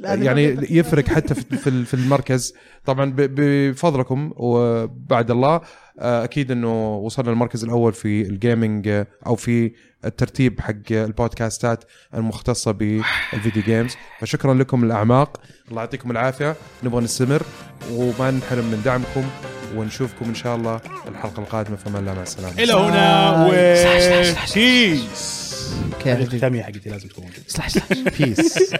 Speaker 1: يعني يفرق حتى في في- في المركز. طبعا ب- بفضلكم وبعد الله آه، أكيد إنه وصلنا المركز الأول في ال gaming آه، أو في الترتيب حق البودكاستات المختصة بال video games فشكرا لكم من الأعماق. الله يعطيكم العافية. نبغى نستمر وما نحرم من دعمكم. ونشوفكم إن شاء الله الحلقة القادمة. فما الله مع السلامة.
Speaker 4: إلى هنا. و بيس الختامية حقتي لازم تكون. موجوده
Speaker 2: سلاش سلاش
Speaker 1: بيس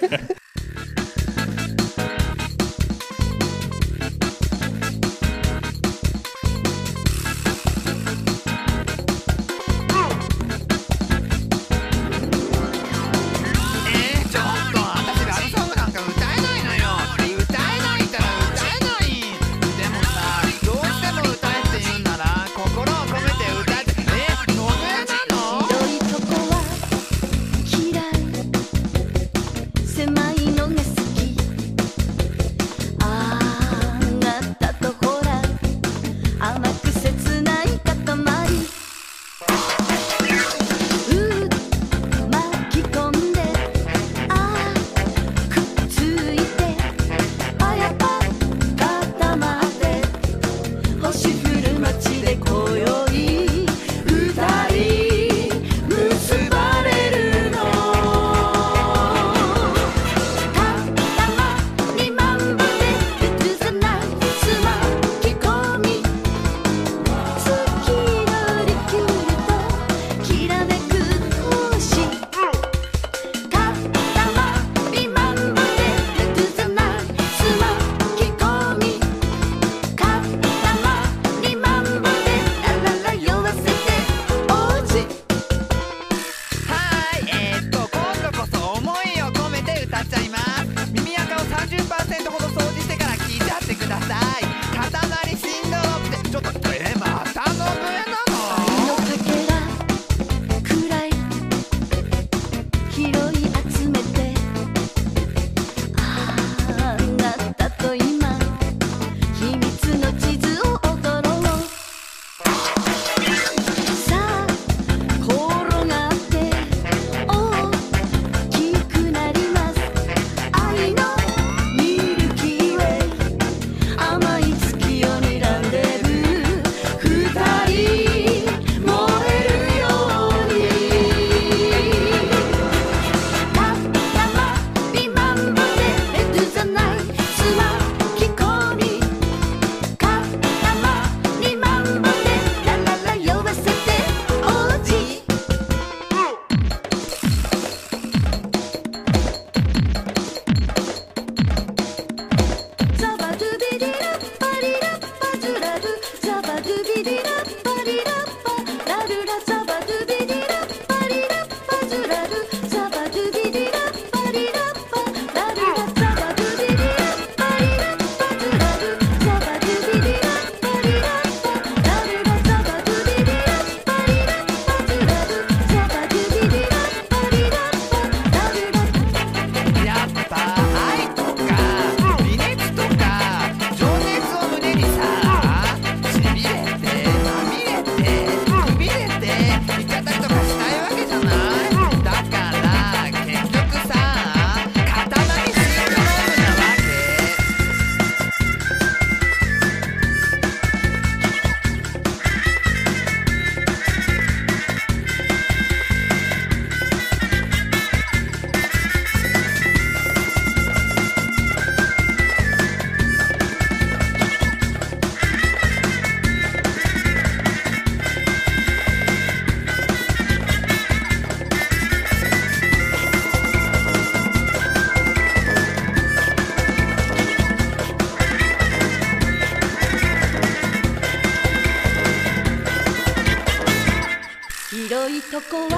Speaker 6: こは